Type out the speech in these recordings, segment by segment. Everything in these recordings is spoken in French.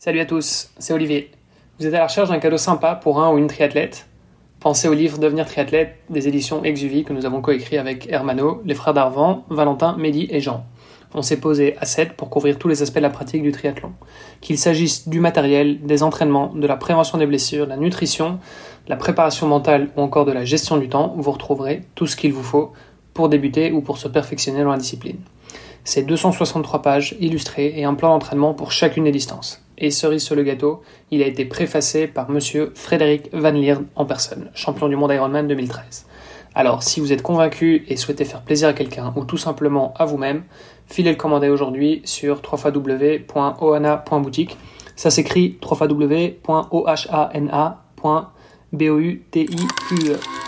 Salut à tous, c'est Olivier. Vous êtes à la recherche d'un cadeau sympa pour un ou une triathlète Pensez au livre Devenir triathlète des éditions Exuvie que nous avons coécrit avec Hermano, les frères d'Arvan, Valentin, Mehdi et Jean. On s'est posé à 7 pour couvrir tous les aspects de la pratique du triathlon. Qu'il s'agisse du matériel, des entraînements, de la prévention des blessures, de la nutrition, de la préparation mentale ou encore de la gestion du temps, vous retrouverez tout ce qu'il vous faut pour débuter ou pour se perfectionner dans la discipline. C'est 263 pages illustrées et un plan d'entraînement pour chacune des distances. Et cerise sur le gâteau, il a été préfacé par monsieur Frédéric Van Lierde en personne, champion du monde Ironman 2013. Alors, si vous êtes convaincu et souhaitez faire plaisir à quelqu'un ou tout simplement à vous-même, filez le commander aujourd'hui sur www.ohana.boutique. Ça s'écrit www.ohana.boutique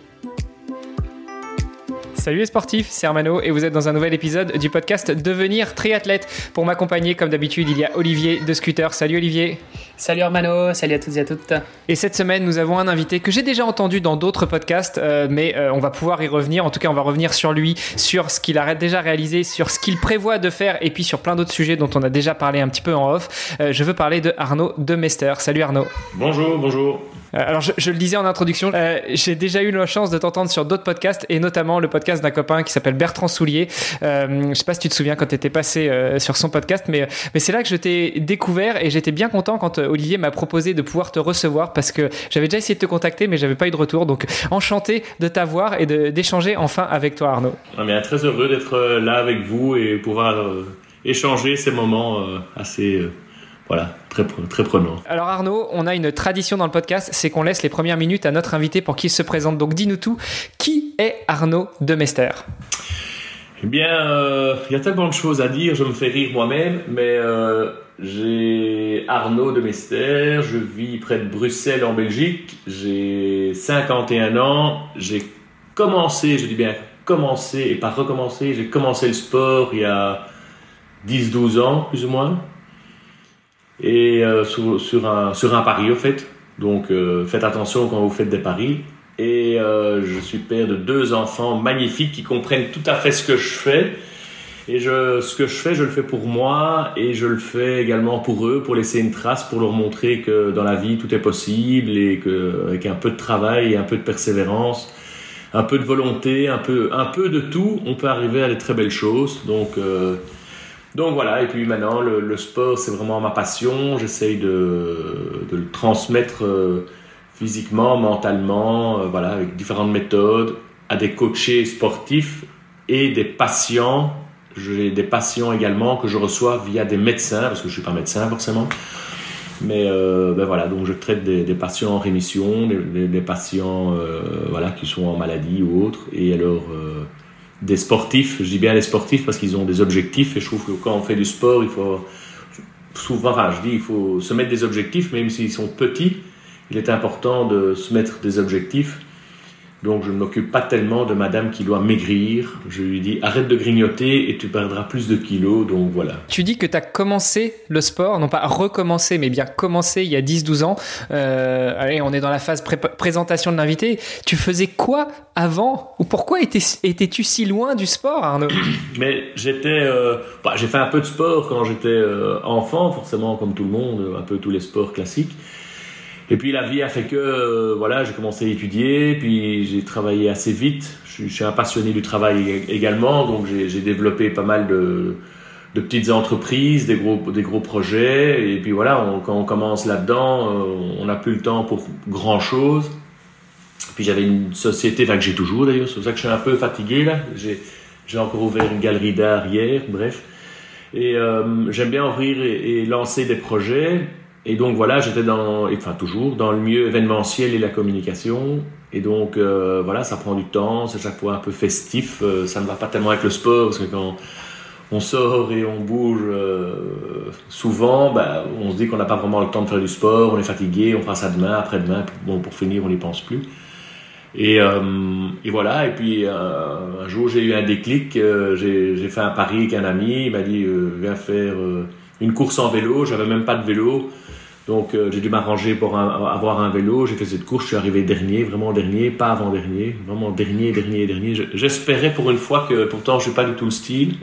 Salut les sportifs, c'est Armano et vous êtes dans un nouvel épisode du podcast Devenir triathlète. Pour m'accompagner, comme d'habitude, il y a Olivier de Scooter. Salut Olivier. Salut Armano, salut à toutes et à toutes. Et cette semaine, nous avons un invité que j'ai déjà entendu dans d'autres podcasts, euh, mais euh, on va pouvoir y revenir. En tout cas, on va revenir sur lui, sur ce qu'il a déjà réalisé, sur ce qu'il prévoit de faire et puis sur plein d'autres sujets dont on a déjà parlé un petit peu en off. Euh, je veux parler de Arnaud de Mester. Salut Arnaud. Bonjour, bonjour. Alors, je, le disais en introduction, euh, j'ai déjà eu la chance de t'entendre sur d'autres podcasts et notamment le podcast d'un copain qui s'appelle Bertrand Soulier. Euh, je sais pas si tu te souviens quand tu étais passé euh, sur son podcast, mais, mais c'est là que je t'ai découvert et j'étais bien content quand Olivier m'a proposé de pouvoir te recevoir parce que j'avais déjà essayé de te contacter, mais j'avais pas eu de retour. Donc, enchanté de t'avoir et d'échanger enfin avec toi, Arnaud. Ah, bien, très heureux d'être là avec vous et pouvoir échanger ces moments assez voilà, très, très prenant. Alors Arnaud, on a une tradition dans le podcast, c'est qu'on laisse les premières minutes à notre invité pour qu'il se présente. Donc dis-nous tout, qui est Arnaud de Mester? Eh bien, euh, il y a tellement de choses à dire, je me fais rire moi-même, mais euh, j'ai Arnaud de Mester, je vis près de Bruxelles en Belgique, j'ai 51 ans, j'ai commencé, je dis bien commencé et pas recommencé, j'ai commencé le sport il y a 10-12 ans plus ou moins et euh, sur, un, sur un pari au fait. Donc euh, faites attention quand vous faites des paris. Et euh, je suis père de deux enfants magnifiques qui comprennent tout à fait ce que je fais. Et ce que je fais, je le fais pour moi et je le fais également pour eux, pour laisser une trace, pour leur montrer que dans la vie tout est possible et qu'avec un peu de travail un peu de persévérance, un peu de volonté, un peu, un peu de tout, on peut arriver à des très belles choses. Donc donc voilà, et puis maintenant, le, sport, c'est vraiment ma passion. J'essaye de, de, le transmettre euh, physiquement, mentalement, euh, voilà, avec différentes méthodes, à des coachés sportifs et des patients. J'ai des patients également que je reçois via des médecins, parce que je ne suis pas médecin forcément. Mais euh, ben voilà, donc je traite des, patients en rémission, des, patients voilà, qui sont en maladie ou autres. Et alors, des sportifs, je dis bien les sportifs parce qu'ils ont des objectifs et je trouve que quand on fait du sport, il faut souvent, je dis, il faut se mettre des objectifs, même s'ils sont petits, il est important de se mettre des objectifs donc je ne m'occupe pas tellement de madame qui doit maigrir. Je lui dis arrête de grignoter et tu perdras plus de kilos. Donc voilà. Tu dis que tu as commencé le sport, non pas recommencé, mais bien commencé il y a 10-12 ans. Euh, allez, on est dans la phase présentation de l'invité. Tu faisais quoi avant Ou pourquoi étais-tu si loin du sport, Arnaud? Mais j'étais... Euh, bah, j'ai fait un peu de sport quand j'étais euh, enfant, forcément comme tout le monde, un peu tous les sports classiques. Et puis la vie a fait que euh, voilà, j'ai commencé à étudier, puis j'ai travaillé assez vite. Je, suis un passionné du travail également, donc j'ai développé pas mal de, petites entreprises, des gros, des gros projets. Et puis voilà, quand on commence là-dedans, euh, on n'a plus le temps pour grand chose. Puis j'avais une société, enfin que j'ai toujours d'ailleurs, c'est pour ça que je suis un peu fatigué là. J'ai encore ouvert une galerie d'art hier, bref. Et euh, j'aime bien ouvrir et lancer des projets. Et donc voilà, j'étais dans, enfin toujours, dans le milieu événementiel et la communication. Et donc euh, voilà, ça prend du temps, c'est chaque fois un peu festif. Euh, ça ne va pas tellement avec le sport parce que quand on sort et on bouge euh, souvent, bah, on se dit qu'on n'a pas vraiment le temps de faire du sport, on est fatigué, on fera ça demain, après-demain. Bon, pour finir, on n'y pense plus. Et, et, voilà, et puis un jour j'ai eu un déclic, j'ai fait un pari avec un ami, il m'a dit viens faire une course en vélo, j'avais même pas de vélo, donc j'ai dû m'arranger pour avoir un vélo, j'ai fait cette course, je suis arrivé dernier, vraiment dernier, pas avant-dernier, vraiment dernier, dernier, dernier. J'espérais pour une fois que, pourtant je suis pas du tout le style,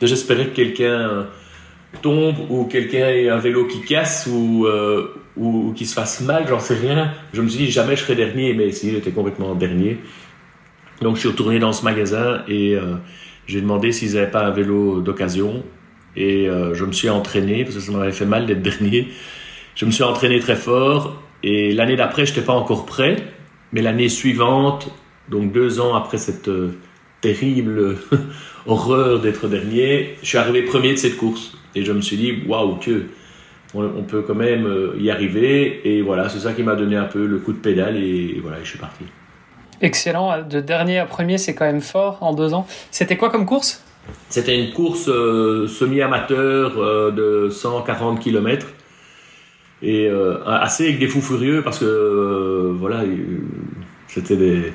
j'espérais que quelqu'un tombe ou quelqu'un ait un vélo qui casse ou, euh, qui se fasse mal, j'en sais rien. Je me suis dit jamais je serai dernier, mais si j'étais complètement dernier. Donc je suis retourné dans ce magasin et euh, j'ai demandé s'ils n'avaient pas un vélo d'occasion et euh, je me suis entraîné parce que ça m'avait fait mal d'être dernier. Je me suis entraîné très fort et l'année d'après je n'étais pas encore prêt, mais l'année suivante, donc deux ans après cette terrible horreur d'être dernier, je suis arrivé premier de cette course. Et je me suis dit, waouh, que on, peut quand même euh, y arriver. Et voilà, c'est ça qui m'a donné un peu le coup de pédale. Et voilà, je suis parti. Excellent. De dernier à premier, c'est quand même fort en deux ans. C'était quoi comme course? C'était une course euh, semi-amateur euh, de 140 km. Et assez avec des fous furieux parce que voilà, c'était des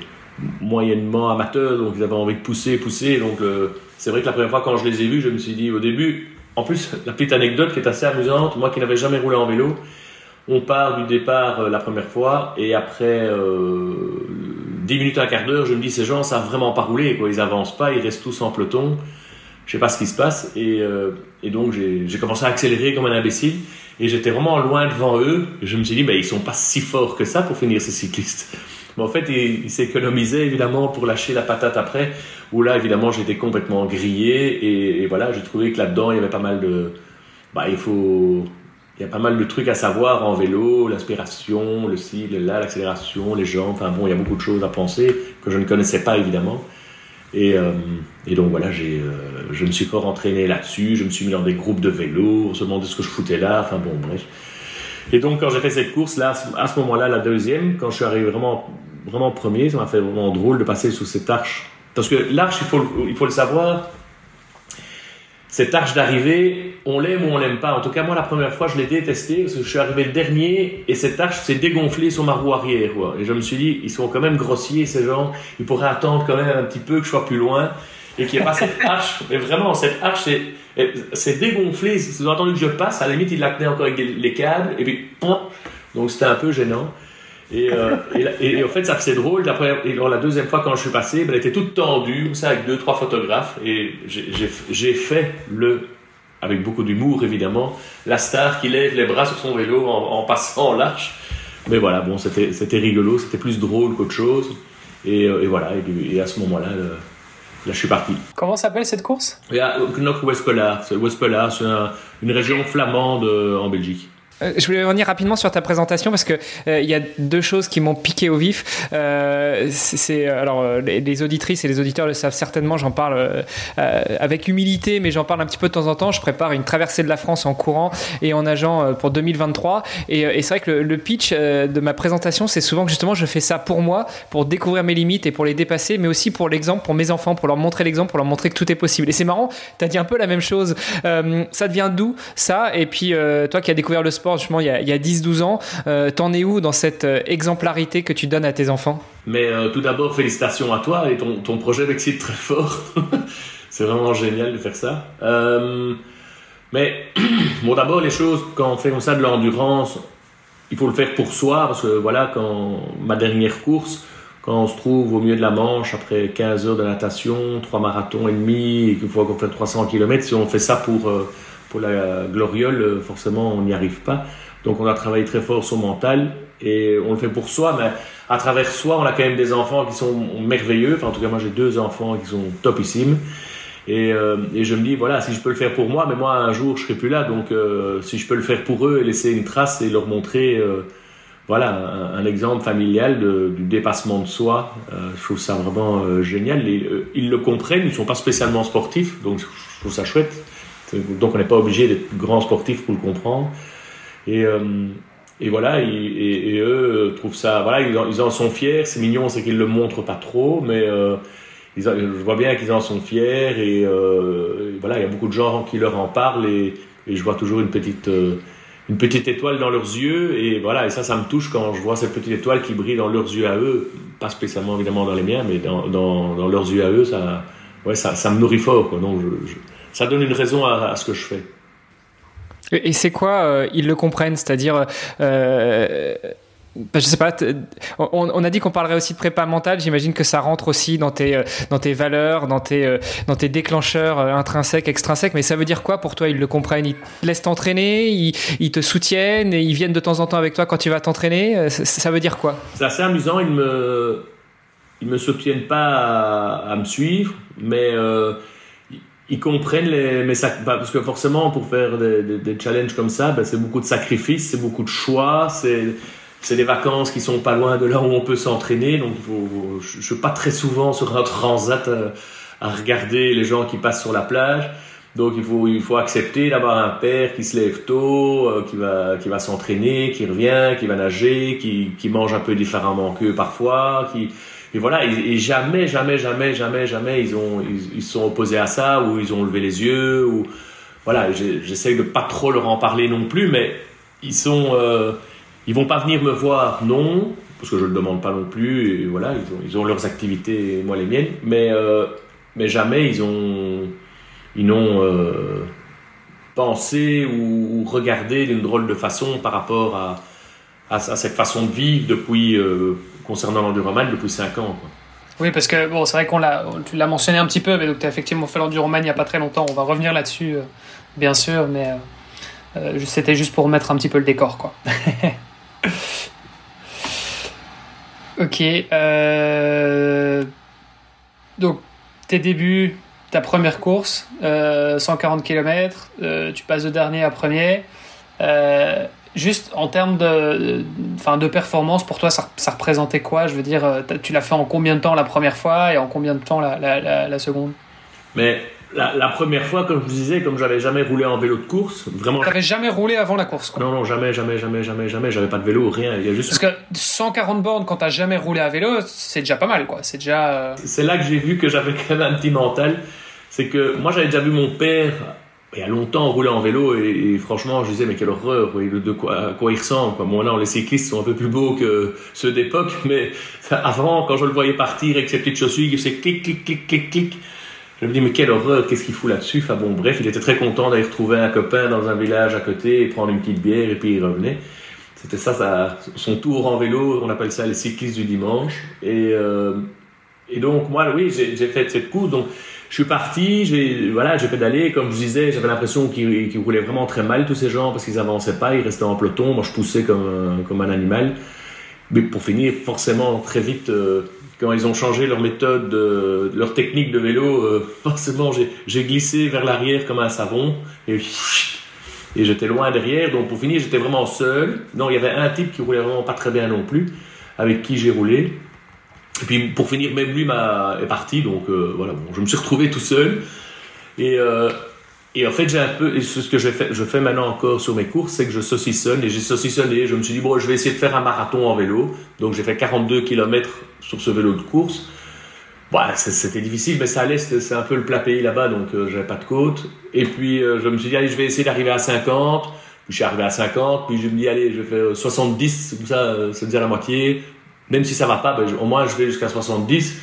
moyennement amateurs, donc ils avaient envie de pousser, pousser. Donc c'est vrai que la première fois quand je les ai vus, je me suis dit au début, en plus, la petite anecdote qui est assez amusante, moi qui n'avais jamais roulé en vélo, on part du départ euh, la première fois et après euh, 10 minutes, un quart d'heure, je me dis ces gens savent vraiment pas rouler, quoi. ils avancent pas, ils restent tous en peloton, je sais pas ce qui se passe et, euh, et donc j'ai commencé à accélérer comme un imbécile et j'étais vraiment loin devant eux et je me suis dit ben, ils sont pas si forts que ça pour finir ces cyclistes. Mais en fait, il, s'économisait évidemment pour lâcher la patate après, où là, évidemment, j'étais complètement grillé. Et, voilà, j'ai trouvé que là-dedans, il y avait pas mal de. Bah, il faut. Il y a pas mal de trucs à savoir en vélo, l'inspiration, le ci, le là, l'accélération, les jambes. Enfin bon, il y a beaucoup de choses à penser que je ne connaissais pas évidemment. Et, euh, et donc voilà, j'ai, euh, je me suis fort entraîné là-dessus. Je me suis mis dans des groupes de vélo, on se demandait ce que je foutais là. Enfin bon, bref. Et donc, quand j'ai fait cette course, là, à ce moment-là, la deuxième, quand je suis arrivé vraiment, vraiment premier, ça m'a fait vraiment drôle de passer sous cette arche. Parce que l'arche, il faut, il faut le savoir, cette arche d'arrivée, on l'aime ou on l'aime pas. En tout cas, moi, la première fois, je l'ai détesté parce que je suis arrivé le dernier et cette arche s'est dégonflée sur ma roue arrière. Et je me suis dit, ils sont quand même grossiers, ces gens. Ils pourraient attendre quand même un petit peu que je sois plus loin et qu'il n'y ait pas cette arche. Mais vraiment, cette arche, c'est dégonflé. Si vous avez entendu que je passe, à la limite, il la tenait encore avec les câbles, et puis, donc c'était un peu gênant. Et, euh, et, en fait, ça faisait drôle. et la deuxième fois, quand je suis passé, ben, elle était toute tendue, ça, avec deux, trois photographes. Et j'ai fait le, avec beaucoup d'humour évidemment, la star qui lève les bras sur son vélo en, passant l'arche. Mais voilà, bon, c'était rigolo, c'était plus drôle qu'autre chose. Et, euh, voilà, et, à ce moment-là, Là, je suis parti. Comment s'appelle cette course? Il y a Knock-Westpelard. C'est une région flamande euh, en Belgique. Euh, je voulais revenir rapidement sur ta présentation parce que euh, il y a deux choses qui m'ont piqué au vif. Euh, c'est alors les, auditrices et les auditeurs le savent certainement. J'en parle avec humilité, mais j'en parle un petit peu de temps en temps. Je prépare une traversée de la France en courant et en nageant pour 2023. Et, c'est vrai que le, pitch de ma présentation, c'est souvent que justement je fais ça pour moi, pour découvrir mes limites et pour les dépasser, mais aussi pour l'exemple, pour mes enfants, pour leur montrer l'exemple, pour leur montrer que tout est possible. Et c'est marrant. Tu as dit un peu la même chose. ça devient d'où ça Et puis toi qui as découvert le sport justement il y a, a 10-12 ans. Euh, t'en es où dans cette euh, exemplarité que tu donnes à tes enfants? Mais euh, tout d'abord, félicitations à toi et ton, ton projet m'excite très fort. C'est vraiment génial de faire ça. mais bon, d'abord, les choses, quand on fait comme ça de l'endurance, il faut le faire pour soi parce que voilà, quand ma dernière course, quand on se trouve au milieu de la Manche après 15 heures de natation, 3 marathons et demi, et qu'il faut qu'on fasse 300 km, si on fait ça pour, pour la gloriole, forcément on n'y arrive pas. Donc on a travaillé très fort sur mental et on le fait pour soi, mais à travers soi, on a quand même des enfants qui sont merveilleux. Enfin, en tout cas, moi j'ai deux enfants qui sont topissimes. Et, euh, je me dis, voilà, si je peux le faire pour moi, mais moi un jour je serai plus là, donc euh, si je peux le faire pour eux et laisser une trace et leur montrer, euh, voilà, un, exemple familial du dépassement de soi, je trouve ça vraiment génial. Ils le comprennent, ils ne sont pas spécialement sportifs, donc je trouve ça chouette. Donc on n'est pas obligé d'être grand sportif pour le comprendre. Et, euh, et voilà, et, eux trouvent ça, voilà, ils en, sont fiers. C'est mignon, c'est qu'ils le montrent pas trop, mais euh, je vois bien qu'ils en sont fiers. Et, euh, voilà, il y a beaucoup de gens qui leur en parlent et, je vois toujours une petite une petite étoile dans leurs yeux et voilà et ça ça me touche quand je vois cette petite étoile qui brille dans leurs yeux à eux pas spécialement évidemment dans les miens mais dans, dans, dans leurs yeux à eux ça ouais ça, ça me nourrit fort quoi donc je, ça donne une raison à, à, ce que je fais et c'est quoi euh, ils le comprennent? C'est-à-dire euh, je sais pas. On, a dit qu'on parlerait aussi de prépa mentale. J'imagine que ça rentre aussi dans tes, euh, dans tes valeurs, dans tes, euh, dans tes déclencheurs intrinsèques, extrinsèques. Mais ça veut dire quoi pour toi? Ils le comprennent? Ils te laissent t'entraîner? Ils, te soutiennent? Et ils viennent de temps en temps avec toi quand tu vas t'entraîner? Ça, veut dire quoi? C'est assez amusant. Ils me, ils me soutiennent pas à, me suivre, mais ils comprennent les, mais ça, bah, parce que forcément pour faire des, des, challenges comme ça, bah, c'est beaucoup de sacrifices, c'est beaucoup de choix, c'est c'est des vacances qui sont pas loin de là où on peut s'entraîner. Donc, je, ne suis pas très souvent sur un transat euh, à, regarder les gens qui passent sur la plage. Donc, il faut, il faut accepter d'avoir un père qui se lève tôt, euh, qui va, qui va s'entraîner, qui revient, qui va nager, qui, qui mange un peu différemment qu'eux parfois, qui, et voilà. Et, jamais, jamais, jamais, jamais, jamais, ils ont, sont opposés à ça ou ils ont levé les yeux ou, voilà. J'essaie de pas trop leur en parler non plus, mais ils sont, euh, ils vont pas venir me voir, non, parce que je le demande pas non plus. Et voilà, ils ont, leurs activités, moi les miennes. Mais, euh, mais jamais ils ont, ils n'ont euh, pensé ou, regardé d'une drôle de façon par rapport à, à, cette façon de vivre depuis, concernant l'enduroman depuis 5 ans. Oui, parce que bon, c'est vrai qu'on l'a, tu l'as mentionné un petit peu, mais donc tu as effectivement fait l'enduroman il n'y a pas très longtemps. On va revenir là-dessus, bien sûr, mais c'était juste pour mettre un petit peu le décor, quoi. ok. Euh, donc, tes débuts, ta première course, 140 km, euh, tu passes de dernier à premier. Euh, juste en termes de, enfin, de performance, pour toi, ça, représentait quoi? Je veux dire, tu l'as fait en combien de temps la première fois et en combien de temps la, la, la seconde? Mais la, première fois, comme je vous disais, comme j'avais jamais roulé en vélo de course, vraiment. T'avais jamais roulé avant la course, quoi. Non, non, jamais, jamais, jamais, jamais, jamais. J'avais pas de vélo, rien. Il y a juste. Parce que 140 bornes quand t'as jamais roulé à vélo, c'est déjà pas mal, quoi. C'est déjà. Euh, c'est là que j'ai vu que j'avais quand même un petit mental. C'est que moi, j'avais déjà vu mon père il a longtemps rouler en vélo et, franchement je disais mais quelle horreur de quoi, à quoi il ressemble quoi. Bon, les cyclistes sont un peu plus beaux que ceux d'époque mais avant quand je le voyais partir avec ses petites chaussures il faisait clic clic clic clic clic je me dis, mais quelle horreur, qu'est-ce qu'il fout là-dessus? Enfin bon, bref, il était très content d'aller retrouver un copain dans un village à côté et prendre une petite bière et puis il revenait. C'était ça, ça, son tour en vélo, on appelle ça les cyclistes du dimanche. Et, euh, et donc, moi, oui, j'ai fait cette course. Donc, je suis parti, j'ai voilà, j'ai pédalé. Comme je disais, j'avais l'impression qu'ils roulaient vraiment très mal, tous ces gens, parce qu'ils avançaient pas, ils restaient en peloton. Moi, je poussais comme, comme un animal. Mais pour finir, forcément, très vite, euh, quand ils ont changé leur méthode, de, leur technique de vélo, euh, forcément j'ai glissé vers l'arrière comme un savon et, et j'étais loin derrière. Donc pour finir, j'étais vraiment seul. Non, il y avait un type qui roulait vraiment pas très bien non plus, avec qui j'ai roulé. Et puis pour finir, même lui est parti. Donc euh, voilà, bon, je me suis retrouvé tout seul. Et, euh, en fait, j'ai un peu, ce que je fais, je fais maintenant encore sur mes courses, c'est que je saucissonne et j'ai saucissonné. Je me suis dit, bon, je vais essayer de faire un marathon en vélo. Donc j'ai fait 42 km sur ce vélo de course. Bon, c'était difficile, mais ça allait, c'est un peu le plat pays là-bas, donc euh, j'avais pas de côte. Et puis euh, je me suis dit, allez, je vais essayer d'arriver à 50. Puis je suis arrivé à 50, puis je me dis, allez, je faire 70, comme ça, c'est dire la moitié. Même si ça va pas, ben, au moins je vais jusqu'à 70.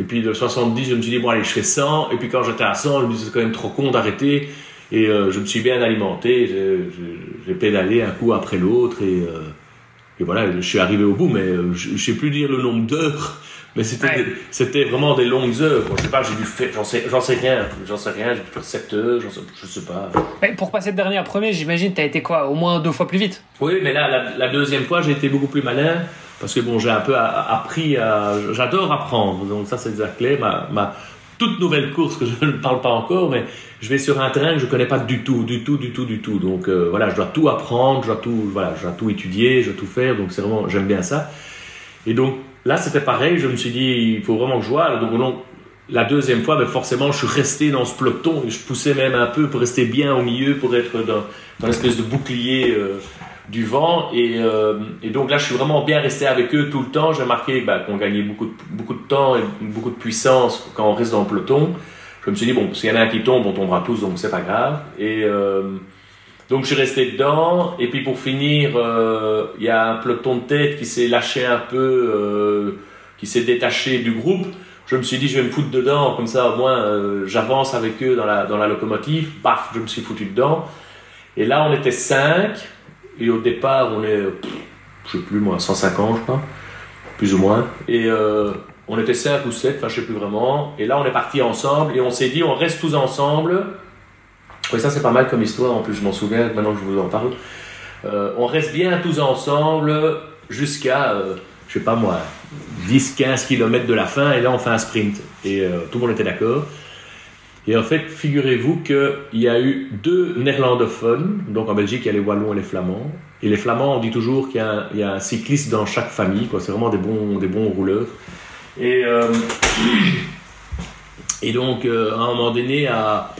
Et puis de 70, je me suis dit, bon, allez, je fais 100. Et puis quand j'étais à 100, je me disais, c'est quand même trop con d'arrêter. Et euh, je me suis bien alimenté. J'ai pédalé un coup après l'autre. Et, euh, et, voilà, je suis arrivé au bout. Mais euh, je ne sais plus dire le nombre d'heures. Mais c'était vraiment des longues heures. je sais pas, j'ai dû faire, j'en sais, sais rien. J'en sais rien, j'ai dû faire 7 heures, sais, je sais pas. Pour passer de dernier à premier, j'imagine, tu as été quoi Au moins deux fois plus vite? Oui, mais là, la, la deuxième fois, j'ai été beaucoup plus malin parce que bon, j'ai un peu appris. J'adore apprendre, donc ça c'est déjà clé. Ma, toute nouvelle course que je ne parle pas encore, mais je vais sur un terrain que je ne connais pas du tout, du tout, du tout, du tout. Donc euh, voilà, je dois tout apprendre, je dois tout, voilà, je dois tout étudier, je dois tout faire. Donc c'est vraiment, j'aime bien ça. Et donc là, c'était pareil. Je me suis dit, il faut vraiment que je vois. Donc, la deuxième fois, ben, forcément, je suis resté dans ce peloton je poussais même un peu pour rester bien au milieu, pour être dans, dans l'espèce de bouclier. Euh, du vent. Euh, et, donc là, je suis vraiment bien resté avec eux tout le temps. J'ai remarqué bah, qu'on gagnait beaucoup de, beaucoup de temps et beaucoup de puissance quand on reste dans le peloton. Je me suis dit, bon, s'il y en a un qui tombe, on tombera tous, donc c'est pas grave. Et, euh, Donc je suis resté dedans, et puis pour finir, euh, il y a un peloton de tête qui s'est lâché un peu, euh, qui s'est détaché du groupe. Je me suis dit, je vais me foutre dedans, comme ça au moins euh, j'avance avec eux dans la, dans la locomotive. Paf, je me suis foutu dedans. Et là, on était 5, et au départ, on est, je sais plus moi, 150, je crois, plus ou moins. Et euh, on était 5 ou 7, enfin je sais plus vraiment. Et là, on est parti ensemble, et on s'est dit, on reste tous ensemble. Oui, ça c'est pas mal comme histoire, en plus je m'en souviens maintenant que je vous en parle. Euh, on reste bien tous ensemble jusqu'à, euh, je sais pas moi, 10-15 km de la fin, et là on fait un sprint. Et euh, tout le monde était d'accord. Et en fait, figurez-vous qu'il y a eu deux néerlandophones, donc en Belgique il y a les Wallons et les Flamands. Et les Flamands, on dit toujours qu'il y, a un- cycliste dans chaque famille, c'est vraiment des bons, des bons rouleurs. Et, euh, donc, euh, à un moment donné, à,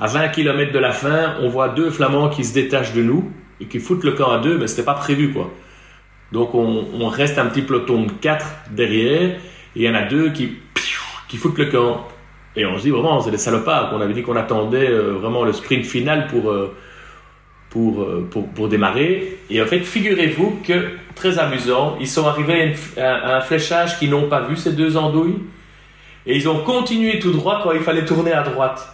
à 20 km de la fin, on voit deux Flamands qui se détachent de nous et qui foutent le camp à deux, mais c'était pas prévu quoi. Donc on, on reste un petit peloton de quatre derrière et il y en a deux qui, qui foutent le camp. Et on se dit vraiment, c'est des salopards. On avait dit qu'on attendait euh, vraiment le sprint final pour, euh, euh, pour, pour démarrer. Et en fait, figurez-vous que, très amusant, ils sont arrivés à un fléchage qu'ils n'ont pas vu, ces deux andouilles. Et ils ont continué tout droit quand il fallait tourner à droite.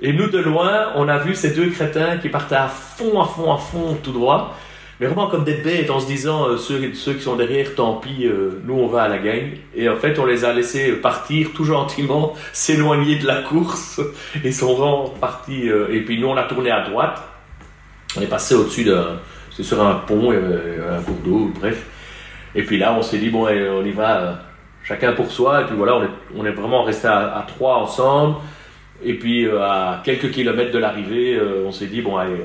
Et nous, de loin, on a vu ces deux crétins qui partaient à fond, à fond, à fond, tout droit. Mais vraiment comme des bêtes en se disant, euh, ceux, qui sont derrière, tant pis, euh, nous on va à la gagne. Et en fait, on les a laissés partir tout gentiment, s'éloigner de la course. Ils sont vraiment partis. euh, et puis nous, on a tourné à droite. On est passé au-dessus d'un... C'était sur un pont, un cours d'eau, bref. Et puis là, on s'est dit, bon, on y va, euh, chacun pour soi. Et puis voilà, on est, vraiment resté à, à trois ensemble. Et puis euh, à quelques kilomètres de l'arrivée, euh, on s'est dit, bon, allez,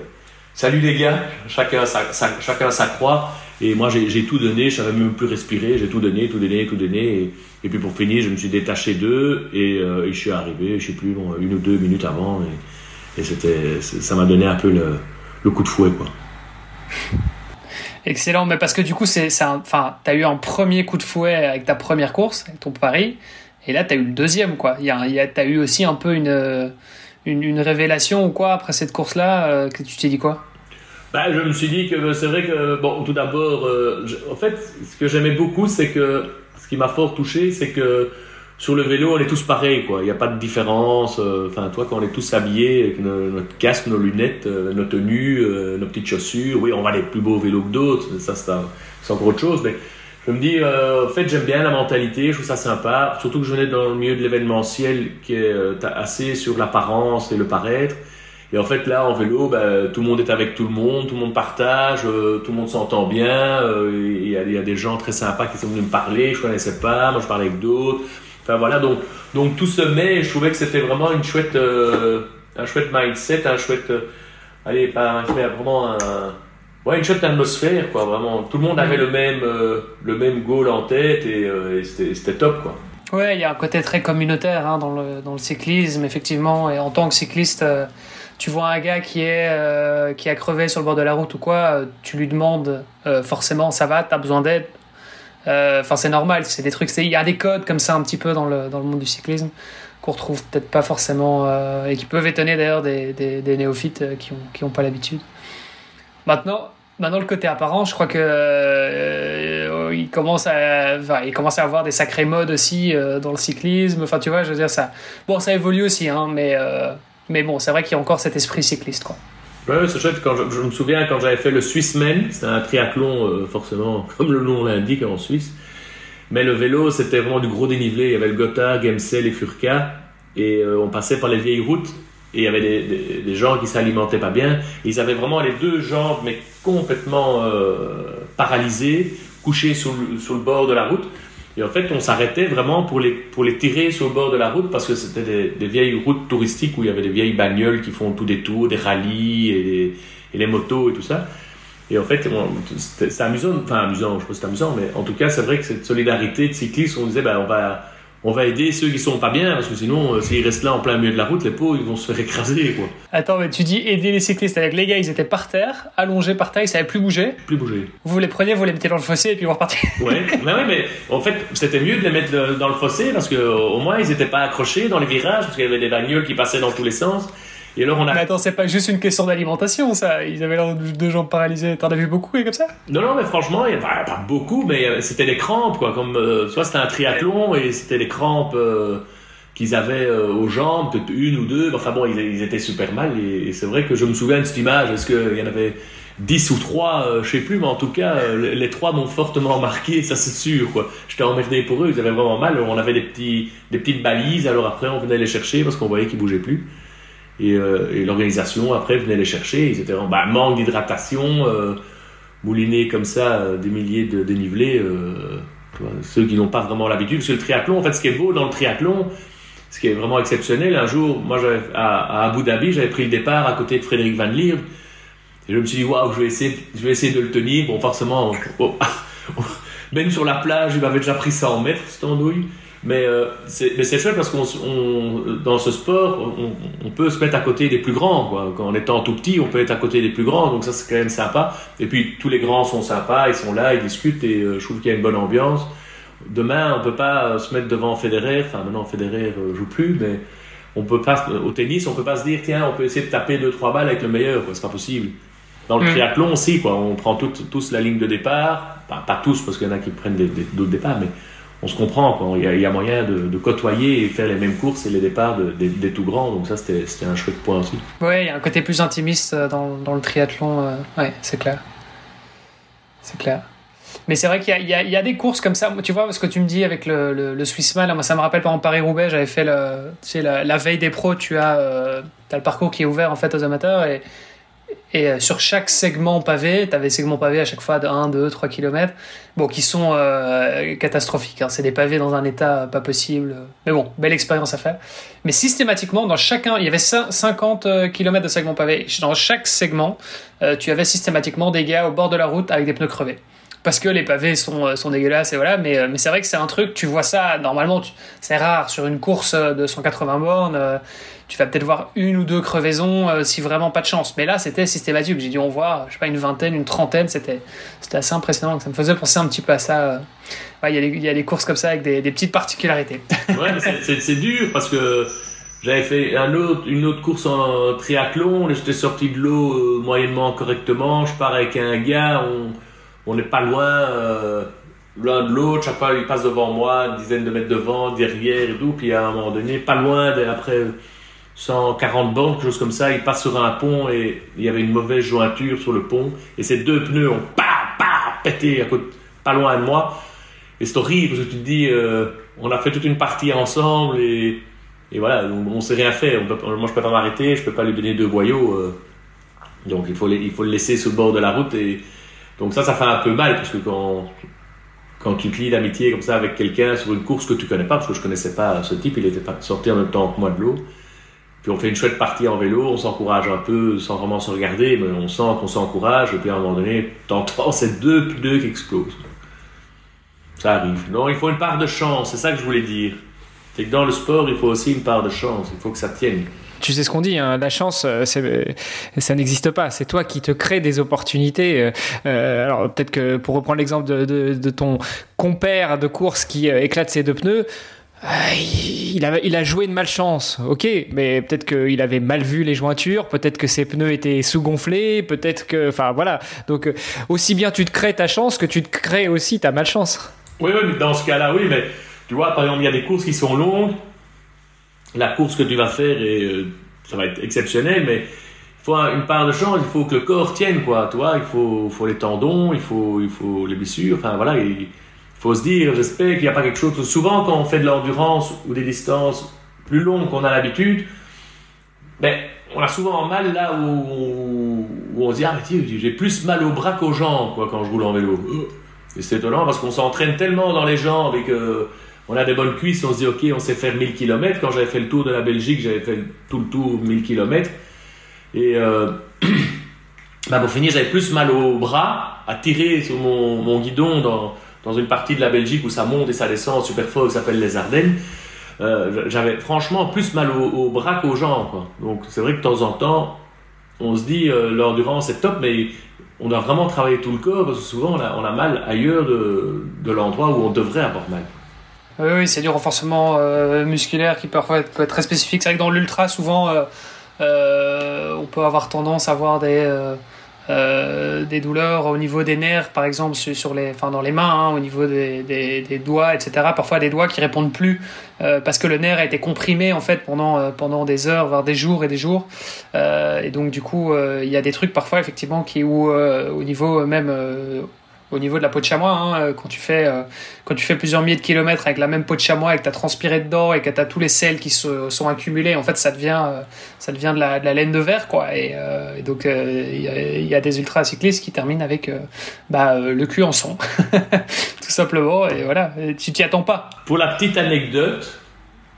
salut les gars, chacun sa, sa- chacun croix. Et moi, j'ai tout donné, je savais même plus respirer, j'ai tout donné, tout donné, tout donné. Et, puis pour finir, je me suis détaché d'eux et, euh, et je suis arrivé, je sais plus, bon, une ou deux minutes avant. Et, c'était, ça m'a donné un peu le, coup de fouet, quoi. Excellent, mais parce que du coup, c'est, enfin, t'as eu un premier coup de fouet avec ta première course, avec ton pari, et là, t'as eu le deuxième, quoi. Il t'as eu aussi un peu une, une, révélation ou quoi après cette course-là, euh, que tu t'es dit quoi? Bah, je me suis dit que c'est vrai que, bon, tout d'abord, euh, en fait, ce que j'aimais beaucoup, c'est que, ce qui m'a fort touché, c'est que sur le vélo, on est tous pareils, quoi. Il n'y a pas de différence. euh, Enfin, toi, quand on est tous habillés avec notre casque, nos lunettes, nos tenues, nos petites chaussures, oui, on va les plus beaux vélos que d'autres, ça, c'est encore autre chose, mais je me dis, euh, en fait, j'aime bien la mentalité, je trouve ça sympa, surtout que je venais dans le milieu de l'événementiel qui est euh, assez sur l'apparence et le paraître. Et en fait, là, en vélo, ben, tout le monde est avec tout le monde, tout le monde partage, euh, tout le monde s'entend bien. euh, Il y, a- il y a des gens très sympas qui sont venus me parler, je connaissais pas, moi je parlais avec d'autres. Enfin voilà, donc, donc tout se met et je trouvais que c'était vraiment une chouette, euh, un chouette mindset, un chouette. euh, allez, pas mindset, vraiment un. Ouais, une chouette atmosphère, quoi, vraiment. Tout le monde avait le même, euh, le même goal en tête et, euh, et c'était top, quoi. Ouais, il y a un côté très communautaire hein, dans, le, dans le cyclisme, effectivement. Et en tant que cycliste, euh, tu vois un gars qui, est, euh, qui a crevé sur le bord de la route ou quoi, tu lui demandes forcément ça va, t'as besoin d'aide. Enfin, c'est normal, c'est des trucs. Il y a des codes comme ça un petit peu dans le, dans le monde du cyclisme qu'on retrouve peut-être pas forcément et qui peuvent étonner d'ailleurs des, des, des néophytes qui n'ont qui ont pas l'habitude. Maintenant, maintenant, le côté apparent, je crois que euh, il commence à, il commence à avoir des sacrés modes aussi euh, dans le cyclisme. Enfin, tu vois, je veux dire ça. Bon, ça évolue aussi, hein, mais euh, mais bon, c'est vrai qu'il y a encore cet esprit cycliste, quoi. Ouais, c'est chouette. Quand je, me souviens quand j'avais fait le Swissman, c'était un triathlon forcément, comme le nom l'indique en Suisse. Mais le vélo, c'était vraiment du gros dénivelé. Il y avait le Gotthard, Gemsel et Furka. Et on passait par les vieilles routes. Et il y avait des, gens qui s'alimentaient pas bien. Ils avaient vraiment les deux jambes, mais complètement euh, paralysées, couchées sur le, bord de la route. Et en fait, on s'arrêtait vraiment pour les, pour les tirer sur le bord de la route parce que c'était des, vieilles routes touristiques où il y avait des vieilles bagnoles qui font tout des tours, des rallyes et, des- et les motos et tout ça. Et en fait, c'était amusant, enfin amusant, je pas si c'est amusant, mais en tout cas, c'est vrai que cette solidarité de cyclistes, on disait, ben, on va, on va aider ceux qui sont pas bien parce que sinon, euh, s'ils restent là en plein milieu de la route, les pauvres, ils vont se faire écraser, quoi. Attends, mais tu dis aider les cyclistes avec les gars, ils étaient par terre, allongés par terre, ils savaient plus bouger. Plus bouger. Vous les prenez, vous les mettez dans le fossé et puis vous repartez. Ouais, mais ouais, mais en fait, c'était mieux de les mettre dans le fossé parce que au moins ils n'étaient pas accrochés dans les virages parce qu'il y avait des bagnoles qui passaient dans tous les sens. Et alors on a. Mais attends, c'est pas juste une question d'alimentation, ça. Ils avaient l'air de deux jambes paralysées. T'en as vu beaucoup et comme ça? Non, non, mais franchement, il pas, beaucoup, mais euh, c'était des crampes, quoi. Comme euh, soit c'était un triathlon et c'était des crampes euh, qu'ils avaient euh, aux jambes, peut-être une ou deux. Enfin bon, ils, ils étaient super mal. Et, et c'est vrai que je me souviens de cette image. Est-ce qu'il y en avait 10 ou 3, euh, je sais plus, mais en tout cas, euh, les, les trois m'ont fortement marqué, ça c'est sûr, quoi. J'étais emmerdé pour eux, ils avaient vraiment mal. On avait des, petits, des petites balises, alors après on venait les chercher parce qu'on voyait qu'ils bougeaient plus. Et, euh, et l'organisation après venait les chercher. Ils étaient en bah, manque d'hydratation, euh, moulinés comme ça, euh, des milliers de dénivelés. ceux qui n'ont pas vraiment l'habitude. Parce que le triathlon, en fait, ce qui est beau dans le triathlon, ce qui est vraiment exceptionnel, un jour, moi, à, Abu Dhabi, j'avais pris le départ à côté de Frédéric Van Lierde. Et je me suis dit, waouh, je vais essayer, je vais essayer de le tenir. Bon, forcément, oh, même sur la plage, il m'avait déjà pris 100 mètres, cette andouille. Mais euh, c'est mais c'est chouette parce qu'on dans ce sport, on, on peut se mettre à côté des plus grands. Quoi. Quand en étant tout petit, on peut être à côté des plus grands, donc ça c'est quand même sympa. Et puis tous les grands sont sympas, ils sont là, ils discutent et euh, je trouve qu'il y a une bonne ambiance. Demain, on peut pas euh, se mettre devant Federer. Enfin, maintenant Federer euh, joue plus, mais on peut pas au tennis, on peut pas se dire tiens, on peut essayer de taper deux trois balles avec le meilleur. C'est pas possible. Dans le Mm. triathlon aussi, quoi. On prend tout- tous la ligne de départ. Enfin, pas tous parce qu'il y en a qui prennent d'autres départs, mais on se comprend. Il, y a, moyen de, côtoyer et faire les mêmes courses et les départs de- des, tout grands. Donc ça, c'était un chouette point aussi. Ouais, il y a un côté plus intimiste euh, dans, le triathlon. euh, c'est clair. C'est clair. Mais c'est vrai qu'il y a, des courses comme ça. Tu vois, ce que tu me dis avec le, le, Swissman, moi, ça me rappelle par Paris-Roubaix. J'avais fait la veille des pros, tu as, euh, as le parcours qui est ouvert en fait aux amateurs. Et, et euh, sur chaque segment pavé, tu avais segments pavés à chaque fois de 1, 2, 3 km. Bon, qui sont euh, catastrophiques. hein. C'est des pavés dans un état pas possible. Mais bon, belle expérience à faire. Mais systématiquement, dans chacun, il y avait cin- 50 km de segments pavés. Dans chaque segment, euh, tu avais systématiquement des gars au bord de la route avec des pneus crevés. Parce que les pavés sont, euh, sont dégueulasses et voilà, mais, euh, c'est vrai que c'est un truc, tu vois ça, normalement, c'est rare sur une course euh, de 180 bornes, euh, tu vas peut-être voir une ou deux crevaisons euh, si vraiment pas de chance. Mais là, c'était systématique. J'ai dû en voir, je sais pas, une vingtaine, une trentaine, c'était c'était assez impressionnant. Donc ça me faisait penser un petit peu à ça. euh. Ouais, il y a des- il y, a des courses comme ça avec des, petites particularités. Ouais, c'est- dur parce que j'avais fait une autre course en triathlon. J'étais sorti de l'eau euh, moyennement correctement. Je pars avec un gars. On n'est pas loin euh, l'un de l'autre. Chaque fois, il passe devant moi, une dizaine de mètres devant, derrière et tout. Puis à un moment donné, pas loin, après 140 bornes, quelque chose comme ça, il passe sur un pont et il y avait une mauvaise jointure sur le pont. Et ces deux pneus ont pa, pété à côté, pas loin de moi. Et c'est horrible parce que tu te dis, euh, on a fait toute une partie ensemble et, et voilà, on, on sait rien faire. On peut, moi, je peux pas m'arrêter, je peux pas lui donner deux boyaux. euh. donc il faut, le laisser sur le bord de la route. Et donc ça, ça fait un peu mal parce que quand, quand tu te lis d'amitié comme ça avec quelqu'un sur une course que tu connais pas, parce que je connaissais pas ce type, il était sorti en même temps que moi de l'eau. Puis on fait une chouette partie en vélo, on s'encourage un peu sans vraiment se regarder, mais on sent qu'on s'encourage. Et puis à un moment donné, t'entends ces deux pneus qui explosent. Ça arrive. Non, il faut une part de chance, c'est ça que je voulais dire. C'est que dans le sport, il faut aussi une part de chance, il faut que ça tienne. Tu sais ce qu'on dit, hein, la chance, euh, c'est- ça n'existe pas. C'est toi qui te crée des opportunités. Euh, euh, alors peut-être que pour reprendre l'exemple de, ton compère de course qui euh, éclate ses deux pneus, euh, il, a, il a joué de malchance, ok, mais peut-être qu'il avait mal vu les jointures, peut-être que ses pneus étaient sous-gonflés, peut-être que, enfin voilà. Donc euh, aussi bien tu te crées ta chance que tu te crées aussi ta malchance. Oui, oui, mais dans ce cas-là, oui, mais tu vois, par exemple, il y a des courses qui sont longues. La course que tu vas faire, euh, ça va être exceptionnel, mais il faut un- une part de chance, il faut que le corps tienne, quoi, tu vois, il faut, les tendons, il faut, les blessures, enfin voilà, il faut se dire, j'espère qu'il n'y a pas quelque chose. Souvent, quand on fait de l'endurance ou des distances plus longues qu'on a l'habitude, ben, on a souvent mal là où, on se dit, ah, mais j'ai plus mal aux bras qu'aux jambes, quoi, quand je roule en vélo. C'est étonnant parce qu'on s'entraîne tellement dans les jambes et que on a des bonnes cuisses, on se dit ok, on sait faire 1000 km. Quand j'avais fait le tour de la Belgique, j'avais fait tout le tour 1000 km. Et euh, bah, pour finir, j'avais plus mal aux bras à tirer sur mon, guidon dans une partie de la Belgique où ça monte et ça descend super fort, qui s'appelle les Ardennes. Euh, j'avais franchement plus mal aux, aux bras qu'aux jambes. Donc c'est vrai que de temps en temps, on se dit euh, l'endurance est top, mais on doit vraiment travailler tout le corps parce que souvent on a, mal ailleurs de, l'endroit où on devrait avoir mal. Oui, oui, c'est du renforcement euh, musculaire qui peut être très spécifique. C'est vrai que dans l'ultra, souvent, euh, on peut avoir tendance à avoir des euh, des douleurs au niveau des nerfs, par exemple, sur les, enfin dans les mains, hein, au niveau des, doigts, etc. Parfois des doigts qui répondent plus euh, parce que le nerf a été comprimé en fait pendant euh, des heures, voire des jours et des jours. et donc du coup, il y a des trucs parfois effectivement qui au niveau même au niveau de la peau de chamois, hein, euh, quand, tu fais, euh, quand tu fais plusieurs milliers de kilomètres avec la même peau de chamois et que tu as transpiré dedans et que tu as tous les sels qui se, sont accumulés, en fait, ça devient, euh, ça devient de, la, laine de verre. Quoi. Et, donc, il y, y, a des ultra-cyclistes qui terminent avec bah, le cul en son, tout simplement. Et voilà, tu t'y attends pas. Pour la petite anecdote,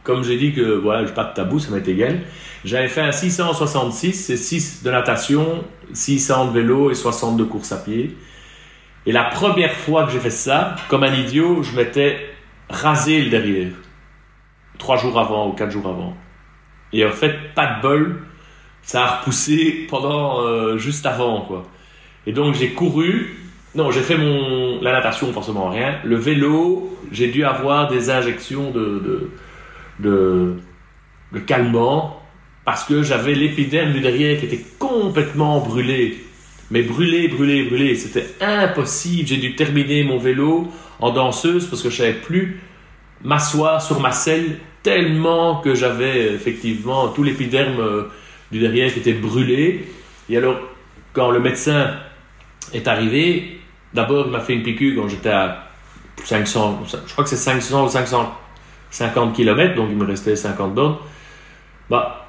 comme j'ai dit que voilà, je pas de tabou, ça m'est égal. J'avais fait un 666, c'est 6 de natation, 600 de vélo et 60 de course à pied. Et la première fois que j'ai fait ça, comme un idiot, je m'étais rasé le derrière. Trois jours avant ou quatre jours avant. Et en fait, pas de bol, ça a repoussé pendant euh, juste avant, quoi. Et donc j'ai couru. Non, j'ai fait mon la natation forcément rien. Le vélo, j'ai dû avoir des injections de de, de calmant parce que j'avais l'épiderme du derrière qui était complètement brûlé mais brûlé, brûlé, brûlé. C'était impossible. J'ai dû terminer mon vélo en danseuse parce que je savais plus m'asseoir sur ma selle tellement que j'avais effectivement tout l'épiderme euh, du derrière qui était brûlé. Et alors, quand le médecin est arrivé, d'abord il m'a fait une piqûre quand j'étais à 500, je crois que c'est 500 ou 550 km, donc il me restait 50 bornes. Bah,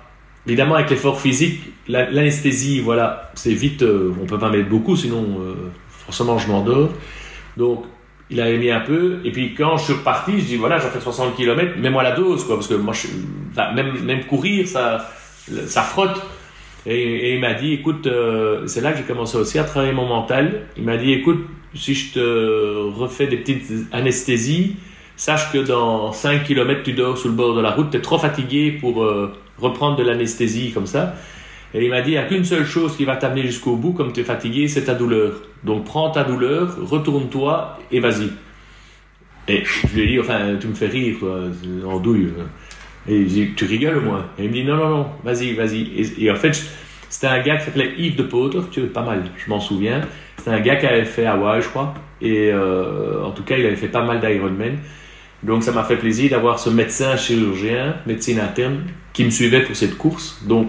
Évidemment, avec l'effort physique, l'anesthésie, voilà, c'est vite, euh, on peut pas mettre beaucoup, sinon euh, forcément je m'endors. Donc, il avait mis un peu, et puis quand je suis reparti, je dis voilà, j'ai fait 60 km, mets-moi la dose, quoi, parce que moi, je, même, même courir, ça, ça frotte. Et, il m'a dit, écoute, euh, c'est là que j'ai commencé aussi à travailler mon mental. Il m'a dit, écoute, si je te refais des petites anesthésies, sache que dans 5 km, tu dors sur le bord de la route, tu es trop fatigué pour reprendre de l'anesthésie comme ça. Et il m'a dit, il n'y a qu'une seule chose qui va t'amener jusqu'au bout, comme tu es fatigué, c'est ta douleur. Donc prends ta douleur, retourne-toi et vas-y. Et je lui ai dit, enfin, tu me fais rire, quoi, en douille. Et je dit, tu rigoles moi Et il me dit, non, non, non, vas-y, vas-y. Et, en fait, c'était un gars qui s'appelait Yves de Potter, tu pas mal, je m'en souviens. C'était un gars qui avait fait Hawaii, je crois. Et euh, en tout cas, il avait fait pas mal d'Ironman. Donc ça m'a fait plaisir d'avoir ce médecin chirurgien, médecine interne, qui me suivait pour cette course. Donc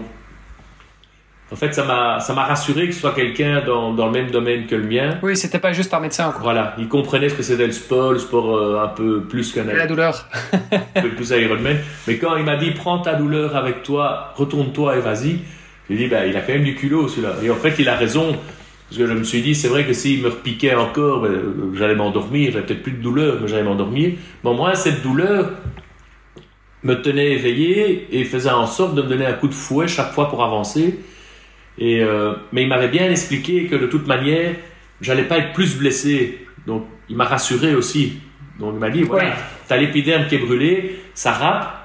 en fait, ça m'a, ça m'a rassuré que ce soit quelqu'un dans, dans, le même domaine que le mien. Oui, c'était pas juste un médecin. Quoi. Voilà, il comprenait ce que c'était le sport, le sport euh, un peu plus qu'un. La douleur. un peu plus Ironman. Mais quand il m'a dit prends ta douleur avec toi, retourne-toi et vas-y, j'ai dit ben, il a quand même du culot celui-là. Et en fait, il a raison. Parce que je me suis dit, c'est vrai que s'il me repiquait encore, ben, j'allais m'endormir, j'avais peut-être plus de douleur, mais j'allais m'endormir. Mais au moins, cette douleur me tenait éveillé et faisait en sorte de me donner un coup de fouet chaque fois pour avancer. Et, euh, mais il m'avait bien expliqué que de toute manière, j'allais pas être plus blessé. Donc, il m'a rassuré aussi. Donc, il m'a dit, voilà, tu as l'épiderme qui est brûlé, ça râpe.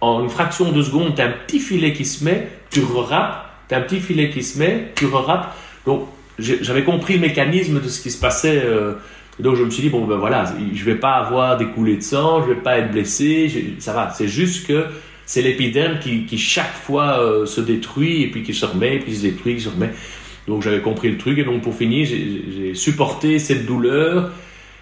En une fraction de seconde, tu as un petit filet qui se met, tu re-râpes, tu as un petit filet qui se met, tu re-râpes. Donc, j'avais compris le mécanisme de ce qui se passait. Euh, donc je me suis dit, bon ben voilà, je vais pas avoir des coulées de sang, je vais pas être blessé, ça va. C'est juste que c'est l'épiderme qui, qui, chaque fois euh, se détruit et puis qui se remet, puis se détruit, qui se remet. Donc j'avais compris le truc et donc pour finir, j'ai supporté cette douleur.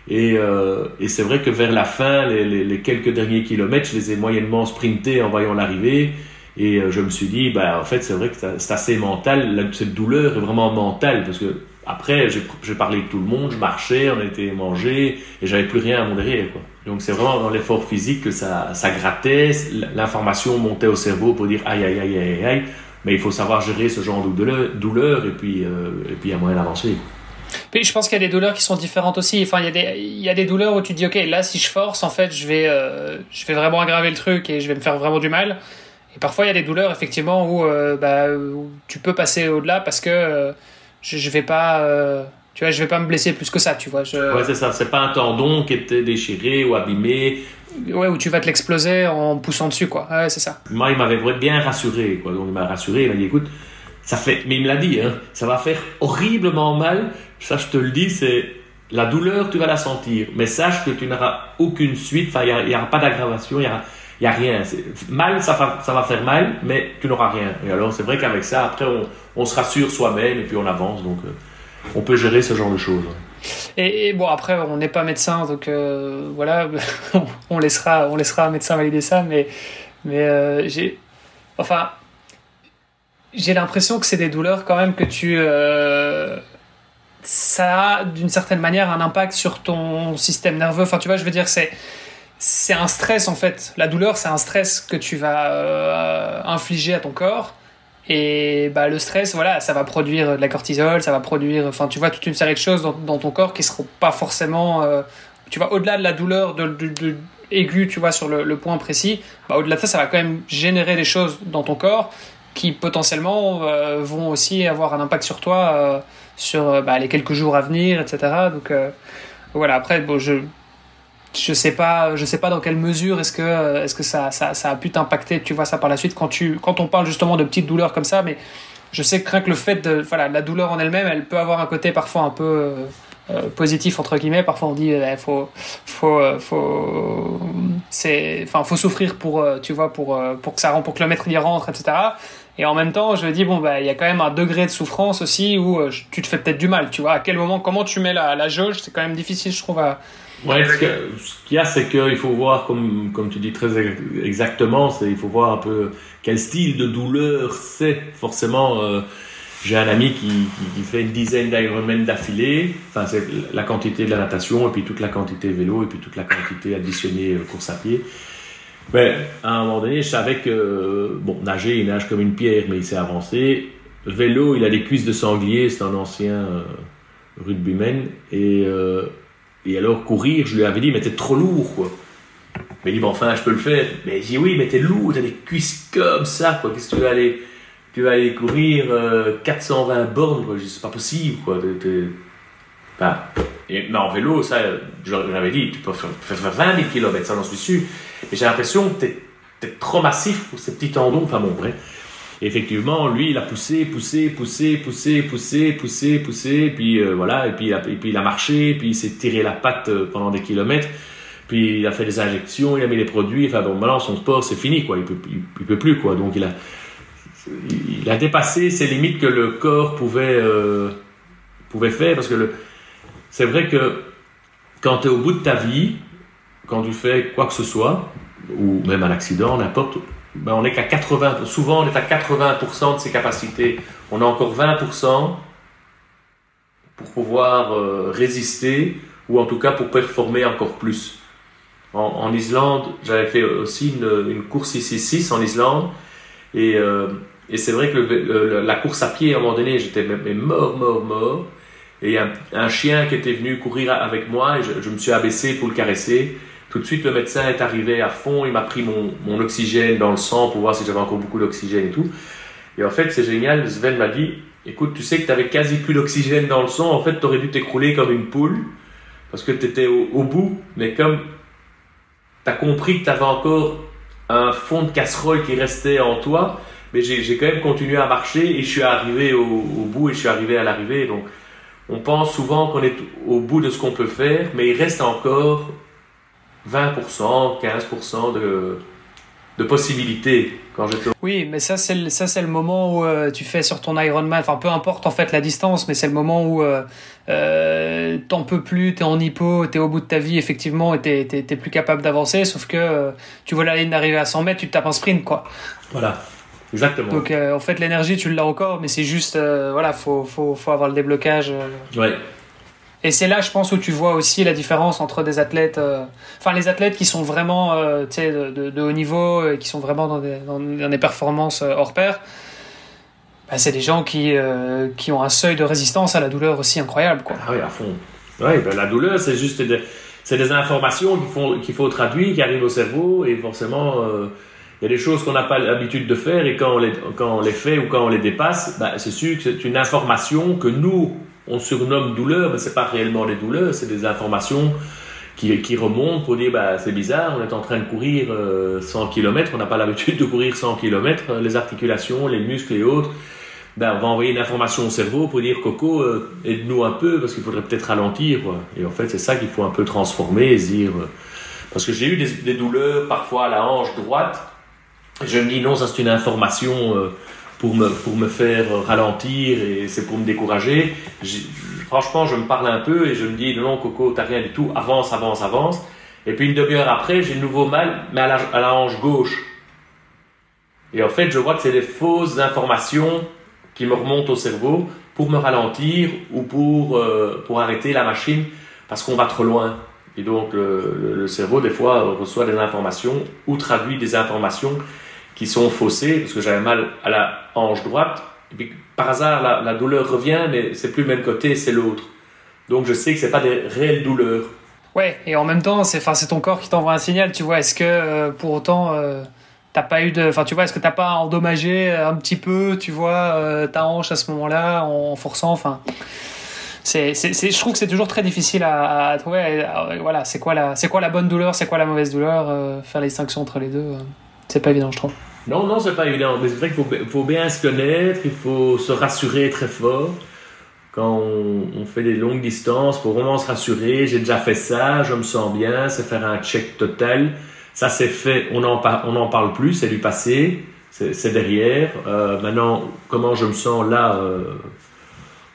Et, euh, et c'est vrai que vers la fin, les, quelques derniers kilomètres, je les ai moyennement sprintés en voyant l'arrivée. Et euh, je me suis dit, bah, en fait, c'est vrai que c'est assez mental. Cette douleur est vraiment mentale parce que après, j'ai parlé avec tout le monde, je marchais, on était mangé et j'avais plus rien à derrière. Quoi. Donc c'est vraiment dans l'effort physique que ça, ça grattait, l'information montait au cerveau pour dire aïe aïe aïe aïe aïe. Mais il faut savoir gérer ce genre de douleur, et puis euh, et puis il y a moyen d'avancer. je pense qu'il y a des douleurs qui sont différentes aussi. Enfin, il y, a des, il y a des douleurs où tu te dis, ok, là, si je force, en fait, je vais, euh, je vais vraiment aggraver le truc et je vais me faire vraiment du mal. Et parfois, il y a des douleurs, effectivement, où, euh, bah, tu peux passer au-delà parce que je, je vais pas. Euh, tu vois, je vais pas me blesser plus que ça, tu vois. Je... Ouais, c'est ça. C'est pas un tendon qui était déchiré ou abîmé. Ouais, où tu vas te l'exploser en poussant dessus, quoi. Ouais, c'est ça. Moi, il m'avait bien rassuré, quoi. Donc, il m'a rassuré. Il m'a dit, écoute, ça fait. Mais il me l'a dit, hein. Ça va faire horriblement mal. Ça, je te le dis, c'est. La douleur, tu vas la sentir. Mais sache que tu n'auras aucune suite. Enfin, il n'y aura pas d'aggravation. Il y aura il y a rien. Mal, ça va, faire mal, mais tu n'auras rien. Et alors, c'est vrai qu'avec ça, après, on, on se rassure soi-même et puis on avance. Donc, euh, on peut gérer ce genre de choses. Et, bon, après, on n'est pas médecin, donc euh, voilà, on laissera, on laissera un médecin valider ça, mais, mais euh, j'ai. Enfin, j'ai l'impression que c'est des douleurs quand même que tu. ça a d'une certaine manière un impact sur ton système nerveux. Enfin, tu vois, je veux dire, c'est c'est un stress en fait. La douleur, c'est un stress que tu vas euh, infliger à ton corps. Et bah, le stress, voilà, ça va produire de la cortisol, ça va produire, enfin, tu vois, toute une série de choses dans, ton corps qui seront pas forcément, euh, tu vois, au-delà de la douleur de, de, aiguë, tu vois, sur le, point précis, bah, au-delà de ça, ça va quand même générer des choses dans ton corps qui potentiellement euh, vont aussi avoir un impact sur toi, sur bah, les quelques jours à venir, etc. Donc voilà, après, bon, je je sais pas je sais pas dans quelle mesure est-ce que est-ce que ça, ça, ça, a pu t'impacter tu vois ça par la suite quand tu quand on parle justement de petites douleurs comme ça mais je sais que le fait de voilà la douleur en elle-même elle peut avoir un côté parfois un peu euh, euh, positif entre guillemets. Parfois on dit eh, faut faut euh, faut c'est faut souffrir pour tu vois pour pour que ça rentre pour que le maître y rentre etc et en même temps je me dis bon bah il y a quand même un degré de souffrance aussi où tu te fais peut-être du mal tu vois. À quel moment comment tu mets la, la jauge? C'est quand même difficile je trouve Ouais, ce qu'il y a, c'est qu'il faut voir, comme, comme tu dis très exactement, il faut voir un peu quel style de douleur c'est. Forcément, euh, j'ai un ami qui, qui, fait une dizaine d'Ironman d'affilée. Enfin, c'est la quantité de la natation, et puis toute la quantité vélo, et puis toute la quantité additionnée euh, course à pied. Mais à un moment donné, je savais que, bon, nager, il nage comme une pierre, mais il s'est avancé. Vélo, il a des cuisses de sanglier, c'est un ancien euh, rugbyman. Et euh, et alors, courir, je lui avais dit, mais t'es trop lourd, quoi. Mais il dit, bon, enfin, je peux le faire. Mais j'ai dit, oui, mais t'es lourd, t'as des cuisses comme ça, quoi. Qu'est-ce que tu vas aller, tu vas aller courir 420 euh, bornes, quoi. C'est pas possible, quoi. Enfin, et, mais en vélo, ça, j'avais dit, tu peux faire, 20 000 km, ça, j'en suis sûr. Mais j'ai l'impression que t'es, es trop massif pour ces petits tendons. Enfin, bon, bref effectivement, lui, il a poussé, poussé, poussé, poussé, poussé, poussé, poussé, puis euh, voilà, et puis, il a, et puis il a marché, puis il s'est tiré la patte euh, pendant des kilomètres, puis il a fait des injections, il a mis les produits, enfin bon, maintenant son sport c'est fini, quoi, il peut, il, peut plus, quoi, donc il a, il a dépassé ces limites que le corps pouvait, euh, pouvait faire, parce que c'est vrai que quand tu es au bout de ta vie, quand tu fais quoi que ce soit, ou même un accident, n'importe, ben on est qu'à 80, souvent on est à 80% de ses capacités. On a encore 20% pour pouvoir euh, résister ou en tout cas pour performer encore plus. En, Islande, j'avais fait aussi une, course ici 6 en Islande et, euh, et c'est vrai que la course à pied, à un moment donné, j'étais mort, mort, mort. Et un, un, chien qui était venu courir avec moi et je me suis abaissé pour le caresser. Tout de suite, le médecin est arrivé à fond, il m'a pris mon, mon, oxygène dans le sang pour voir si j'avais encore beaucoup d'oxygène et tout. Et en fait, c'est génial, Sven m'a dit, écoute, tu sais que tu avais quasi plus d'oxygène dans le sang, en fait, tu aurais dû t'écrouler comme une poule, parce que tu étais au, bout, mais comme tu as compris que tu avais encore un fond de casserole qui restait en toi, mais j'ai quand même continué à marcher et je suis arrivé au, au bout et je suis arrivé à l'arrivée. Donc, on pense souvent qu'on est au bout de ce qu'on peut faire, mais il reste encore 20%, 15% de, de possibilités quand j'étais. Oui, mais ça c'est le, ça c'est le moment où euh, tu fais sur ton Ironman, enfin peu importe en fait la distance, mais c'est le moment où euh, euh, t'en peux plus, t'es en hypo, t'es au bout de ta vie effectivement et t'es, t'es, plus capable d'avancer, sauf que euh, tu vois la ligne d'arrivée à 100 mètres, tu te tapes un sprint quoi. Voilà. Exactement. Donc en fait l'énergie tu l'as encore, mais c'est juste voilà faut, faut, faut avoir le déblocage. Ouais. Et c'est là, je pense, où tu vois aussi la différence entre des athlètes, euh, enfin les athlètes qui sont vraiment, euh, de, haut niveau, et qui sont vraiment dans des, performances euh, hors pair. Bah, c'est des gens qui, qui ont un seuil de résistance à la douleur aussi incroyable. Ah oui, à fond. Ouais, ben, la douleur, c'est juste des, des informations qu'il faut, qu'il faut traduire, qui arrivent au cerveau, et forcément, il y a des choses qu'on n'a pas l'habitude de faire, et quand on les, quand on les fait ou quand on les dépasse, bah, c'est sûr que c'est une information que nous, on surnomme douleur, mais c'est pas réellement des douleurs, c'est des informations qui, qui, remontent pour dire bah, c'est bizarre, on est en train de courir 100 euh, km, on n'a pas l'habitude de courir 100 km, euh, les articulations, les muscles et autres. Ben, on va envoyer une information au cerveau pour dire Coco, euh, aide-nous un peu parce qu'il faudrait peut-être ralentir. Et en fait, c'est ça qu'il faut un peu transformer dire Parce que j'ai eu des, douleurs parfois à la hanche droite. Je me dis non, ça c'est une information pour, me, pour me faire ralentir et c'est pour me décourager. Franchement, je me parle un peu et je me dis non, Coco, t'as rien du tout, avance, avance, avance. Et puis une demi-heure après, j'ai de nouveau mal, mais à la, à la hanche gauche. Et en fait, je vois que c'est des fausses informations qui me remontent au cerveau pour me ralentir ou pour, euh, pour arrêter la machine parce qu'on va trop loin. Et donc le, cerveau, des fois, reçoit des informations ou traduit des informations qui sont faussées parce que j'avais mal à la hanche droite. Et puis par hasard, la, douleur revient, mais c'est plus le même côté, c'est l'autre. Donc je sais que c'est pas des réelles douleurs. Ouais, et en même temps, c'est ton corps qui t'envoie un signal, tu vois. Est-ce que euh, pour autant, euh, t'as pas eu de. Enfin, tu vois, est-ce que t'as pas endommagé un petit peu, tu vois, euh, ta hanche à ce moment-là en forçant Enfin, c'est, je trouve que c'est toujours très difficile à, trouver. voilà, c'est quoi, la, c'est quoi la bonne douleur, c'est quoi la mauvaise douleur Faire les distinctions entre les deux, c'est pas évident, je trouve. Non, non, c'est pas évident. Mais c'est vrai qu'il faut, bien se connaître, il faut se rassurer très fort. Quand on, fait des longues distances, il faut vraiment se rassurer. J'ai déjà fait ça, je me sens bien, c'est faire un check total. Ça c'est fait, on n'en parle plus, c'est du passé, c'est derrière. Euh, maintenant, comment je me sens là euh,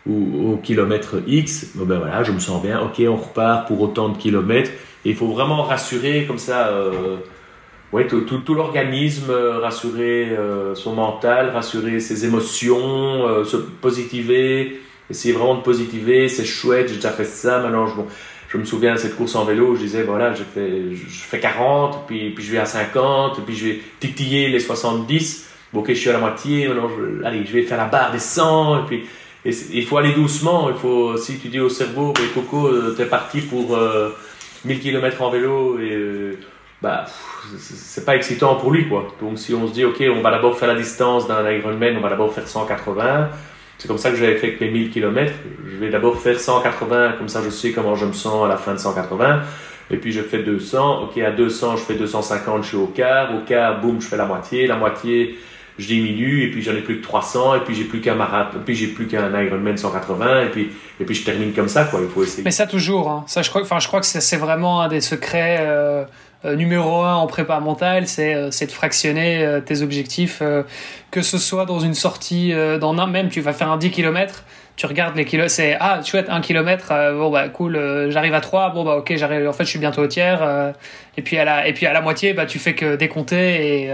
ou, au kilomètre X, ben voilà, je me sens bien, ok, on repart pour autant de kilomètres. Il faut vraiment rassurer comme ça. Euh, oui, tout, tout, l'organisme, euh, rassurer euh, son mental, rassurer ses émotions, euh, se positiver, essayer vraiment de positiver, c'est chouette, j'ai déjà fait ça, maintenant je, bon, je me souviens de cette course en vélo, je disais voilà, je fais, je fais 40, puis, puis je vais à 50, puis je vais titiller les 70, bon ok je suis à la moitié, maintenant je, allez, je vais faire la barre des 100, et puis il faut aller doucement, il faut, si tu dis au cerveau, mais Coco, t'es parti pour 1000 km en vélo, et bah, c'est pas excitant pour lui, quoi. Donc, si on se dit, OK, on va d'abord faire la distance d'un Ironman, on va d'abord faire 180. C'est comme ça que j'avais fait avec mes 1000 km. Je vais d'abord faire 180, comme ça je sais comment je me sens à la fin de 180. Et puis je fais 200. OK, à 200, je fais 250, je suis au quart. Au quart, boum, je fais la moitié. La moitié, je diminue. Et puis j'en ai plus que 300. Et puis j'ai plus qu'un marathon. Puis j'ai plus qu'un Ironman 180. Et puis, et puis je termine comme ça, quoi. Il faut essayer. Mais ça toujours. Hein. Ça, je crois, je crois que c'est vraiment un des secrets. Euh, numéro un en prépa mentale, c'est euh, de fractionner euh, tes objectifs, que ce soit dans une sortie, dans un même, tu vas faire un 10 km, tu regardes les kilos, c'est ah chouette, un kilomètre, bon bah cool, j'arrive à 3, bon bah ok, j'arrive, en fait je suis bientôt au tiers, et puis à la, et puis à la moitié, bah tu fais que décompter et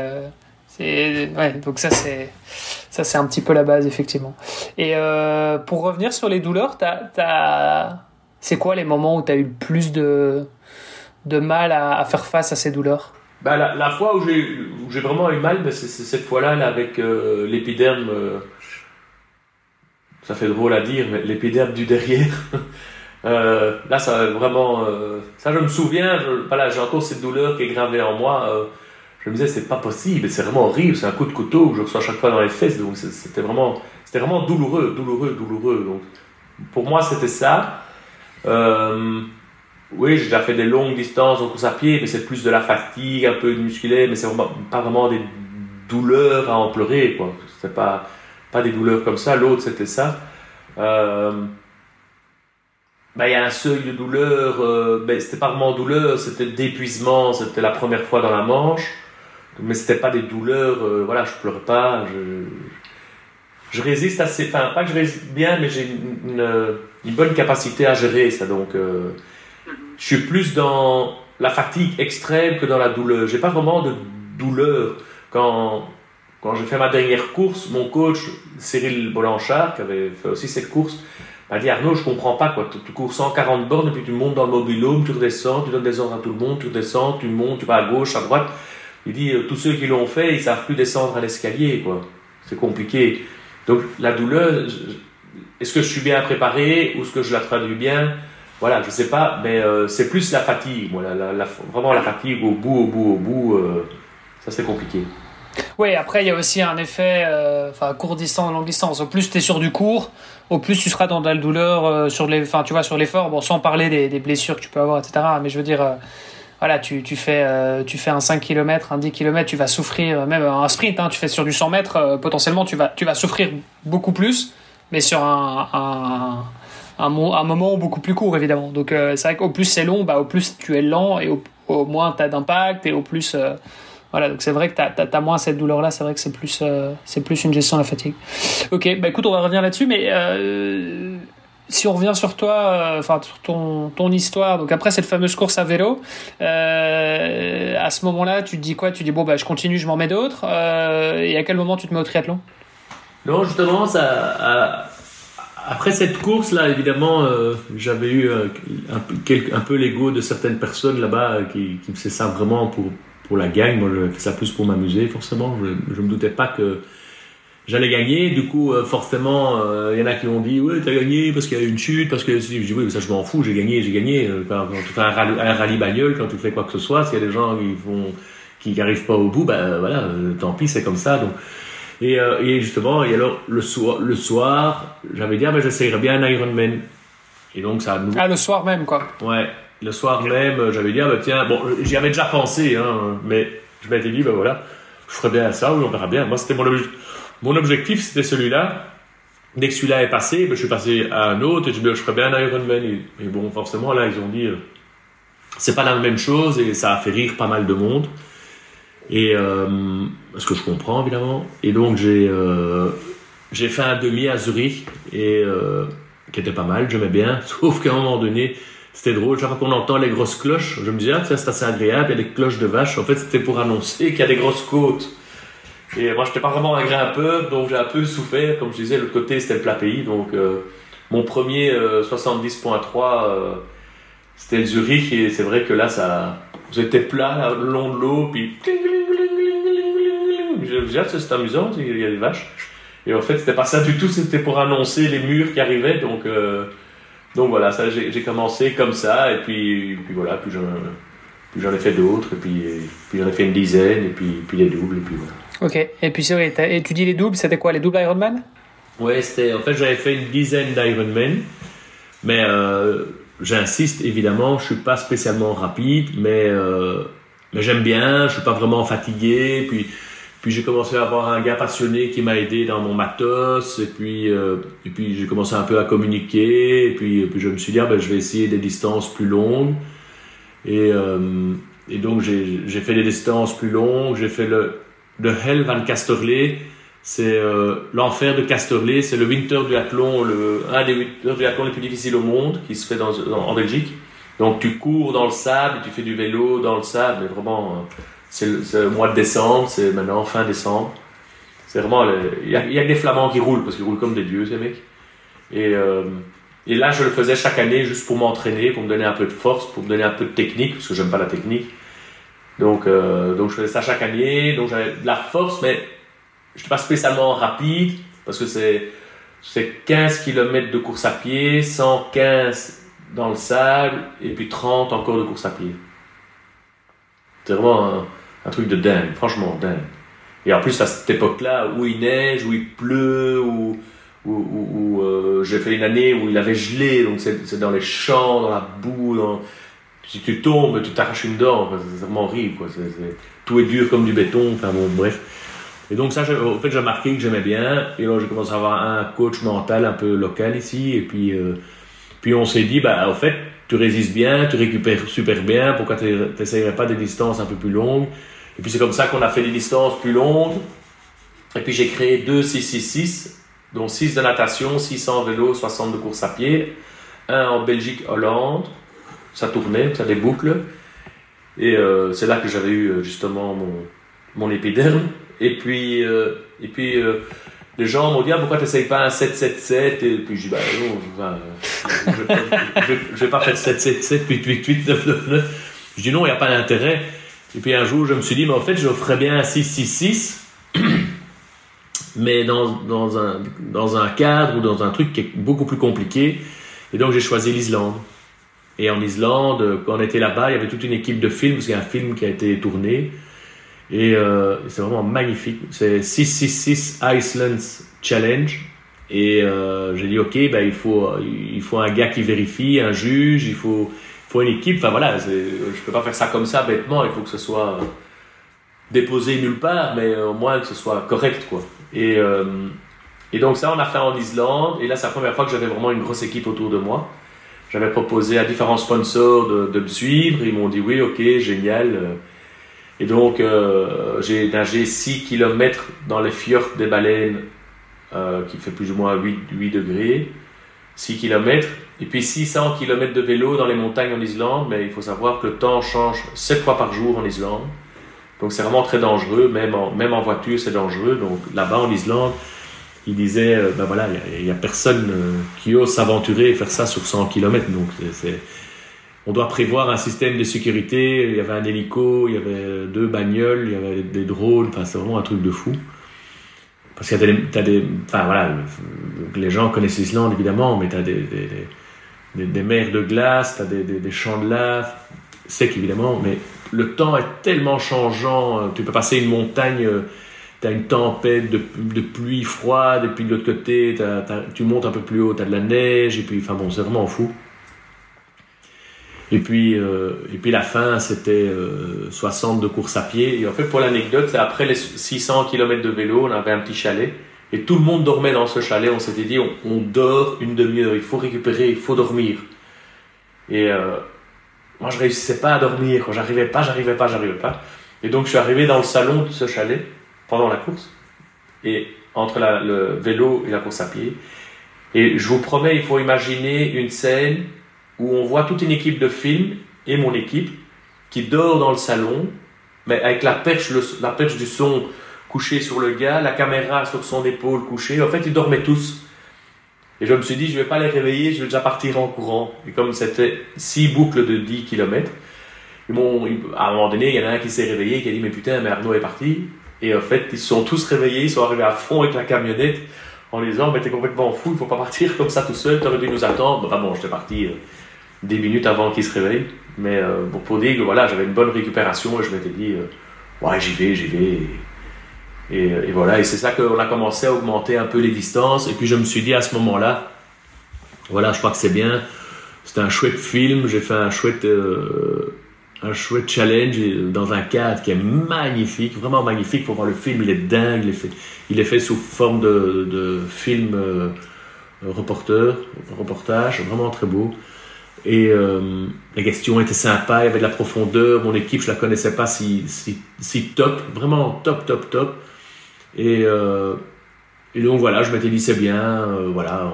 c'est donc ça c'est ça c'est un petit peu la base effectivement. Et pour revenir sur les douleurs, t'as, c'est quoi les moments où tu as eu le plus de de mal à, faire face à ces douleurs bah, la, fois où j'ai vraiment eu mal, bah, c'est cette fois-là avec euh, l'épiderme. Euh, ça fait drôle à dire, mais l'épiderme du derrière. Euh, là, ça vraiment. ça, je me souviens, j'ai encore cette douleur qui est gravée en moi. je me disais, c'est pas possible, c'est vraiment horrible, c'est un coup de couteau que je reçois chaque fois dans les fesses. Donc, c'était vraiment, vraiment douloureux, douloureux, douloureux. Donc, pour moi, c'était ça. Oui, j'ai déjà fait des longues distances en course à pied, mais c'est plus de la fatigue, un peu de musculaire, mais c'est pas vraiment des douleurs à en pleurer, quoi. C'est pas, pas des douleurs comme ça. L'autre, c'était ça. Euh, ben, il y a un seuil de douleur, euh, ben, c'était pas vraiment douleur, c'était d'épuisement, c'était la première fois dans la manche, mais c'était pas des douleurs, euh, voilà, je pleure pas, je, résiste assez, enfin, pas que je résiste bien, mais j'ai une, une, bonne capacité à gérer ça, donc, je suis plus dans la fatigue extrême que dans la douleur. J'ai pas vraiment de douleur. Quand, quand j'ai fait ma dernière course, mon coach, Cyril Bolanchard, qui avait fait aussi cette course, m'a dit Arnaud, je comprends pas quoi. Tu, cours 140 bornes et puis tu montes dans le mobilhome, tu redescends, tu donnes des ordres à tout le monde, tu redescends, tu montes, tu vas à gauche, à droite. Il dit euh, tous ceux qui l'ont fait, ils savent plus descendre à l'escalier quoi. C'est compliqué. Donc la douleur, est-ce que je suis bien préparé ou est-ce que je la traduis bien? Voilà, je sais pas, mais euh, c'est plus la fatigue, vraiment la fatigue au bout, au bout, au bout, euh, ça c'est compliqué. Oui, après il y a aussi un effet, euh, enfin court distance, longue distance. Au plus tu es sur du court, au plus tu seras dans de la douleur sur les, enfin tu vois sur l'effort, sans parler des, blessures que tu peux avoir, etc. Mais je veux dire, voilà, tu, fais, tu fais un 5 km, un 10 km, tu vas souffrir, même un sprint, hein, tu fais sur du 100 mètres, potentiellement tu vas, tu vas souffrir beaucoup plus, mais sur un, moment beaucoup plus court évidemment. Donc euh, c'est vrai qu'au plus c'est long, bah, au plus tu es lent et au, moins tu as d'impact et au plus. euh, voilà, donc c'est vrai que tu as, moins cette douleur-là, c'est vrai que c'est plus, euh, plus une gestion de la fatigue. Ok, bah écoute, on va revenir là-dessus, mais si on revient sur toi, enfin sur ton, ton histoire, donc après cette fameuse course à vélo, à ce moment-là, tu te dis quoi? Tu dis bon, bah je continue, je m'en mets d'autres, et à quel moment tu te mets au triathlon? Non, justement, ça, après cette course-là, évidemment, euh, j'avais eu euh, un, peu- quel- un peu l'ego de certaines personnes là-bas euh, qui, qui faisaient ça vraiment pour, pour la gagne. Moi, je fais ça plus pour m'amuser, forcément. Je, je me doutais pas que j'allais gagner. Du coup, forcément, il y en a qui ont dit Ouais, t'as gagné parce qu'il y a eu une chute, parce que. Je dis Oui, mais ça, je m'en fous, j'ai gagné, j'ai gagné. Quand, tu fais un rallye, un rallye bagnole, quand tu fais quoi que ce soit, s'il y a des gens qui n'arrivent pas au bout, ben voilà, tant pis, c'est comme ça. Et, euh, et justement, et alors le soir, le soir j'avais dit, ah, ben, j'essayerais bien un Ironman. Et donc, ça a nouveau. Ah, le soir même, quoi. Ouais, le soir même, euh, j'avais dit, ah, ben, tiens, bon, j'y avais déjà pensé, hein, mais je m'étais dit, ben voilà, je ferais bien ça, ou on verra bien. Moi, c'était mon, obje- mon objectif, c'était celui-là. Dès que celui-là est passé, ben, je suis passé à un autre, et je, ben, je ferais bien un Ironman. Et, et bon, forcément, là, ils ont dit, euh, c'est pas la même chose, et ça a fait rire pas mal de monde. Et euh, ce que je comprends évidemment. Et donc j'ai euh, fait un demi à Zurich et euh, qui était pas mal, j'aimais bien. Sauf qu'à un moment donné, c'était drôle. Chaque fois qu'on entend les grosses cloches, je me disais ah tiens c'est assez agréable. Il y a des cloches de vache. En fait c'était pour annoncer qu'il y a des grosses côtes. Et moi j'étais pas vraiment un grimpeur, donc j'ai un peu souffert. Comme je disais, l'autre côté c'était le plat pays. Donc euh, mon premier euh, 70.3 euh, c'était Zurich et c'est vrai que là ça j'étais plat là, le long de l'eau puis disais, ah, c'est amusant il y a des vaches et en fait c'était pas ça du tout c'était pour annoncer les murs qui arrivaient donc euh, donc voilà ça j'ai commencé comme ça et puis puis voilà puis j'en puis j'en ai fait d'autres et puis puis j'en ai fait une dizaine et puis puis les doubles et puis voilà Ok, et puis c'est vrai, et tu dis les doubles, c'était quoi Les doubles Ironman Ouais, c'était. En fait, j'avais fait une dizaine d'Ironman, mais euh, j'insiste évidemment, je suis pas spécialement rapide, mais euh, mais j'aime bien. Je suis pas vraiment fatigué. Puis puis j'ai commencé à avoir un gars passionné qui m'a aidé dans mon matos, et puis euh, et puis j'ai commencé un peu à communiquer, et puis et puis je me suis dit ah, ben je vais essayer des distances plus longues. Et euh, et donc j'ai fait des distances plus longues. J'ai fait le le Hell van Casterlee. C'est euh, l'enfer de Casterlee, c'est le winter duathlon, le, un des winter duathlons les plus difficiles au monde, qui se fait dans, en Belgique. Donc tu cours dans le sable, et tu fais du vélo dans le sable, mais vraiment, c'est le, mois de décembre, c'est maintenant fin décembre. C'est vraiment, il y, a, a des flamands qui roulent, parce qu'ils roulent comme des dieux, ces mecs. Et, euh, et là, je le faisais chaque année juste pour m'entraîner, pour me donner un peu de force, pour me donner un peu de technique, parce que j'aime pas la technique. Donc, euh, donc je faisais ça chaque année, donc j'avais de la force, mais je suis pas spécialement rapide parce que c'est c'est 15 km de course à pied, 115 dans le sable et puis 30 encore de course à pied. C'est vraiment un, un truc de dingue, franchement dingue. Et en plus à cette époque-là où il neige, où il pleut, où, où, euh, j'ai fait une année où il avait gelé, donc c'est dans les champs, dans la boue, si tu tombes, tu t'arraches une dent, c'est vraiment horrible. Quoi. Tout est dur comme du béton, enfin bon, bref. Et donc ça, en fait, j'ai remarqué que j'aimais bien. Et alors, j'ai commencé à avoir un coach mental un peu local ici. Et puis, euh, puis on s'est dit, bah, en fait, tu résistes bien, tu récupères super bien. Pourquoi tu n'essayerais pas des distances un peu plus longues? Et puis c'est comme ça qu'on a fait des distances plus longues. Et puis j'ai créé deux 666, dont 6 de natation, 6 en vélo, 60 de course à pied. Un en Belgique, Hollande. Ça tournait, ça des boucles. Et euh, c'est là que j'avais eu euh, justement mon, mon épiderme. Et puis, euh, et puis euh, les gens m'ont dit ah, pourquoi tu n'essayes pas un 7-7-7 Et puis je dis bah non, je ne vais pas faire 7-7-7, 8-8-8, 9-9-9. Je dis non, il n'y a pas d'intérêt. Et puis un jour, je me suis dit mais en fait, je ferais bien un 6-6-6, mais dans, dans, un, dans un cadre ou dans un truc qui est beaucoup plus compliqué. Et donc j'ai choisi l'Islande. Et en Islande, quand on était là-bas, il y avait toute une équipe de films, parce qu'il y a un film qui a été tourné. Et euh, c'est vraiment magnifique. C'est 666 Iceland Challenge. Et euh, j'ai dit, OK, ben, il, faut, il faut un gars qui vérifie, un juge, il faut, il faut une équipe. Enfin voilà, c'est- je peux pas faire ça comme ça bêtement. Il faut que ce soit euh, déposé nulle part, mais au moins que ce soit correct. quoi. Et, euh, et donc ça, on a fait en Islande. Et là, c'est la première fois que j'avais vraiment une grosse équipe autour de moi. J'avais proposé à différents sponsors de, me suivre. Ils m'ont dit oui, ok, génial. Et donc, euh, j'ai nagé 6 km dans les fjords des baleines, euh, qui fait plus ou moins 8, 8 degrés. 6 km. Et puis 600 km de vélo dans les montagnes en Islande. Mais il faut savoir que le temps change 7 fois par jour en Islande. Donc, c'est vraiment très dangereux. Même en, même en voiture, c'est dangereux. Donc, là-bas en Islande, il disait, euh, ben voilà, il n'y a, personne euh, qui ose s'aventurer et faire ça sur 100 km. Donc, on doit prévoir un système de sécurité. Il y avait un hélico, il y avait deux bagnoles, il y avait des drones. Enfin, c'est vraiment un truc de fou. Parce y a des, des, enfin voilà, les gens connaissent l'Islande évidemment, mais tu as des, des, des, mers de glace, tu as des, champs de lave, sec évidemment, mais le temps est tellement changeant. Tu peux passer une montagne, tu as une tempête de, de, pluie froide, et puis de l'autre côté, tu montes un peu plus haut, tu as de la neige, et puis, enfin bon, c'est vraiment fou. Et puis, euh, et puis la fin, c'était euh, 60 de course à pied. Et en fait, pour l'anecdote, après les 600 km de vélo, on avait un petit chalet. Et tout le monde dormait dans ce chalet. On s'était dit, on, dort une demi-heure. Il faut récupérer, il faut dormir. Et euh, moi, je réussissais pas à dormir. J'arrivais pas, j'arrivais pas, j'arrivais pas. Et donc, je suis arrivé dans le salon de ce chalet pendant la course. Et entre le vélo et la course à pied. Et je vous promets, il faut imaginer une scène où on voit toute une équipe de films et mon équipe qui dort dans le salon, mais avec la perche, la perche du son couchée sur le gars, la caméra sur son épaule couchée. En fait, ils dormaient tous. Et je me suis dit, je vais pas les réveiller, je vais déjà partir en courant. Et comme c'était six boucles de 10 km, à un moment donné, il y en a un qui s'est réveillé, qui a dit, mais putain, mais Arnaud est parti. Et en fait, ils se sont tous réveillés, ils sont arrivés à fond avec la camionnette en disant, mais t'es complètement fou, il faut pas partir comme ça tout seul, t'aurais dû nous attendre. Enfin bon, j'étais parti euh, des minutes avant qu'il se réveille. Mais euh, pour dire que voilà, j'avais une bonne récupération et je m'étais dit, euh, ouais, j'y vais, j'y vais. Et, et, voilà, et c'est ça qu'on a commencé à augmenter un peu les distances. Et puis je me suis dit à ce moment-là, voilà, je crois que c'est bien. C'était un chouette film, j'ai fait un chouette, euh, un chouette challenge dans un cadre qui est magnifique, vraiment magnifique. Pour voir le film, il est dingue, il est fait, sous forme de, de film euh, reporter, reportage, vraiment très beau. Et euh, la question était sympa, il y avait de la profondeur. Mon équipe, je la connaissais pas si, si top, vraiment top, top, top. Et, euh, et donc voilà, je m'étais dit c'est bien, euh, voilà,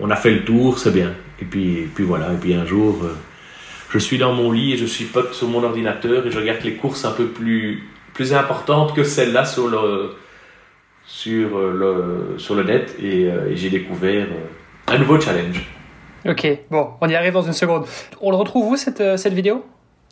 on, a fait le tour, c'est bien. Et puis, puis voilà, et puis un jour, euh, je suis dans mon lit et je suis pote sur mon ordinateur et je regarde les courses un peu plus, plus importantes que celles-là sur le, sur le, sur le net et, j'ai découvert un nouveau challenge. Ok, bon, on y arrive dans une seconde. On le retrouve où cette, cette vidéo?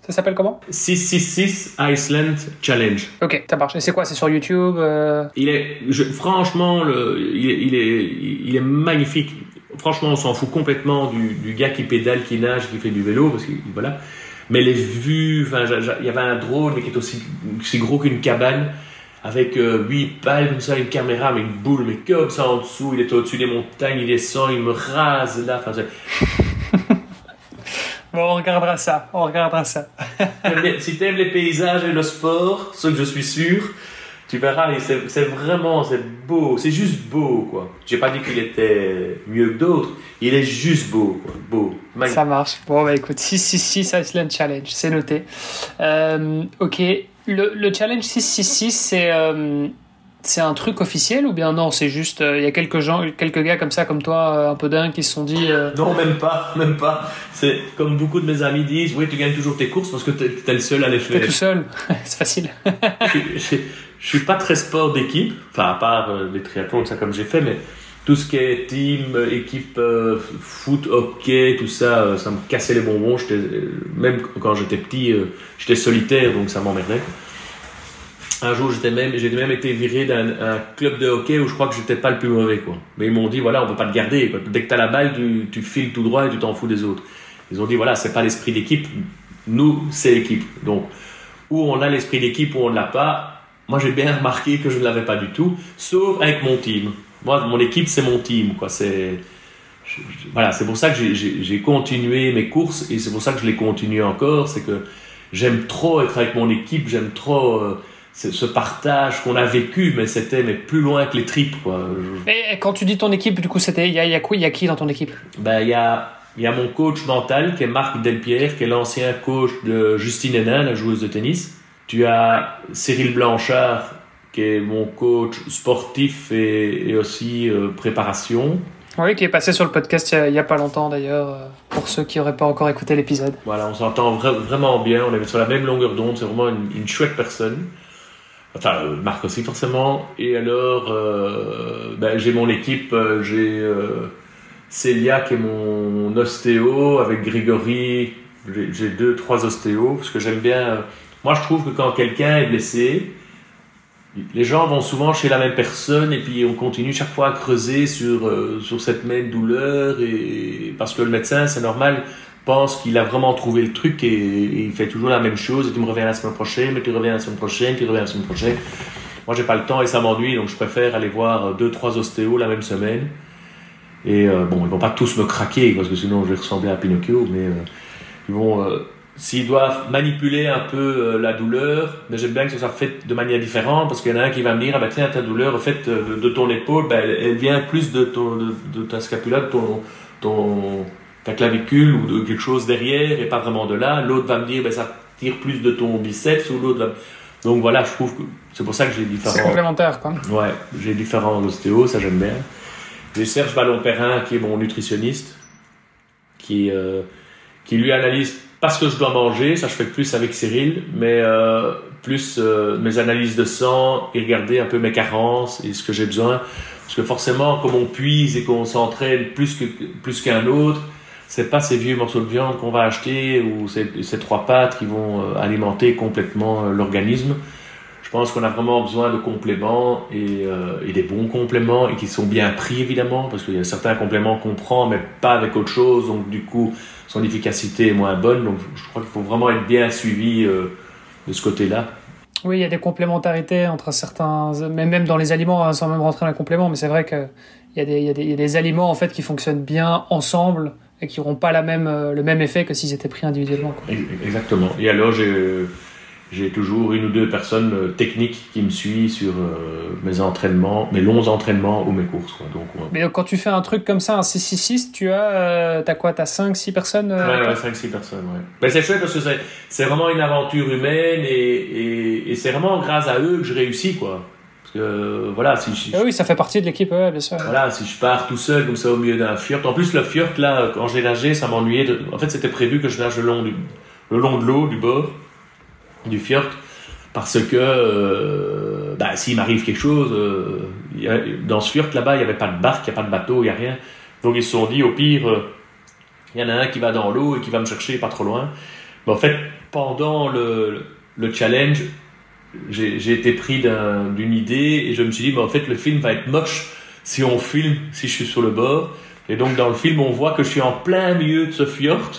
Ça s'appelle comment 666 Iceland Challenge. Ok, ça marche. Et c'est quoi? C'est sur YouTube euh... Il est, je, franchement, le, il, est, il, est, il est magnifique. Franchement, on s'en fout complètement du, du, gars qui pédale, qui nage, qui fait du vélo, parce que voilà. Mais les vues, enfin, il y avait un drone, mais qui est aussi, aussi gros qu'une cabane avec euh, 8 pales comme ça, une caméra, mais une boule, mais comme ça en dessous, il est au-dessus des montagnes, il descend, il me rase là. Enfin, bon, on regardera ça, on regardera ça. si tu aimes les paysages et le sport, ce que je suis sûr, tu verras, c'est vraiment, c'est beau, c'est juste beau, quoi. J'ai pas dit qu'il était mieux que d'autres, il est juste beau, quoi, beau. Magnifique. Ça marche. Bon, bah écoute, 666 Iceland Challenge, c'est noté. Euh, ok, le, le, challenge 666, c'est euh, c'est un truc officiel ou bien non C'est juste, il euh, y a quelques gens, quelques gars comme ça, comme toi, euh, un peu dingues, qui se sont dit. euh, Non, même pas, même pas. C'est comme beaucoup de mes amis disent, oui, tu gagnes toujours tes courses parce que tu es, le seul à les faire. T'es tout seul, c'est facile. je, je, je, suis pas très sport d'équipe, enfin à part les triathlons, ça comme j'ai fait, mais tout ce qui est team, équipe, foot, hockey, tout ça, ça me cassait les bonbons. Même quand j'étais petit, j'étais solitaire, donc ça m'emmerdait. Un jour, j'étais même, j'ai même été viré d'un club de hockey où je crois que j'étais pas le plus mauvais, quoi. Mais ils m'ont dit, voilà, on peut pas te garder. Dès que tu as la balle, tu, tu, files tout droit et tu t'en fous des autres. Ils ont dit, voilà, c'est pas l'esprit d'équipe. Nous, c'est l'équipe. Donc, où on a l'esprit d'équipe, où on ne l'a pas. Moi, j'ai bien remarqué que je ne l'avais pas du tout, sauf avec mon team. Moi, mon équipe, c'est mon team. Quoi. C'est, voilà, c'est pour ça que j'ai continué mes courses et c'est pour ça que je les continue encore. C'est que j'aime trop être avec mon équipe, j'aime trop euh, ce partage qu'on a vécu, mais c'était mais plus loin que les tripes. Quoi. Et quand tu dis ton équipe, du coup, c'était il y a, y a, y a qui dans ton équipe? Ben il y a il y a mon coach mental qui est Marc Delpierre, qui est l'ancien coach de Justine Hénin, la joueuse de tennis. Tu as Cyril Blanchard, qui est mon coach sportif et, aussi euh, préparation. Oui, qui est passé sur le podcast il n'y a, pas longtemps d'ailleurs, euh, pour ceux qui n'auraient pas encore écouté l'épisode. Voilà, on s'entend vraiment bien, on est sur la même longueur d'onde, c'est vraiment une, chouette personne. Enfin, euh, Marc aussi forcément. Et alors, ben, j'ai mon équipe, j'ai Célia qui est mon ostéo, avec Grégory, j'ai deux, trois ostéos, parce que j'aime bien... Moi, je trouve que quand quelqu'un est blessé, les gens vont souvent chez la même personne et puis on continue chaque fois à creuser sur, euh, sur cette même douleur et parce que le médecin, c'est normal, pense qu'il a vraiment trouvé le truc et, il fait toujours la même chose et tu me reviens la semaine prochaine, mais tu reviens la semaine prochaine, tu reviens la semaine prochaine. Moi, j'ai pas le temps et ça m'ennuie, donc je préfère aller voir deux, trois ostéos la même semaine. Et euh, bon, ils vont pas tous me craquer parce que sinon je vais ressembler à Pinocchio, mais euh, vont S'ils doivent manipuler un peu euh, la douleur, mais j'aime bien que ça soit fait de manière différente parce qu'il y en a un qui va me dire ah ben, tiens ta douleur en fait euh, de, ton épaule ben, elle, vient plus de, ton, de, ta scapula, de ton, ta clavicule ou de quelque chose derrière et pas vraiment de là. L'autre va me dire ben, ça tire plus de ton biceps ou l'autre va... Donc voilà, je trouve que c'est pour ça que j'ai différents. C'est complémentaire quoi. Ouais, j'ai différents ostéos, ça j'aime bien. J'ai Serge Ballon-Perrin qui est mon nutritionniste, qui, euh, qui lui analyse parce que je dois manger, ça je fais plus avec Cyril, mais euh, plus euh, mes analyses de sang et regarder un peu mes carences et ce que j'ai besoin. Parce que forcément, comme on puise et qu'on s'entraîne plus que plus qu'un autre, c'est pas ces vieux morceaux de viande qu'on va acheter ou ces, trois pâtes qui vont euh, alimenter complètement l'organisme. Je pense qu'on a vraiment besoin de compléments et, et, des bons compléments et qui sont bien pris évidemment parce qu'il y a certains compléments qu'on prend mais pas avec autre chose donc du coup son efficacité est moins bonne. Donc je crois qu'il faut vraiment être bien suivi euh, de ce côté-là. Oui, il y a des complémentarités entre certains, même dans les aliments, hein, sans même rentrer dans les compléments, mais c'est vrai qu'il y, y a des aliments en fait qui fonctionnent bien ensemble et qui n'auront pas la même, euh, le même effet que s'ils étaient pris individuellement. Exactement. Et alors j'ai j'ai toujours une ou deux personnes euh, techniques qui me suivent sur euh, mes entraînements, mes longs entraînements ou mes courses. Donc, Mais quand tu fais un truc comme ça, un 666, tu as, euh, as quoi? Tu as 5-6 personnes Ouais, ouais 5-6 personnes, ouais. Mais c'est chouette parce que c'est vraiment une aventure humaine et, et, c'est vraiment grâce à eux que je réussis, quoi. Parce que, voilà, si je, ah oui, ça fait partie de l'équipe, ouais, bien sûr. Voilà, si je pars tout seul comme ça au milieu d'un fjord. En plus, le fjord, là, quand j'ai nagé, ça m'ennuyait. De... En fait, c'était prévu que je nage le long, du, le long de l'eau, du bord du fjord parce que euh, bah, s'il m'arrive quelque chose, euh, dans ce fjord là-bas, il n'y avait pas de barque, il n'y a pas de bateau, il n'y a rien. Donc ils se sont dit, au pire, euh, il y en a un qui va dans l'eau et qui va me chercher pas trop loin. Mais en fait, pendant le, le challenge, j'ai été pris d'une idée et je me suis dit, mais en fait, le film va être moche si on filme, si je suis sur le bord. Et donc dans le film, on voit que je suis en plein milieu de ce fjord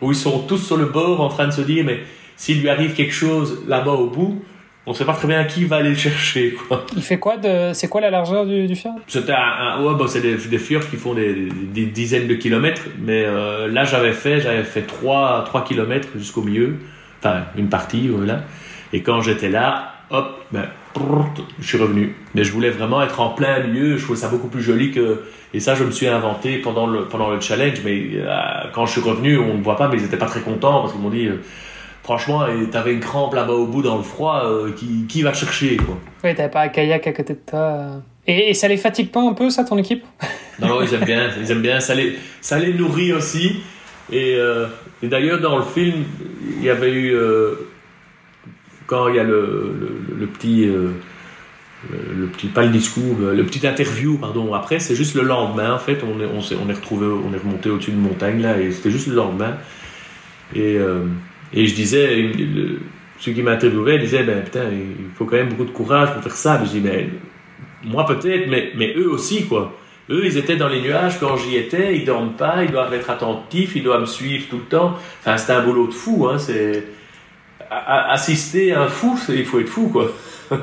où ils sont tous sur le bord en train de se dire, mais s'il lui arrive quelque chose là-bas au bout, on ne sait pas très bien qui va aller le chercher. Quoi. Il fait quoi de... C'est quoi la largeur du, du fjord? C'était un, ouais, bon, c'est des, des, fjords qui font des, des dizaines de kilomètres, mais euh, là j'avais fait j'avais fait 3, 3 kilomètres jusqu'au milieu, enfin une partie voilà. Et quand j'étais là, hop, ben, je suis revenu. Mais je voulais vraiment être en plein milieu. Je trouvais ça beaucoup plus joli que. Et ça, je me suis inventé pendant le pendant le challenge. Mais euh, quand je suis revenu, on ne voit pas, mais ils n'étaient pas très contents parce qu'ils m'ont dit. Euh, franchement, t'avais une crampe là-bas au bout dans le froid, euh, qui, qui va chercher quoi? Oui, t'avais pas un kayak à côté de toi. Et, ça les fatigue pas un peu, ça, ton équipe? Non, non, ils aiment bien, ils aiment bien. Ça les, ça les nourrit aussi. Et, euh, et d'ailleurs, dans le film, il y avait eu. Quand il y a le, petit. le petit, pas le discours, le petit interview, pardon, après, c'est juste le lendemain, en fait, on est, on, est, retrouvé, on est remonté au-dessus de montagne, là, et c'était juste le lendemain. Et, et je disais, le, qui m'a interviewé disait, ben putain, il faut quand même beaucoup de courage pour faire ça. je dis, mais moi peut-être, mais, mais eux aussi, quoi. Eux, ils étaient dans les nuages quand j'y étais, ils dorment pas, ils doivent être attentifs, ils doivent me suivre tout le temps. Enfin, c'est un boulot de fou, hein. C'est assister à un fou, il faut être fou, quoi.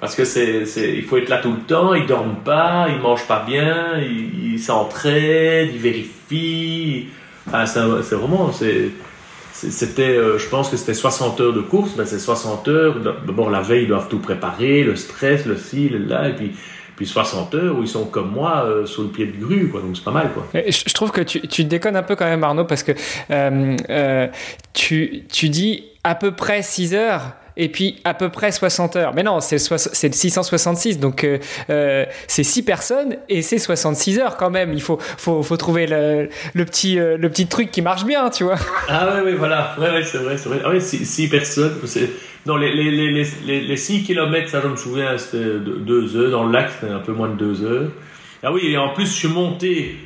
Parce que c'est, il faut être là tout le temps, ils dorment pas, ils mangent pas bien, ils s'entraident, ils vérifient. Enfin, c'est vraiment, c'était, euh, je pense que c'était 60 heures de course, ben c'est 60 heures. D'abord, la veille, ils doivent tout préparer, le stress, le ci, le là, et puis, puis 60 heures où ils sont comme moi euh, sur le pied de grue, quoi. Donc c'est pas mal, quoi. Je, trouve que tu, tu, déconnes un peu quand même, Arnaud, parce que euh, euh, tu, tu dis à peu près 6 heures et puis à peu près 60 heures. Mais non, c'est le 666, donc euh, euh, c'est 6 personnes et c'est 66 heures quand même. Il faut, faut, trouver le, petit, euh, le petit truc qui marche bien, tu vois. Ah ouais, ouais voilà, ouais, ouais c'est vrai, c'est vrai. Ah ouais, 6 personnes, non, les, les, les, les, les 6 km, ça je me souviens, c'était 2 heures, dans le lac c'était un peu moins de 2 heures. Ah oui, et en plus je suis monté,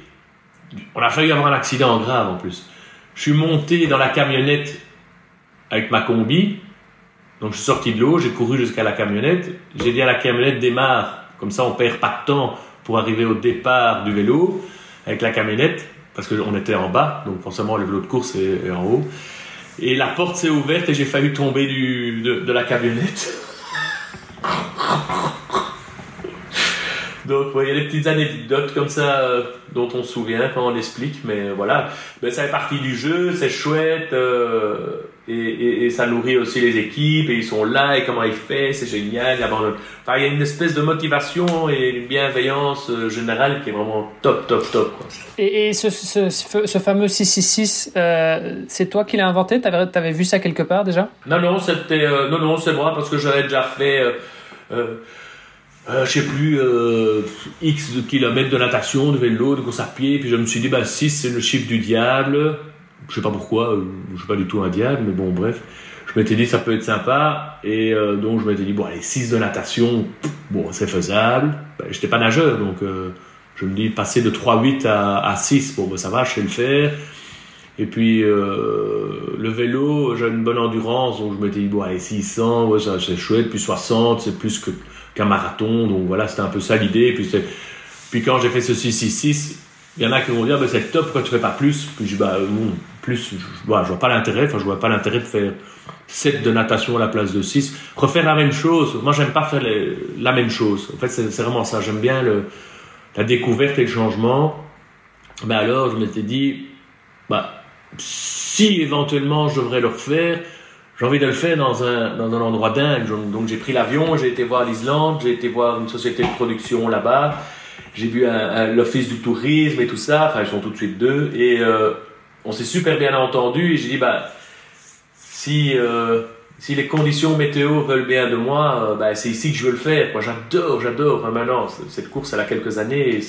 on a failli avoir un accident grave en plus. Je suis monté dans la camionnette avec ma combi, donc je suis sorti de l'eau, j'ai couru jusqu'à la camionnette, j'ai dit à la camionnette démarre, comme ça on perd pas de temps pour arriver au départ du vélo avec la camionnette, parce qu'on était en bas, donc forcément le vélo de course est, en haut. Et la porte s'est ouverte et j'ai failli tomber de, la camionnette. Donc, il y a des petites anecdotes comme ça euh, dont on se souvient quand on l'explique, mais voilà. Mais ça fait partie du jeu, c'est chouette, euh, et, ça nourrit aussi les équipes, et ils sont là, et comment ils font, c'est génial. Il y, a, enfin, il y a une espèce de motivation et une bienveillance euh, générale qui est vraiment top, top, top. Quoi. Et, ce, ce, fameux 666, c'est toi qui l'as inventé? Tu avais, vu ça quelque part déjà? Non, non, c'était, non, non, c'est moi parce que j'avais déjà fait euh, je sais plus, euh, X de kilomètres de natation, de vélo, de course à pied, puis je me suis dit, bah 6 c'est le chiffre du diable, je sais pas pourquoi, euh, je suis pas du tout un diable, mais bon bref, je m'étais dit ça peut être sympa, et euh, donc je m'étais dit, bon allez, 6 de natation, bon c'est faisable, ben, j'étais pas nageur, donc euh, je me dis, passer de 3-8 à, à 6, bon ben, ça va, je sais le faire, et puis le vélo, j'ai une bonne endurance, donc je m'étais dit, bon allez, 600, ouais, c'est chouette, puis 60, c'est plus qu'un marathon. Donc voilà, c'était un peu ça l'idée. Puis, quand j'ai fait ce 666, il y en a qui vont dire bah, c'est top, pourquoi tu fais pas plus? Puis je dis bah non, plus, je, vois, je vois pas l'intérêt. Enfin, je vois pas l'intérêt de faire 7 de natation à la place de 6. Refaire la même chose. Moi, j'aime pas faire la même chose. En fait, c'est vraiment ça. J'aime bien le, la découverte et le changement. Ben alors, je m'étais dit, bah, si éventuellement je devrais le refaire, j'ai envie de le faire dans un, dans un endroit dingue. Donc j'ai pris l'avion, j'ai été voir l'Islande, j'ai été voir une société de production là-bas, j'ai vu l'office du tourisme et tout ça, enfin ils sont tout de suite deux, euh, on s'est super bien entendu, et j'ai dit, bah, si, euh, si les conditions météo veulent bien de moi, euh, bah, c'est ici que je veux le faire. J'adore, j'adore, enfin, maintenant, cette course elle a quelques années,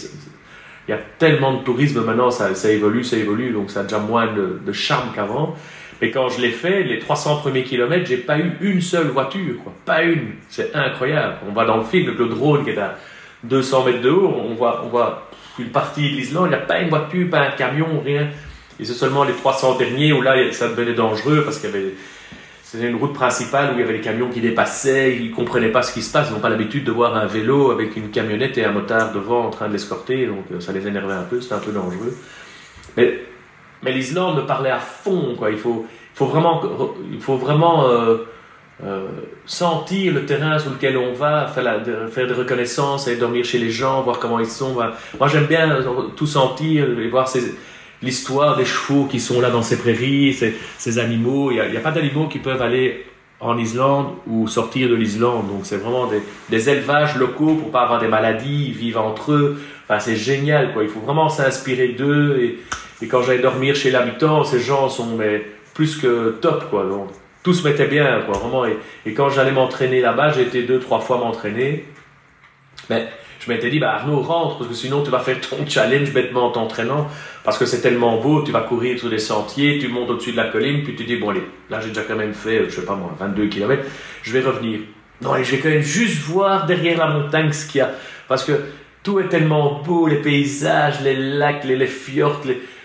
il y a tellement de tourisme maintenant, ça, ça évolue, ça évolue, donc ça a déjà moins de, de charme qu'avant. Mais quand je l'ai fait, les 300 premiers kilomètres, j'ai pas eu une seule voiture, quoi. Pas une. C'est incroyable. On voit dans le film le drone qui est à 200 mètres de haut, on voit, on voit une partie de l'Islande, il n'y a pas une voiture, pas un camion, rien. Et c'est seulement les 300 derniers où là, ça devenait dangereux parce qu'il y avait, c'était une route principale où il y avait des camions qui dépassaient, ils comprenaient pas ce qui se passe, ils n'ont pas l'habitude de voir un vélo avec une camionnette et un motard devant en train de l'escorter, donc euh, ça les énervait un peu, c'était un peu dangereux. Mais mais l'Islande me parlait à fond, quoi. Il faut, faut vraiment, il faut vraiment euh, euh, sentir le terrain sur lequel on va, faire, faire des reconnaissances, aller dormir chez les gens, voir comment ils sont. Moi, j'aime bien tout sentir et voir l'histoire des chevaux qui sont là dans ces prairies, ces, ces animaux. Il n'y a, pas d'animaux qui peuvent aller en Islande ou sortir de l'Islande. Donc, c'est vraiment des, des, élevages locaux pour pas avoir des maladies, ils vivent entre eux. Enfin, c'est génial, quoi. Il faut vraiment s'inspirer d'eux et et quand j'allais dormir chez l'habitant, ces gens sont mais, plus que top, quoi. Donc, tout se mettait bien, quoi, vraiment. Et, et quand j'allais m'entraîner là-bas, été deux, trois fois m'entraîner. Mais je m'étais dit, bah Arnaud, rentre, parce que sinon tu vas faire ton challenge bêtement en t'entraînant, parce que c'est tellement beau, tu vas courir sur des sentiers, tu montes au-dessus de la colline, puis tu dis, bon allez, là j'ai déjà quand même fait, je sais pas moi, 22 km, je vais revenir. Non, et je vais quand même juste voir derrière la montagne ce qu'il y a, parce que tout est tellement beau, les paysages, les lacs, les, fjords,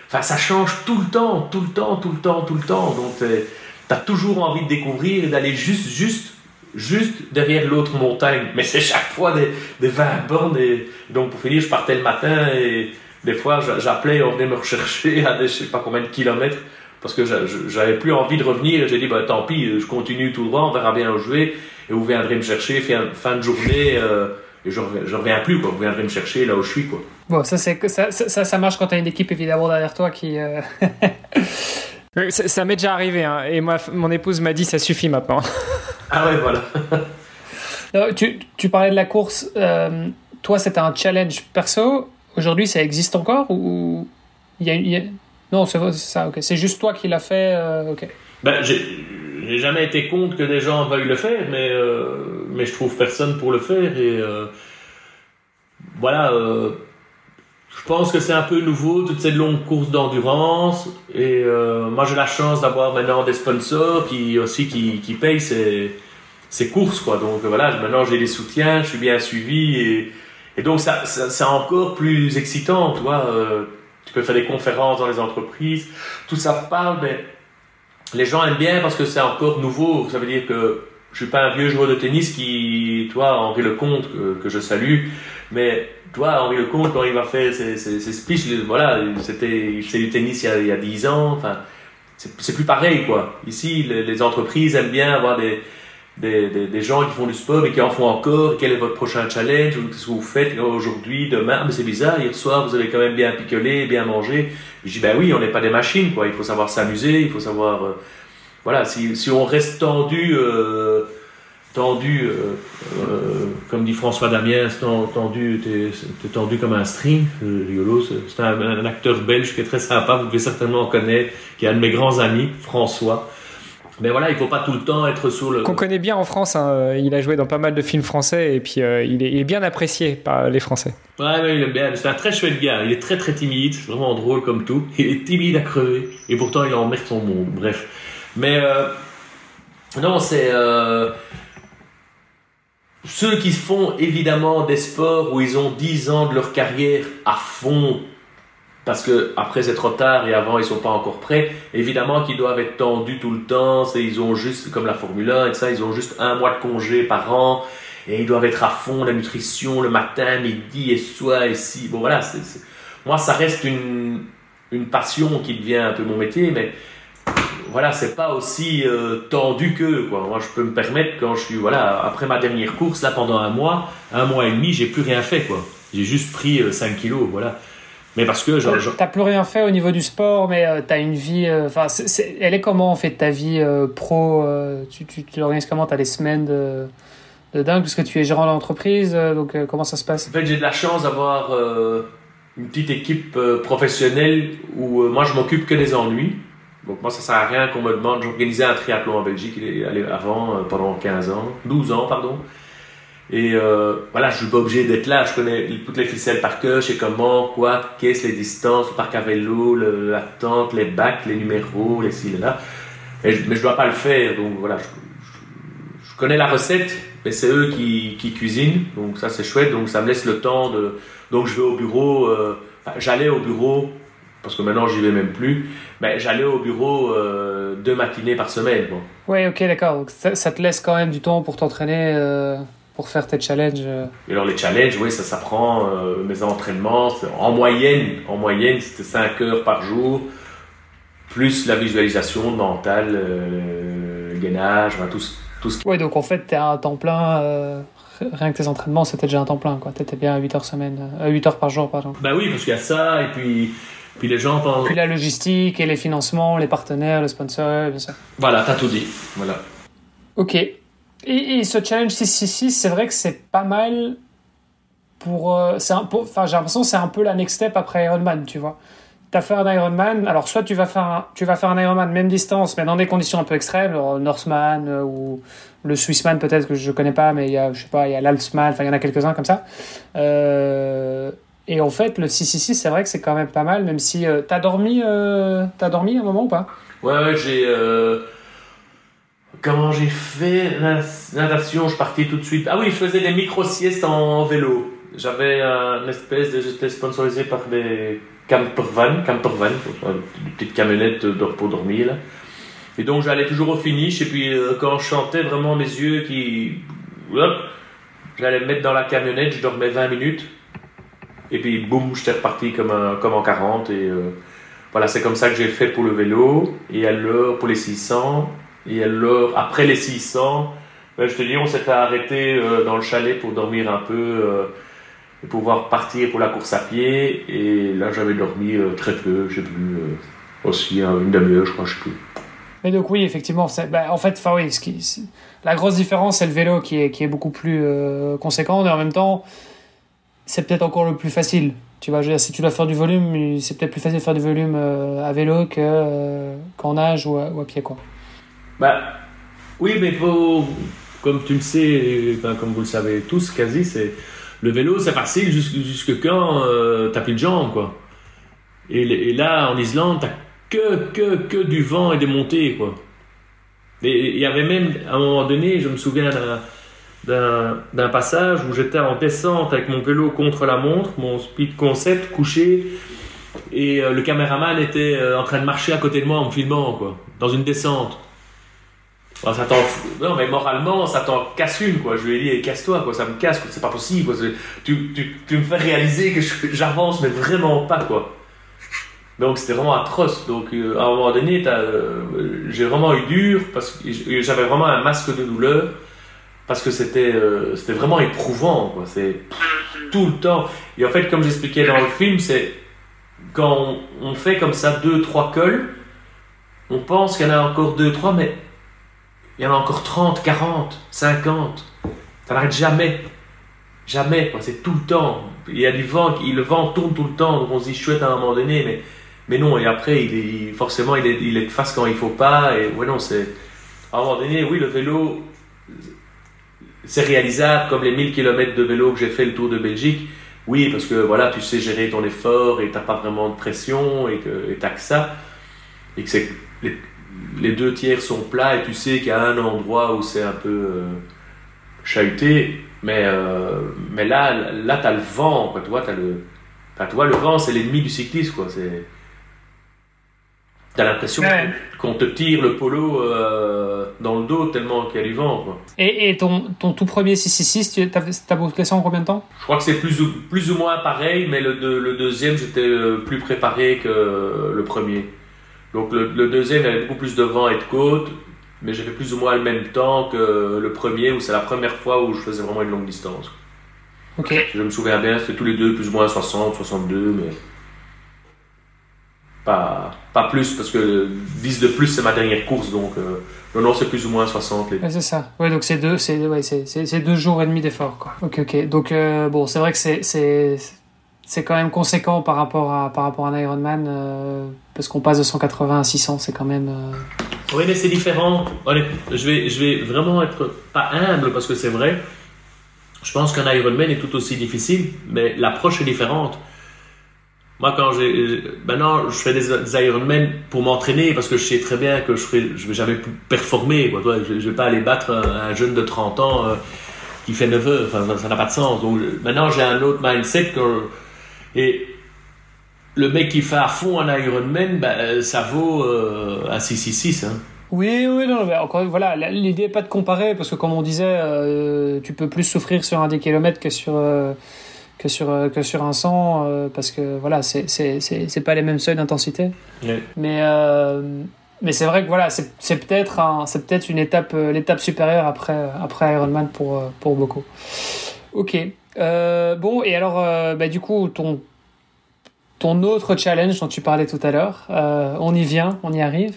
Enfin, ça change tout le temps, tout le temps, tout le temps, tout le temps. Donc, euh, tu as toujours envie de découvrir et d'aller juste, juste, juste derrière l'autre montagne. Mais c'est chaque fois des, des 20 bornes. Et... Donc, pour finir, je partais le matin et des fois, j'appelais, on venait me rechercher à des, je sais pas combien de kilomètres parce que j'avais plus envie de revenir et j'ai dit, bah, tant pis, je continue tout droit, on verra bien où je vais et vous viendrez me chercher fin, de journée. Euh, et je reviens, reviens plus, quoi. Vous viendrez me chercher là où je suis, quoi. Bon, ça, ça, ça, ça marche quand tu as une équipe évidemment derrière toi qui. Euh, ça, m'est déjà arrivé, hein, et moi, mon épouse m'a dit ça suffit maintenant. ah ouais, voilà. tu, tu, parlais de la course. Euh, toi, c'était un challenge perso. Aujourd'hui, ça existe encore ou il y a, il y a... Non, c'est ça, ok. C'est juste toi qui l'as fait, euh, ok. Ben, j'ai jamais été contre que des gens veuillent le faire, mais, euh, mais je trouve personne pour le faire. Et euh, voilà, euh, je pense que c'est un peu nouveau, toutes ces longues courses d'endurance. Et euh, moi, j'ai la chance d'avoir maintenant des sponsors qui aussi qui, qui payent ces, ces courses. Quoi. Donc voilà, maintenant j'ai des soutiens, je suis bien suivi. Et, et donc, ça, ça c'est encore plus excitant, tu vois. Euh, tu peux faire des conférences dans les entreprises, tout ça parle, mais les gens aiment bien parce que c'est encore nouveau. Ça veut dire que je suis pas un vieux joueur de tennis qui, toi, Henri Lecomte, que, je salue, mais toi, Henri Lecomte, quand il va faire ses, ses, ses speeches, voilà, c'était, c'est du tennis il y, a, il y a 10 ans, enfin, c'est plus pareil, quoi. Ici, les, entreprises aiment bien avoir des, des, des, gens qui font du sport et qui en font encore. Quel est votre prochain challenge Qu'est-ce que vous faites aujourd'hui, demain Mais c'est bizarre, hier soir, vous avez quand même bien picolé, bien mangé. Je dis, ben oui, on n'est pas des machines, quoi. Il faut savoir s'amuser, il faut savoir... Voilà, si, si, on reste tendu... Euh, tendu, euh, euh, comme dit François Damiens, tendu, t'es tendu comme un string, rigolo. C'est un, un, acteur belge qui est très sympa, vous devez certainement en connaître, qui est un de mes grands amis, François. Mais voilà, il faut pas tout le temps être sous le. Qu'on connaît bien en France. Hein. Il a joué dans pas mal de films français et puis euh, il, est, il, est, bien apprécié par les Français. Ouais, ouais il est bien. C'est un très chouette gars. Il est très très timide, vraiment drôle comme tout. Il est timide à crever et pourtant il emmerde son monde. Bref. Mais euh, non, c'est euh, ceux qui font évidemment des sports où ils ont 10 ans de leur carrière à fond parce que après c'est trop tard et avant ils sont pas encore prêts. Évidemment qu'ils doivent être tendus tout le temps. Ils ont juste comme la Formule 1 et ça, ils ont juste un mois de congé par an et ils doivent être à fond la nutrition le matin, midi et soir et si. Bon voilà, moi ça reste une une passion qui devient un peu mon métier, mais voilà, c'est pas aussi euh, tendu que quoi. Moi, je peux me permettre quand je suis voilà après ma dernière course là pendant un mois, un mois et demi, j'ai plus rien fait quoi. J'ai juste pris euh, 5 kilos, voilà. Mais parce que genre, t'as plus rien fait au niveau du sport, mais euh, t'as une vie. Enfin, elle est comment en fait ta vie euh, pro euh, Tu, tu, tu l'organises comment? T'as des semaines de, de dingue parce que tu es gérant d'entreprise. donc comment ça se passe? En fait, j'ai de la chance d'avoir une petite équipe professionnelle où moi je m'occupe que des ennuis. Donc moi ça sert à rien qu'on me demande. J'organisais un triathlon en Belgique avant pendant 15 ans, 12 ans pardon. Et euh, voilà, je suis pas obligé d'être là. Je connais toutes les ficelles par cœur. Je sais comment, quoi, qu'est-ce, les distances, le parc à vélo, le, la tente, les bacs, les numéros, les ci, les là. Et je, mais je dois pas le faire. Donc voilà, je, connais la recette, mais c'est eux qui, cuisinent. Donc ça, c'est chouette. Donc ça me laisse le temps de. Donc je vais au bureau. Euh, j'allais au bureau parce que maintenant j'y vais même plus, mais j'allais au bureau euh, deux matinées par semaine. Bon. Oui, ok, d'accord. Ça, ça, te laisse quand même du temps pour t'entraîner euh, pour faire tes challenges Et alors les challenges, oui, ça s'apprend. Euh, mes entraînements, en moyenne, en moyenne, c'était 5 heures par jour, plus la visualisation mentale, euh, le gainage, enfin, tout, tout ce qui... Oui, donc en fait, tu es à un temps plein. Euh, rien que tes entraînements, c'était déjà un temps plein, quoi. Tu étais bien à 8 heures, semaine, euh, 8 heures par jour, pardon. Bah oui, parce qu'il y a ça, et puis, puis les gens pensent... Puis la logistique et les financements, les partenaires, le sponsor, bien sûr. Voilà, t'as tout dit. Voilà. Ok. Et, et, ce challenge 666, c'est vrai que c'est pas mal pour. Euh, enfin, j'ai l'impression que c'est un peu la next step après Ironman, tu vois. Tu as fait un Ironman, alors soit tu vas, faire un, tu vas faire un Ironman même distance, mais dans des conditions un peu extrêmes, le Northman euh, ou le Swissman peut-être que je connais pas, mais il y a, je sais pas, il y a enfin il y en a quelques-uns comme ça. Euh, et en fait, le 666, c'est vrai que c'est quand même pas mal, même si euh, t'as dormi, euh, t'as dormi un moment ou pas? Ouais, j'ai. Euh, comment j'ai fait la natation? Je partais tout de suite. Ah oui, je faisais des micro-siestes en vélo. J'avais un espèce de. J'étais sponsorisé par des campervan, campervan, une petite camionnette pour dormir là. Et donc j'allais toujours au finish et puis euh, quand je chantais vraiment mes yeux qui. Hop, j'allais me mettre dans la camionnette, je dormais 20 minutes. Et puis boum, j'étais reparti comme, en 40. Et euh, voilà, c'est comme ça que j'ai fait pour le vélo. Et alors, pour les 600. Et alors, après les 600, ben, je te dis, on s'était arrêté euh, dans le chalet pour dormir un peu euh, et pouvoir partir pour la course à pied. Et là, j'avais dormi très peu, j'ai vu aussi une demi-heure, je crois, je sais. Mais donc oui, effectivement, bah, en fait, oui, la grosse différence, c'est le vélo qui est, qui est beaucoup plus conséquent. Et en même temps, c'est peut-être encore le plus facile. Tu vois, je veux dire, si tu dois faire du volume, c'est peut-être plus facile de faire du volume à vélo que qu'en nage ou à, pied, quoi. Bah, oui, mais faut, comme tu le sais, comme vous le savez tous, quasi, c'est le vélo, c'est facile jusque, quand euh, t'as plus de jambes, quoi. Et, là, en Islande, t'as que, que, que du vent et des montées, quoi. Et il y avait même, à un moment donné, je me souviens d'un passage où j'étais en descente avec mon vélo contre la montre, mon speed concept couché, et euh, le caméraman était euh, en train de marcher à côté de moi en me filmant, quoi, dans une descente ça non, mais moralement, ça t'en casse une, quoi. Je lui ai dit, casse-toi, quoi. Ça me casse, c'est pas possible. Tu, tu, tu, me fais réaliser que j'avance, mais vraiment pas, quoi. Donc c'était vraiment atroce. Donc euh, à un moment donné, j'ai vraiment eu dur parce que j'avais vraiment un masque de douleur parce que c'était euh, vraiment éprouvant. C'est tout le temps. Et en fait, comme j'expliquais dans le film, c'est quand on, fait comme ça deux trois cols, on pense qu'il y en a encore deux trois, mais il y en a encore 30, 40, 50. Ça n'arrête jamais. Jamais, c'est tout le temps. Il y a du vent, le vent tourne tout le temps, donc on se dit chouette à un moment donné, mais, mais non, et après, forcément, il est, il est face quand il faut pas, et ouais, non, c'est. À un moment donné, oui, le vélo, c'est réalisable comme les 1000 km de vélo que j'ai fait le tour de Belgique. Oui, parce que voilà, tu sais gérer ton effort et tu n'as pas vraiment de pression et tu que ça. Et que les deux tiers sont plats et tu sais qu'il y a un endroit où c'est un peu euh, chahuté. Mais, euh, là, là tu as le vent. Tu, vois, le, tu vois, le vent, c'est l'ennemi du cycliste. Quoi. C'est, T'as l'impression qu'on te tire le polo euh, dans le dos tellement qu'il y a du vent. Quoi. Et, et ton, ton, tout premier 666, tu as, bouclé ça en combien de temps? Je crois que c'est plus ou, plus ou moins pareil, mais le, le deuxième, j'étais plus préparé que le premier. Donc le, deuxième, il y avait beaucoup plus de vent et de côte, mais j'ai fait plus ou moins le même temps que le premier, où c'est la première fois où je faisais vraiment une longue distance. Ok. Je me souviens bien, c'était tous les deux plus ou moins 60, 62, mais pas, pas plus, parce que 10 de plus, c'est ma dernière course, donc euh, non, non, c'est plus ou moins 60. Les... c'est ça. Ouais, donc c'est deux, c'est, ouais, c'est, deux jours et demi d'effort, quoi. Ok, ok. Donc, euh, bon, c'est vrai que c'est, c'est, c'est quand même conséquent par rapport à, par rapport à un Ironman, euh, parce qu'on passe de 180 à 600, c'est quand même... Euh, oui, mais c'est différent. je, vais, je vais vraiment être pas humble, parce que c'est vrai. Je pense qu'un Ironman est tout aussi difficile, mais l'approche est différente. Moi, quand j'ai... Maintenant, je fais des, Ironman pour m'entraîner, parce que je sais très bien que je ne je vais jamais performer. Quoi. je ne vais pas aller battre un, jeune de 30 ans euh, qui fait 9 heures. Enfin, ça n'a pas de sens. Donc, maintenant, j'ai un autre mindset et le mec qui fait à fond un Ironman, ben, ça vaut euh, un 666. Hein. Oui, oui, non, mais encore voilà, l'idée n'est pas de comparer parce que comme on disait, euh, tu peux plus souffrir sur un 10 km que sur euh, que sur que sur un 100 parce que voilà, c'est c'est pas les mêmes seuils d'intensité. Mais mais c'est vrai que voilà, c'est peut-être c'est peut-être une étape l'étape supérieure après après Ironman pour pour beaucoup. Ok. Euh, bon, et alors, euh, bah, du coup, ton, ton autre challenge dont tu parlais tout à l'heure, euh, on y vient, on y arrive.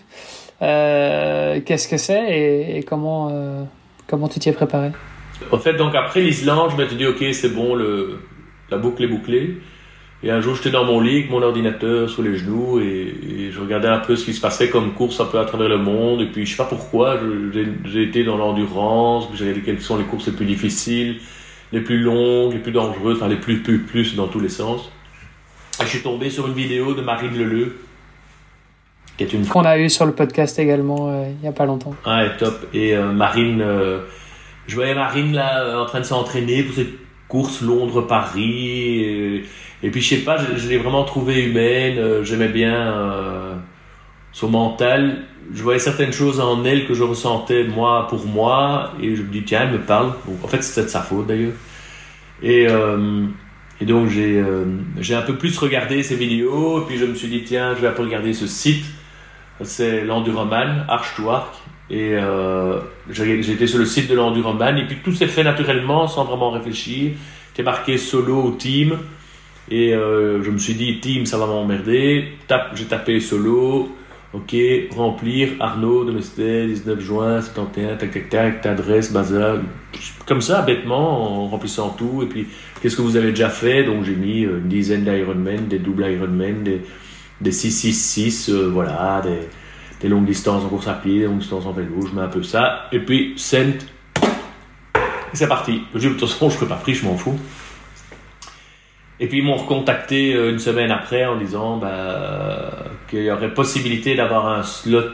Qu'est-ce que c'est et, comment, comment tu t'y es préparé? En fait, donc après l'Islande, je m'étais dit, ok, c'est bon, le, la boucle est bouclée. Et un jour, j'étais dans mon lit avec mon ordinateur sous les genoux et, je regardais un peu ce qui se passait comme course un peu à travers le monde. Et puis, je sais pas pourquoi, j'ai été dans l'endurance, j'ai regardé quelles sont les courses les plus difficiles les plus longues, les plus dangereuses, enfin les plus, plus, plus dans tous les sens. Et je suis tombé sur une vidéo de Marine Leleu, qui est une... Qu'on a eu sur le podcast également euh, il n'y a pas longtemps. Ah, top. Et euh, Marine, euh, je voyais Marine là en train de s'entraîner pour cette course Londres-Paris. Et, et, puis je sais pas, je, l'ai vraiment trouvée humaine, j'aimais bien son mental. Je voyais certaines choses en elle que je ressentais moi pour moi et je me dis tiens elle me parle. En fait c'était de sa faute d'ailleurs. Et, euh, et donc j'ai euh, un peu plus regardé ces vidéos et puis je me suis dit tiens je vais un peu regarder ce site. C'est l'Enduroman Arch to Arc et euh, été sur le site de l'Enduroman et puis tout s'est fait naturellement sans vraiment réfléchir. C'était marqué solo ou team. Et je me suis dit team ça va m'emmerder. J'ai tapé solo. Ok, remplir Arnaud de Mestel, 19 juin, 71, tac tac tac, adresse, bazar. Comme ça, bêtement, en remplissant tout. Et puis, qu'est-ce que vous avez déjà fait? Donc, j'ai mis euh, une dizaine d'Ironman, des doubles Ironman, des, des 666, euh, voilà, des, des longues distances en course à pied, des longues distances en vélo. Je mets un peu ça. Et puis, send. Et c'est parti. Je de toute façon, je ne serai pas pris, je m'en fous. Et puis ils m'ont recontacté euh, une semaine après en disant bah, qu'il y aurait possibilité d'avoir un slot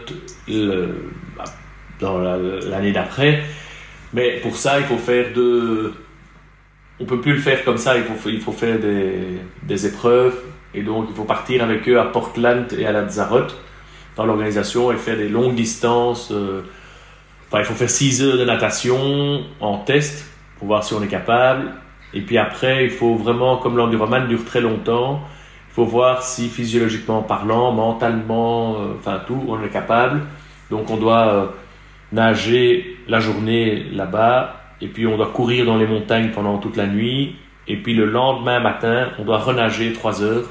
bah, dans l'année d'après. Mais pour ça, il faut faire de... On peut plus le faire comme ça, il faut, il faut faire des, des épreuves. Et donc, il faut partir avec eux à Portland et à Lanzarote dans l'organisation et faire des longues distances. Euh, enfin, il faut faire 6 heures de natation en test pour voir si on est capable et puis après, il faut vraiment, comme l'enduroman dure très longtemps, il faut voir si physiologiquement parlant, mentalement, euh, enfin tout, on est capable. Donc on doit euh, nager la journée là-bas, et puis on doit courir dans les montagnes pendant toute la nuit, et puis le lendemain matin, on doit renager 3 heures,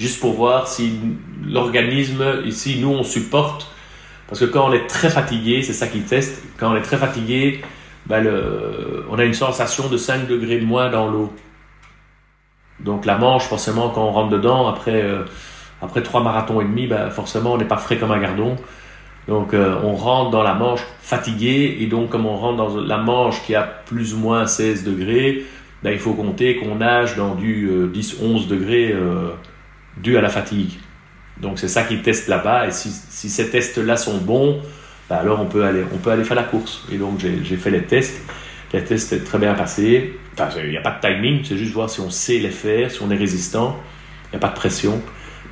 juste pour voir si l'organisme, ici, nous, on supporte. Parce que quand on est très fatigué, c'est ça qu'ils testent, quand on est très fatigué, ben on a une sensation de 5 degrés de moins dans l'eau. Donc la manche, forcément, quand on rentre dedans, après, euh, après 3 marathons et demi, ben forcément, on n'est pas frais comme un gardon. Donc euh, on rentre dans la manche fatigué, et donc comme on rentre dans la manche qui a plus ou moins 16 degrés, ben, il faut compter qu'on nage dans du 10-11 euh, degrés dû à la fatigue. Donc c'est ça qu'ils testent là-bas, et si, ces tests-là sont bons, bah, alors on peut, aller, on peut aller faire la course. Et donc j'ai fait les tests. Les tests étaient très bien passés. Enfin, il n'y a pas de timing, c'est juste voir si on sait les faire, si on est résistant. Il n'y a pas de pression,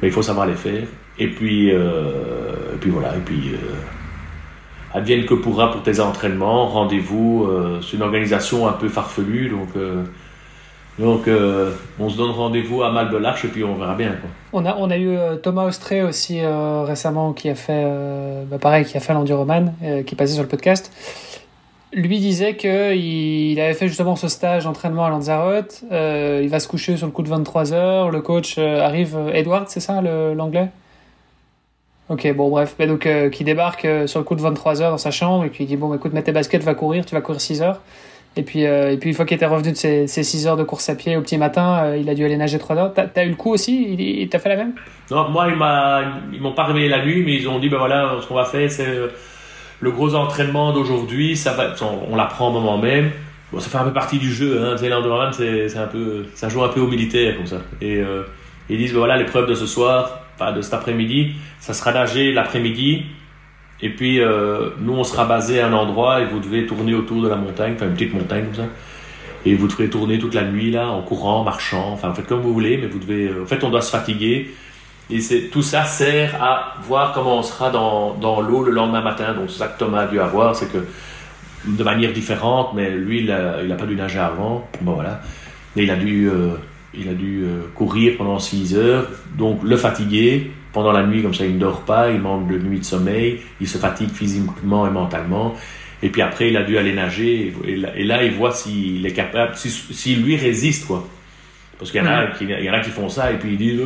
mais il faut savoir les faire. Et puis, euh, voilà, et puis euh, advienne que pourra pour tes entraînements. Rendez-vous, euh, c'est une organisation un peu farfelue, donc donc, euh, on se donne rendez-vous à Malbelarche et puis on verra bien. Quoi. On, a, on a eu euh, Thomas Ostré aussi euh, récemment qui a fait, bah qui a fait l'enduroman, qui est passé sur le podcast. Lui disait qu'il il avait fait justement ce stage d'entraînement à Lanzarote. il va se coucher sur le coup de 23 heures. Le coach arrive, Edward, c'est ça l'anglais? Ok, bon, bref. Donc, qui débarque sur le coup de 23 heures dans sa chambre et puis il dit Bon, écoute, mets tes baskets, va courir, tu vas courir 6 heures. Et puis, euh, et puis une fois qu'il était revenu de ses, 6 heures de course à pied au petit matin, euh, il a dû aller nager 3 heures. T'as as eu le coup aussi? Il t'a fait la même? Non, moi, ils m'ont pas réveillé la nuit, mais ils ont dit ben voilà, ce qu'on va faire, c'est euh, le gros entraînement d'aujourd'hui. Ça on, l'apprend au moment même. Ça fait un peu partie du jeu. Hein. L'endurance, c'est un peu, ça joue un peu au militaire comme ça. Et ils disent ben voilà, l'épreuve de ce soir, enfin de cet après-midi, ça sera nager l'après-midi et puis, euh, nous, on sera basé à un endroit et vous devez tourner autour de la montagne, enfin une petite montagne comme ça. Et vous devrez tourner toute la nuit, là, en courant, marchant, enfin, faites comme vous voulez, mais vous devez. Euh, en fait, on doit se fatiguer. Et tout ça sert à voir comment on sera dans, l'eau le lendemain matin. Donc, c'est ça que Thomas a dû avoir, c'est que de manière différente, mais lui, il n'a pas dû nager avant. Bon, voilà. Et il a dû, euh, il a dû courir pendant 6 heures. Donc, le fatiguer, pendant la nuit, comme ça, il ne dort pas, il manque de nuit de sommeil, il se fatigue physiquement et mentalement. Et puis après, il a dû aller nager. Et là, il voit s'il est capable, s'il lui résiste, quoi. Parce qu'il y, en a qui, y en a qui font ça et puis ils disent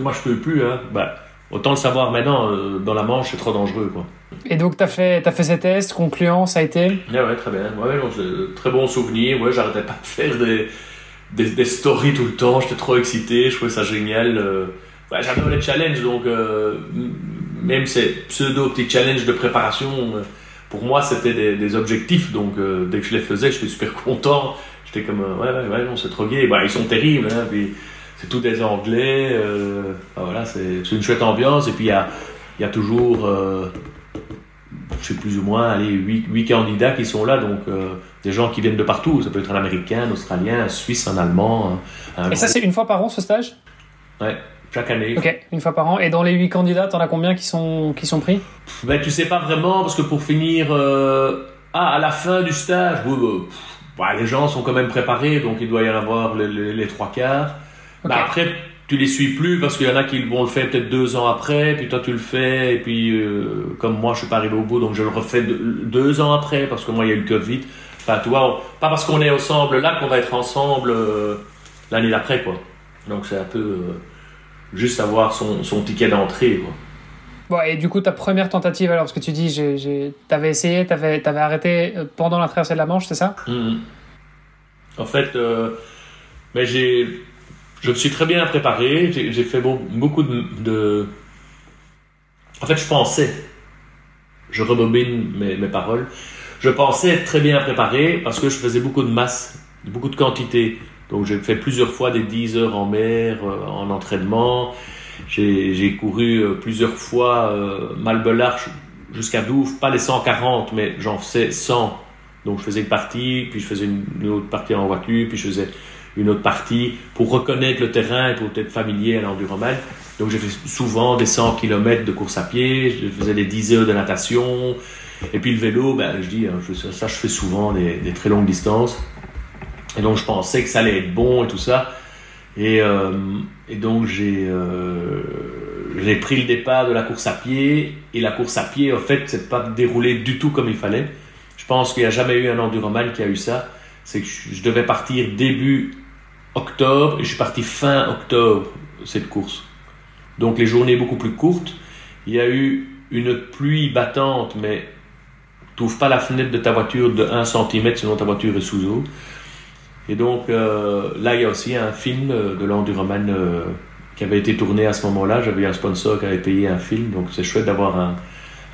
Moi, je peux plus. Hein. Bah, autant le savoir maintenant, euh, dans la Manche, c'est trop dangereux. Quoi. Et donc, tu as fait, as fait ces tests, concluant, ça a été? Ouais, ouais, très bien. Ouais, très bon souvenir. Ouais, j'arrêtais pas de faire des, des, stories tout le temps. J'étais trop excité. Je trouvais ça génial. Euh, bah, j'adore les challenges, donc euh, même ces pseudo petits challenges de préparation, euh, pour moi c'était des, objectifs, donc euh, dès que je les faisais, j'étais super content. J'étais comme ouais, ouais, ouais, non, c'est trop gay. Bah, ils sont terribles, hein, puis c'est tout des Anglais, bah, voilà, c'est une chouette ambiance, et puis il y a, y a toujours je sais plus ou moins, allez, 8, candidats qui sont là, donc des gens qui viennent de partout. Ça peut être un Américain, un Australien, un Suisse, un Allemand. Et ça, c'est une fois par an ce stage? Ouais. Chaque année. Ok, une fois par an. Et dans les huit candidats, t'en as combien qui sont, qui sont pris? Ben, Tu sais pas vraiment, parce que pour finir, euh, ah, à la fin du stage, bah, les gens sont quand même préparés, donc il doit y en avoir les, trois quarts. Ben, après, tu les suis plus, parce qu'il y en a qui vont le faire peut-être deux ans après, puis toi tu le fais, et puis euh, comme moi je suis pas arrivé au bout, donc je le refais deux ans après, parce que moi il y a eu le Covid. Enfin, tu vois, pas parce qu'on est ensemble là qu'on va être ensemble euh, l'année d'après, quoi. Donc c'est un peu juste avoir son, son ticket d'entrée. Bon, et du coup, ta première tentative, alors, parce que tu dis, tu avais essayé, tu avais, arrêté euh, pendant la traversée de la Manche, c'est ça? Mhm. En fait, euh, mais j'ai, je me suis très bien préparé, j'ai fait beaucoup de, En fait, je pensais, je rebobine mes, mes paroles, je pensais être très bien préparé parce que je faisais beaucoup de masse, beaucoup de quantité. Donc j'ai fait plusieurs fois des 10 heures en mer, euh, en entraînement. J'ai couru euh, plusieurs fois euh, Malbelarche jusqu'à Douvres, pas les 140, mais j'en faisais 100. Donc je faisais une partie, puis je faisais une, autre partie en voiture, puis je faisais une autre partie pour reconnaître le terrain et pour être familier à l'enduroman. Donc j'ai fait souvent des 100 km de course à pied, je faisais des 10 heures de natation. Et puis le vélo, ben, je dis, hein, ça je fais souvent des, très longues distances. Et donc je pensais que ça allait être bon et tout ça. Et, euh, donc j'ai euh, j'ai pris le départ de la course à pied. Et la course à pied, en fait, c'est pas déroulé du tout comme il fallait. Je pense qu'il n'y a jamais eu un enduroman qui a eu ça. C'est que je devais partir début octobre et je suis parti fin octobre cette course. Donc les journées beaucoup plus courtes. Il y a eu une pluie battante, mais tu pas la fenêtre de ta voiture de 1 cm sinon ta voiture est sous eau. Et donc euh, là, il y a aussi un film de l'Enduroman euh, qui avait été tourné à ce moment-là. J'avais un sponsor qui avait payé un film, donc c'est chouette d'avoir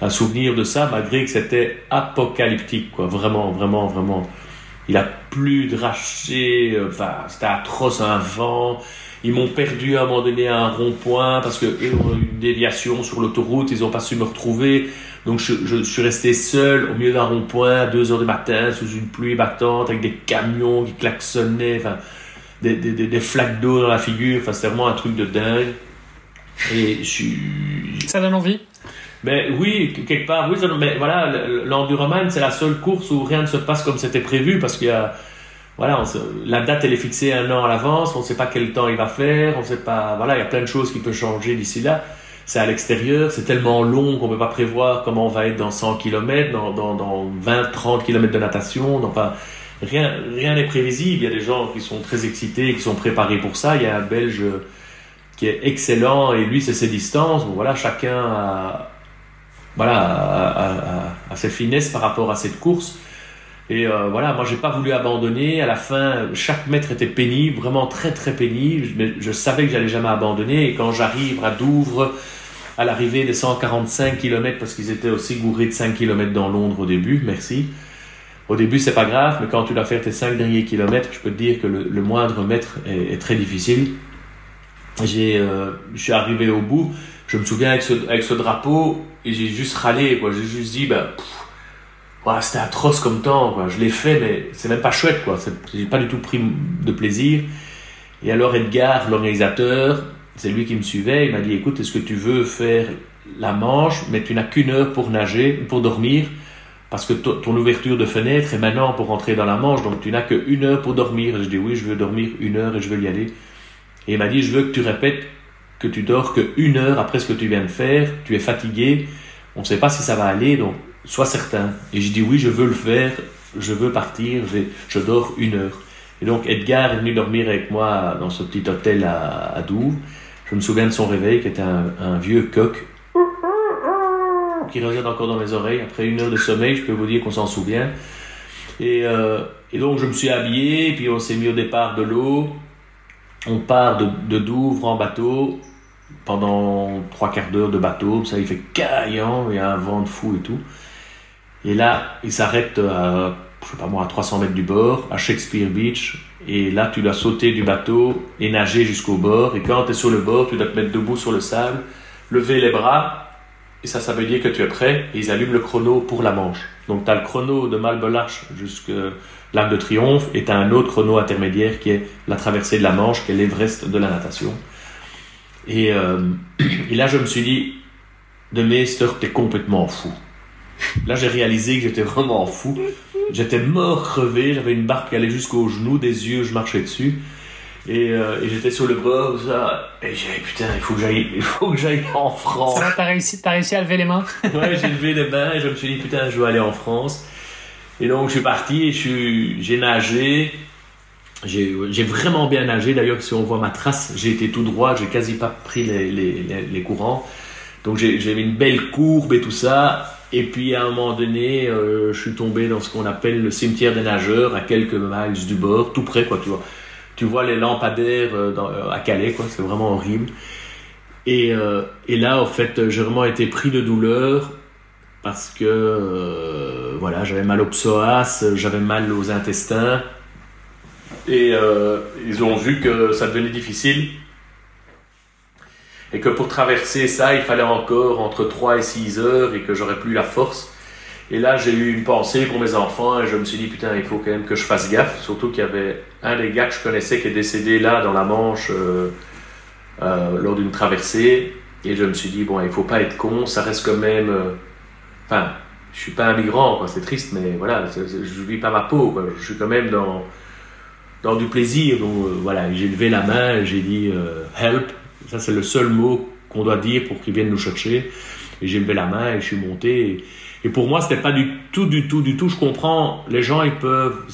un, souvenir de ça, malgré que c'était apocalyptique, quoi. Vraiment, vraiment, vraiment. Il a plu de racher, euh, enfin, c'était atroce, un vent. Ils m'ont perdu à un moment donné à un rond-point parce qu'ils ont eu une déviation sur l'autoroute, ils n'ont pas su me retrouver. Donc je, suis resté seul au milieu d'un rond-point à 2 heures du matin sous une pluie battante avec des camions qui klaxonnaient, enfin, des, des, des, flaques d'eau dans la figure. Enfin, c'était vraiment un truc de dingue. Et je Ça donne envie? Mais oui, quelque part, oui, mais voilà, l'enduroman, c'est la seule course où rien ne se passe comme c'était prévu parce qu'il y a, voilà, la date elle est fixée un an à l'avance, on ne sait pas quel temps il va faire, on sait pas, voilà, il y a plein de choses qui peuvent changer d'ici là c'est à l'extérieur, c'est tellement long qu'on ne peut pas prévoir comment on va être dans 100 km, dans, dans, dans 20, 30 km de natation. Rien rien n'est prévisible. Il y a des gens qui sont très excités, qui sont préparés pour ça. Il y a un Belge qui est excellent et lui, c'est ses distances. voilà, chacun a, voilà, a, ses finesses par rapport à cette course. Et euh, voilà, moi j'ai pas voulu abandonner. À la fin, chaque mètre était pénible, vraiment très très pénible. Mais je savais que j'allais jamais abandonner. Et quand j'arrive à Douvres, à l'arrivée des 145 km, parce qu'ils étaient aussi gourés de 5 km dans Londres au début, merci. Au début, c'est pas grave, mais quand tu dois faire tes 5 derniers kilomètres, je peux te dire que le, moindre mètre est, très difficile. J'ai, euh, je suis arrivé au bout, je me souviens avec ce, drapeau, et j'ai juste râlé, quoi. J'ai juste dit, c'était atroce comme temps. Je l'ai fait, mais c'est même pas chouette, quoi. J'ai pas du tout pris de plaisir. Et alors Edgar, l'organisateur, c'est lui qui me suivait, il m'a dit écoute, est-ce que tu veux faire la manche, mais tu n'as qu'une heure pour nager, pour dormir, parce que ton ouverture de fenêtre est maintenant pour rentrer dans la manche, donc tu n'as qu'une heure pour dormir. je dis oui, je veux dormir une heure et je veux y aller. Et il m'a dit je veux que tu répètes que tu dors qu'une heure après ce que tu viens de faire, tu es fatigué, on ne sait pas si ça va aller, donc sois certain. Et je dis oui, je veux le faire, je veux partir, je, dors une heure. Et donc Edgar est venu dormir avec moi dans ce petit hôtel à, Douvres. Je me souviens de son réveil qui était un, vieux coq qui résonne encore dans mes oreilles. Après une heure de sommeil, je peux vous dire qu'on s'en souvient. Et, euh, donc je me suis habillé, puis on s'est mis au départ de l'eau. On part de, Douvres en bateau pendant trois quarts d'heure de bateau. Ça, il fait caillant, il y a un vent de fou et tout. Et là, il s'arrête à, je sais pas moi, à 300 mètres du bord, à Shakespeare Beach. Et là, tu dois sauter du bateau et nager jusqu'au bord. Et quand tu es sur le bord, tu dois te mettre debout sur le sable, lever les bras. Et ça, ça veut dire que tu es prêt. Et ils allument le chrono pour la manche. Donc, tu as le chrono de Malbelarche jusqu'à l'Arc de Triomphe. Et tu as un autre chrono intermédiaire qui est la traversée de la Manche, qui est l'Everest de la natation. Et, euh, et là, je me suis dit, de Meester, t'es complètement fou. Là, j'ai réalisé que j'étais vraiment fou. J'étais mort crevé, j'avais une barque qui allait jusqu'aux genoux, des yeux, je marchais dessus. Et, euh, et j'étais sur le bord, ça, et j'ai putain, il faut que j'aille, il faut que j'aille en France. Ça t'as réussi, t'as réussi à lever les mains? Ouais, j'ai levé les mains et je me suis dit putain, je veux aller en France. Et donc je suis parti, j'ai nagé, j'ai vraiment bien nagé. D'ailleurs, si on voit ma trace, j'ai été tout droit, j'ai quasi pas pris les, les, les, les courants. Donc j'ai mis une belle courbe et tout ça. Et puis à un moment donné, euh, je suis tombé dans ce qu'on appelle le cimetière des nageurs, à quelques miles du bord, tout près, quoi, tu vois. Tu vois les lampadaires euh, dans, à Calais, quoi, c'est vraiment horrible. Et, euh, et, là, en fait, j'ai vraiment été pris de douleur parce que, voilà, j'avais mal au psoas, j'avais mal aux intestins. Et ils ont vu que ça devenait difficile et que pour traverser ça, il fallait encore entre 3 et 6 heures et que j'aurais plus la force. Et là, j'ai eu une pensée pour mes enfants et je me suis dit, putain, il faut quand même que je fasse gaffe. Surtout qu'il y avait un des gars que je connaissais qui est décédé là dans la Manche euh, euh, lors d'une traversée. Et je me suis dit, bon, il faut pas être con, ça reste quand même. Euh, enfin, je suis pas un migrant, c'est triste, mais voilà, je vis pas ma peau, quoi. Je suis quand même dans, dans du plaisir. Donc voilà, j'ai levé la main j'ai dit, help. Ça, c'est le seul mot qu'on doit dire pour qu'ils viennent nous chercher. Et j'ai levé la main et je suis monté. Et, pour moi, c'était pas du tout, du tout, du tout. Je comprends. Les gens, ils peuvent,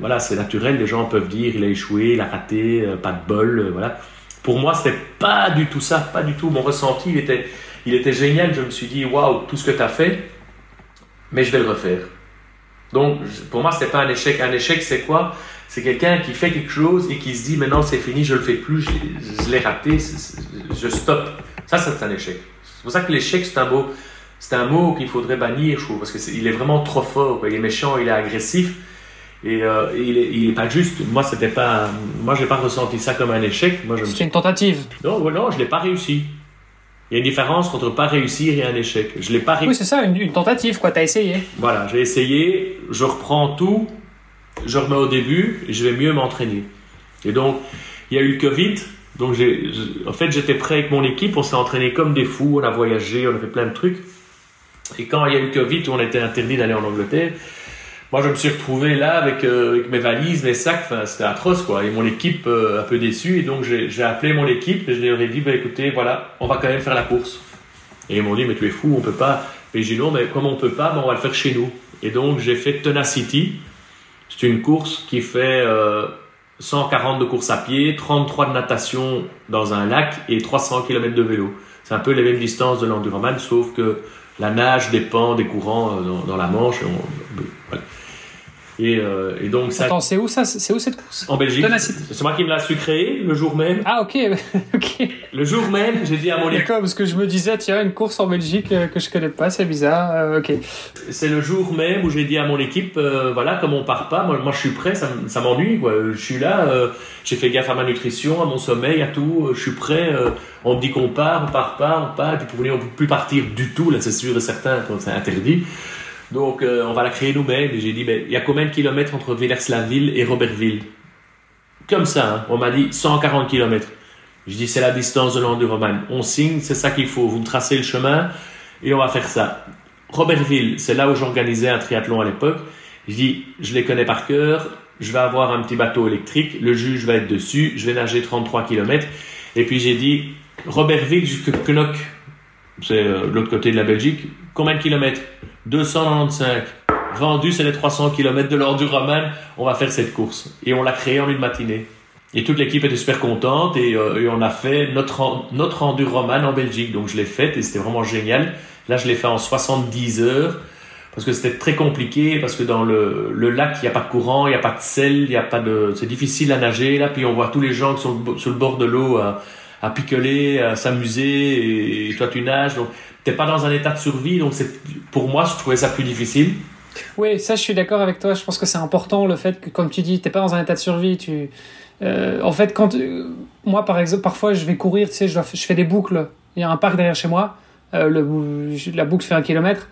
voilà, c'est naturel. Les gens peuvent dire, il a échoué, il a raté, euh, pas de bol, euh, voilà. Pour moi, c'était pas du tout ça, pas du tout. Mon ressenti, il était, il était génial. Je me suis dit, waouh, tout ce que tu as fait, mais je vais le refaire. Donc, pour moi, c'était pas un échec. Un échec, c'est quoi? C'est quelqu'un qui fait quelque chose et qui se dit maintenant c'est fini, je le fais plus, je, l'ai raté, je stoppe. Ça, c'est un échec. C'est pour ça que l'échec, c'est un mot, c'est un mot qu'il faudrait bannir, je trouve, parce qu'il est, vraiment trop fort. Il est méchant, il est agressif. Et, euh, il, est, pas juste. Moi, c'était pas. Moi, j'ai pas ressenti ça comme un échec. Moi, C'était une tentative. Non, non, je l'ai pas réussi. Il y a une différence entre pas réussir et un échec. Je l'ai pas réussi. Oui, c'est ça, une, une tentative, quoi. T'as essayé. Voilà, j'ai essayé. Je reprends tout je remets au début je vais mieux m'entraîner. Et donc, il y a eu le Covid. Donc, en fait, j'étais prêt avec mon équipe. On s'est entraîné comme des fous. On a voyagé, on a fait plein de trucs. Et quand il y a eu le Covid, on était interdit d'aller en Angleterre, moi, je me suis retrouvé là avec, euh, mes valises, mes sacs. C'était atroce, quoi. Et mon équipe, euh, un peu déçue. Et donc, j'ai, appelé mon équipe et je leur ai dit, bah, écoutez, voilà, on va quand même faire la course. Et ils m'ont dit, mais tu es fou, on peut pas. Et j'ai dit, non, mais comme on peut pas, ben, on va le faire chez nous. Et donc, j'ai fait Tenacity c'est une course qui fait 140 euh, de course à pied, 33 de natation dans un lac et 300 km de vélo. C'est un peu les mêmes distances de l'enduroman, sauf que la nage dépend des courants euh, dans, la Manche. Euh, et, donc ça. Attends, c'est où ça? C'est où cette course? En Belgique. C'est moi qui me l'a su créer le jour même. Ah ok, ok. Le jour même, j'ai dit à mon équipe. D'accord, parce que je me disais tiens une course en Belgique euh, que je connais pas, c'est bizarre. Euh, ok. C'est le jour même où j'ai dit à mon équipe voilà comme on part pas, moi, moi je suis prêt, ça, ça m'ennuie quoi. Je suis là, j'ai fait gaffe à ma nutrition, à mon sommeil, à tout. je suis prêt. on me dit qu'on part, on part pas, on part. Puis pour venir, on peut plus partir du tout là, c'est sûr certains quand c'est interdit. Donc, euh, on va la créer nous-mêmes. J'ai dit, ben, il y a combien de kilomètres entre Villers-la-Ville et Robertville? Comme ça, hein. on m'a dit 140 kilomètres. Je dis, c'est la distance de l'enduroman. On signe, c'est ça qu'il faut. Vous me tracez le chemin et on va faire ça. Robertville, c'est là où j'organisais un triathlon à l'époque. Je dis, je les connais par cœur. Je vais avoir un petit bateau électrique. Le juge va être dessus. Je vais nager 33 kilomètres. Et puis j'ai dit, Robertville jusqu'à Knock, c'est euh, l'autre côté de la Belgique. Combien de kilomètres? 295. Vendu, c'est les 300 km de l'Enduraman. On va faire cette course. Et on l'a créé en une matinée. Et toute l'équipe était super contente et, euh, on a fait notre, notre Enduroman en Belgique. Donc je l'ai fait et c'était vraiment génial. Là, je l'ai fait en 70 heures parce que c'était très compliqué parce que dans le, le lac, il n'y a pas de courant, il n'y a pas de sel, c'est difficile à nager là. Puis on voit tous les gens qui sont sur le bord de l'eau à, à picoler, à s'amuser et, toi tu nages. Donc t'es pas dans un état de survie, donc c'est pour moi je trouvais ça plus difficile. Oui, ça je suis d'accord avec toi. Je pense que c'est important le fait que, comme tu dis, t'es pas dans un état de survie. Tu, euh, en fait, quand euh, moi par exemple, parfois je vais courir, tu sais, je, fais des boucles. Il y a un parc derrière chez moi. Euh, la boucle fait un kilomètre.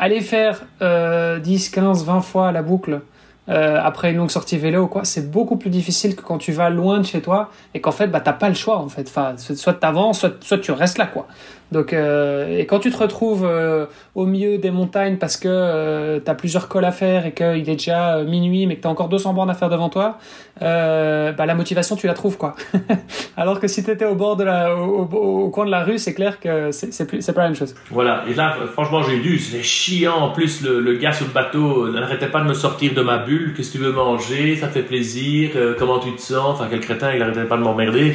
Aller faire 10, 15, 20 fois la boucle après une longue sortie vélo ou quoi, c'est beaucoup plus difficile que quand tu vas loin de chez toi et qu'en fait, bah, t'as pas le choix, en fait. Soit t'avances, soit, soit tu restes là, quoi. Donc, euh, et quand tu te retrouves euh, au milieu des montagnes parce que euh, tu as plusieurs cols à faire et qu'il est déjà euh, minuit mais que tu as encore 200 bornes à faire devant toi, bah, la motivation tu la trouves quoi. Alors que si tu étais au bord de la, au, coin de la rue, c'est clair que c'est pas la même chose. Voilà, et là franchement j'ai dû, c'était chiant en plus le, le, gars sur le bateau n'arrêtait pas de me sortir de ma bulle qu'est-ce que tu veux manger, ça fait plaisir, comment tu te sens, enfin quel crétin, il arrêtait pas de m'emmerder.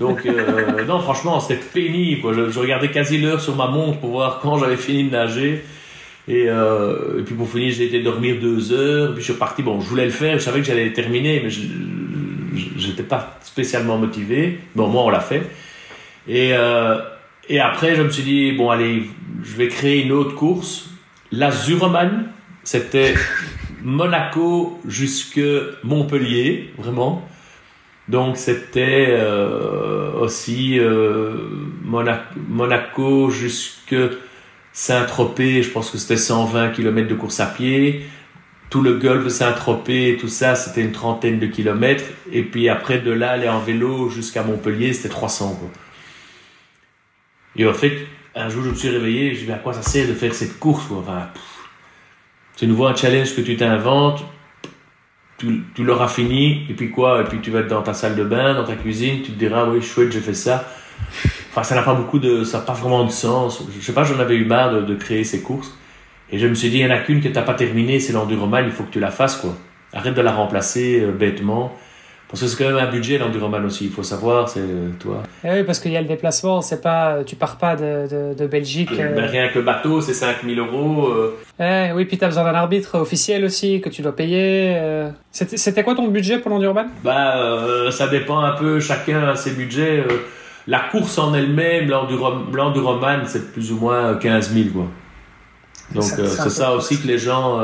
Donc non, franchement, c'était pénible. Je regardais quasi l'heure sur ma montre pour voir quand j'avais fini de nager. Et, euh, puis pour finir, j'ai été dormir deux heures, puis je suis parti. Bon, je voulais le faire, je savais que j'allais terminer, mais je n'étais pas spécialement motivé. Bon, moi, on l'a fait. Et, euh, et après, je me suis dit, bon, allez, je vais créer une autre course. La Zuroman, c'était Monaco jusque Montpellier, vraiment. Donc c'était euh, aussi euh, Monaco, Monaco jusque Saint-Tropez, je pense que c'était 120 km de course à pied. Tout le golfe Saint-Tropez, tout ça, c'était une trentaine de kilomètres. Et puis après, de là, aller en vélo jusqu'à Montpellier, c'était 300. Quoi. Et en fait, un jour, je me suis réveillé, je me suis dit, à quoi ça sert de faire cette course quoi? Enfin, C'est nouveau un challenge que tu t'inventes, tu, tu l'auras fini, et puis quoi Et puis tu vas être dans ta salle de bain, dans ta cuisine, tu te diras, oui, chouette, j'ai fait ça. Enfin, ça n'a pas beaucoup de, ça n'a pas vraiment de sens. Je sais pas, j'en avais eu marre de, créer ces courses. Et je me suis dit, il y en a qu'une que t'as pas terminée, c'est l'enduroman, il faut que tu la fasses, quoi. Arrête de la remplacer euh, bêtement. Parce que c'est quand même un budget l'enduroman aussi, il faut savoir, c'est toi. Et oui, parce qu'il y a le déplacement, c'est pas, tu pars pas de, de, de Belgique. Euh... Ben, rien que le bateau, c'est 5000 euros. Euh... Eh, oui, puis tu as besoin d'un arbitre officiel aussi que tu dois payer. Euh. C'était quoi ton budget pour l'enduroman Bah, euh, ça dépend un peu, chacun a ses budgets. Euh. La course en elle-même, l'enduroman, c'est plus ou moins 15 000 quoi. Donc c'est ça aussi que les gens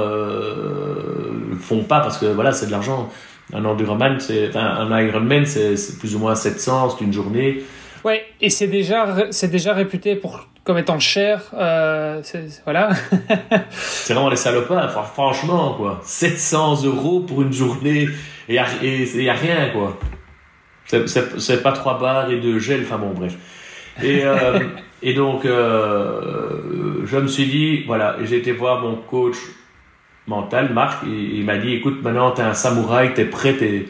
font pas parce que voilà, c'est de l'argent. Un enduroman, c'est, enfin, un Ironman, c'est plus ou moins 700, c'est une journée. Ouais, et c'est déjà, c'est déjà réputé pour comme étant cher. Euh, voilà. c'est vraiment les salopards. Enfin, franchement, quoi. 700 euros pour une journée et il n'y a rien, quoi. C'est pas trois bars et deux gel. Enfin bon, bref. Et, euh, et donc, euh, je me suis dit, voilà, j'ai été voir mon coach mental, Marc, il, m'a dit, écoute, maintenant t'es un samouraï, t'es prêt, t'es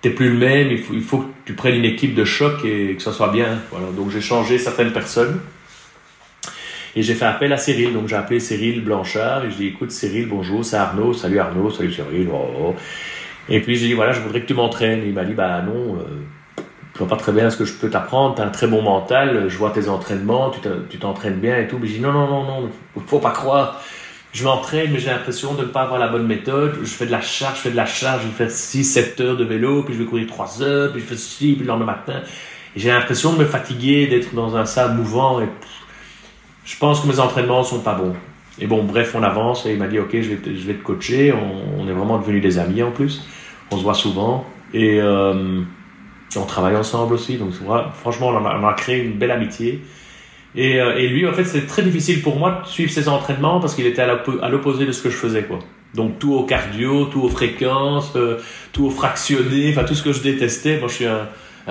t'es plus le même, il faut, il faut que tu prennes une équipe de choc et que ça soit bien. Voilà. Donc j'ai changé certaines personnes. Et j'ai fait appel à Cyril. Donc j'ai appelé Cyril Blanchard et je dis écoute Cyril, bonjour, c'est Arnaud, salut Arnaud, salut Cyril. Oh, oh. Et puis j'ai dit voilà, je voudrais que tu m'entraînes. Il m'a dit bah non, euh, je vois pas très bien ce que je peux t'apprendre, tu as un très bon mental, je vois tes entraînements, tu t'entraînes bien et tout. Mais j'ai dit non, non, non, non, faut pas croire. Je m'entraîne, mais j'ai l'impression de ne pas avoir la bonne méthode. Je fais de la charge, je fais de la charge, je vais faire 6-7 heures de vélo, puis je vais courir 3 heures, puis je fais ceci, puis le lendemain matin. J'ai l'impression de me fatiguer, d'être dans un salle mouvant. Je pense que mes entraînements sont pas bons. Et bon, bref, on avance et il m'a dit ok, je vais te, coacher. On, est vraiment devenus des amis en plus. On se voit souvent et euh, on travaille ensemble aussi. Donc franchement, on a créé une belle amitié. Et, euh, et, lui, en fait, c'est très difficile pour moi de suivre ses entraînements parce qu'il était à l'opposé de ce que je faisais, quoi. Donc tout au cardio, tout aux fréquences, euh, tout au fractionné, enfin tout ce que je détestais. Moi, je suis un,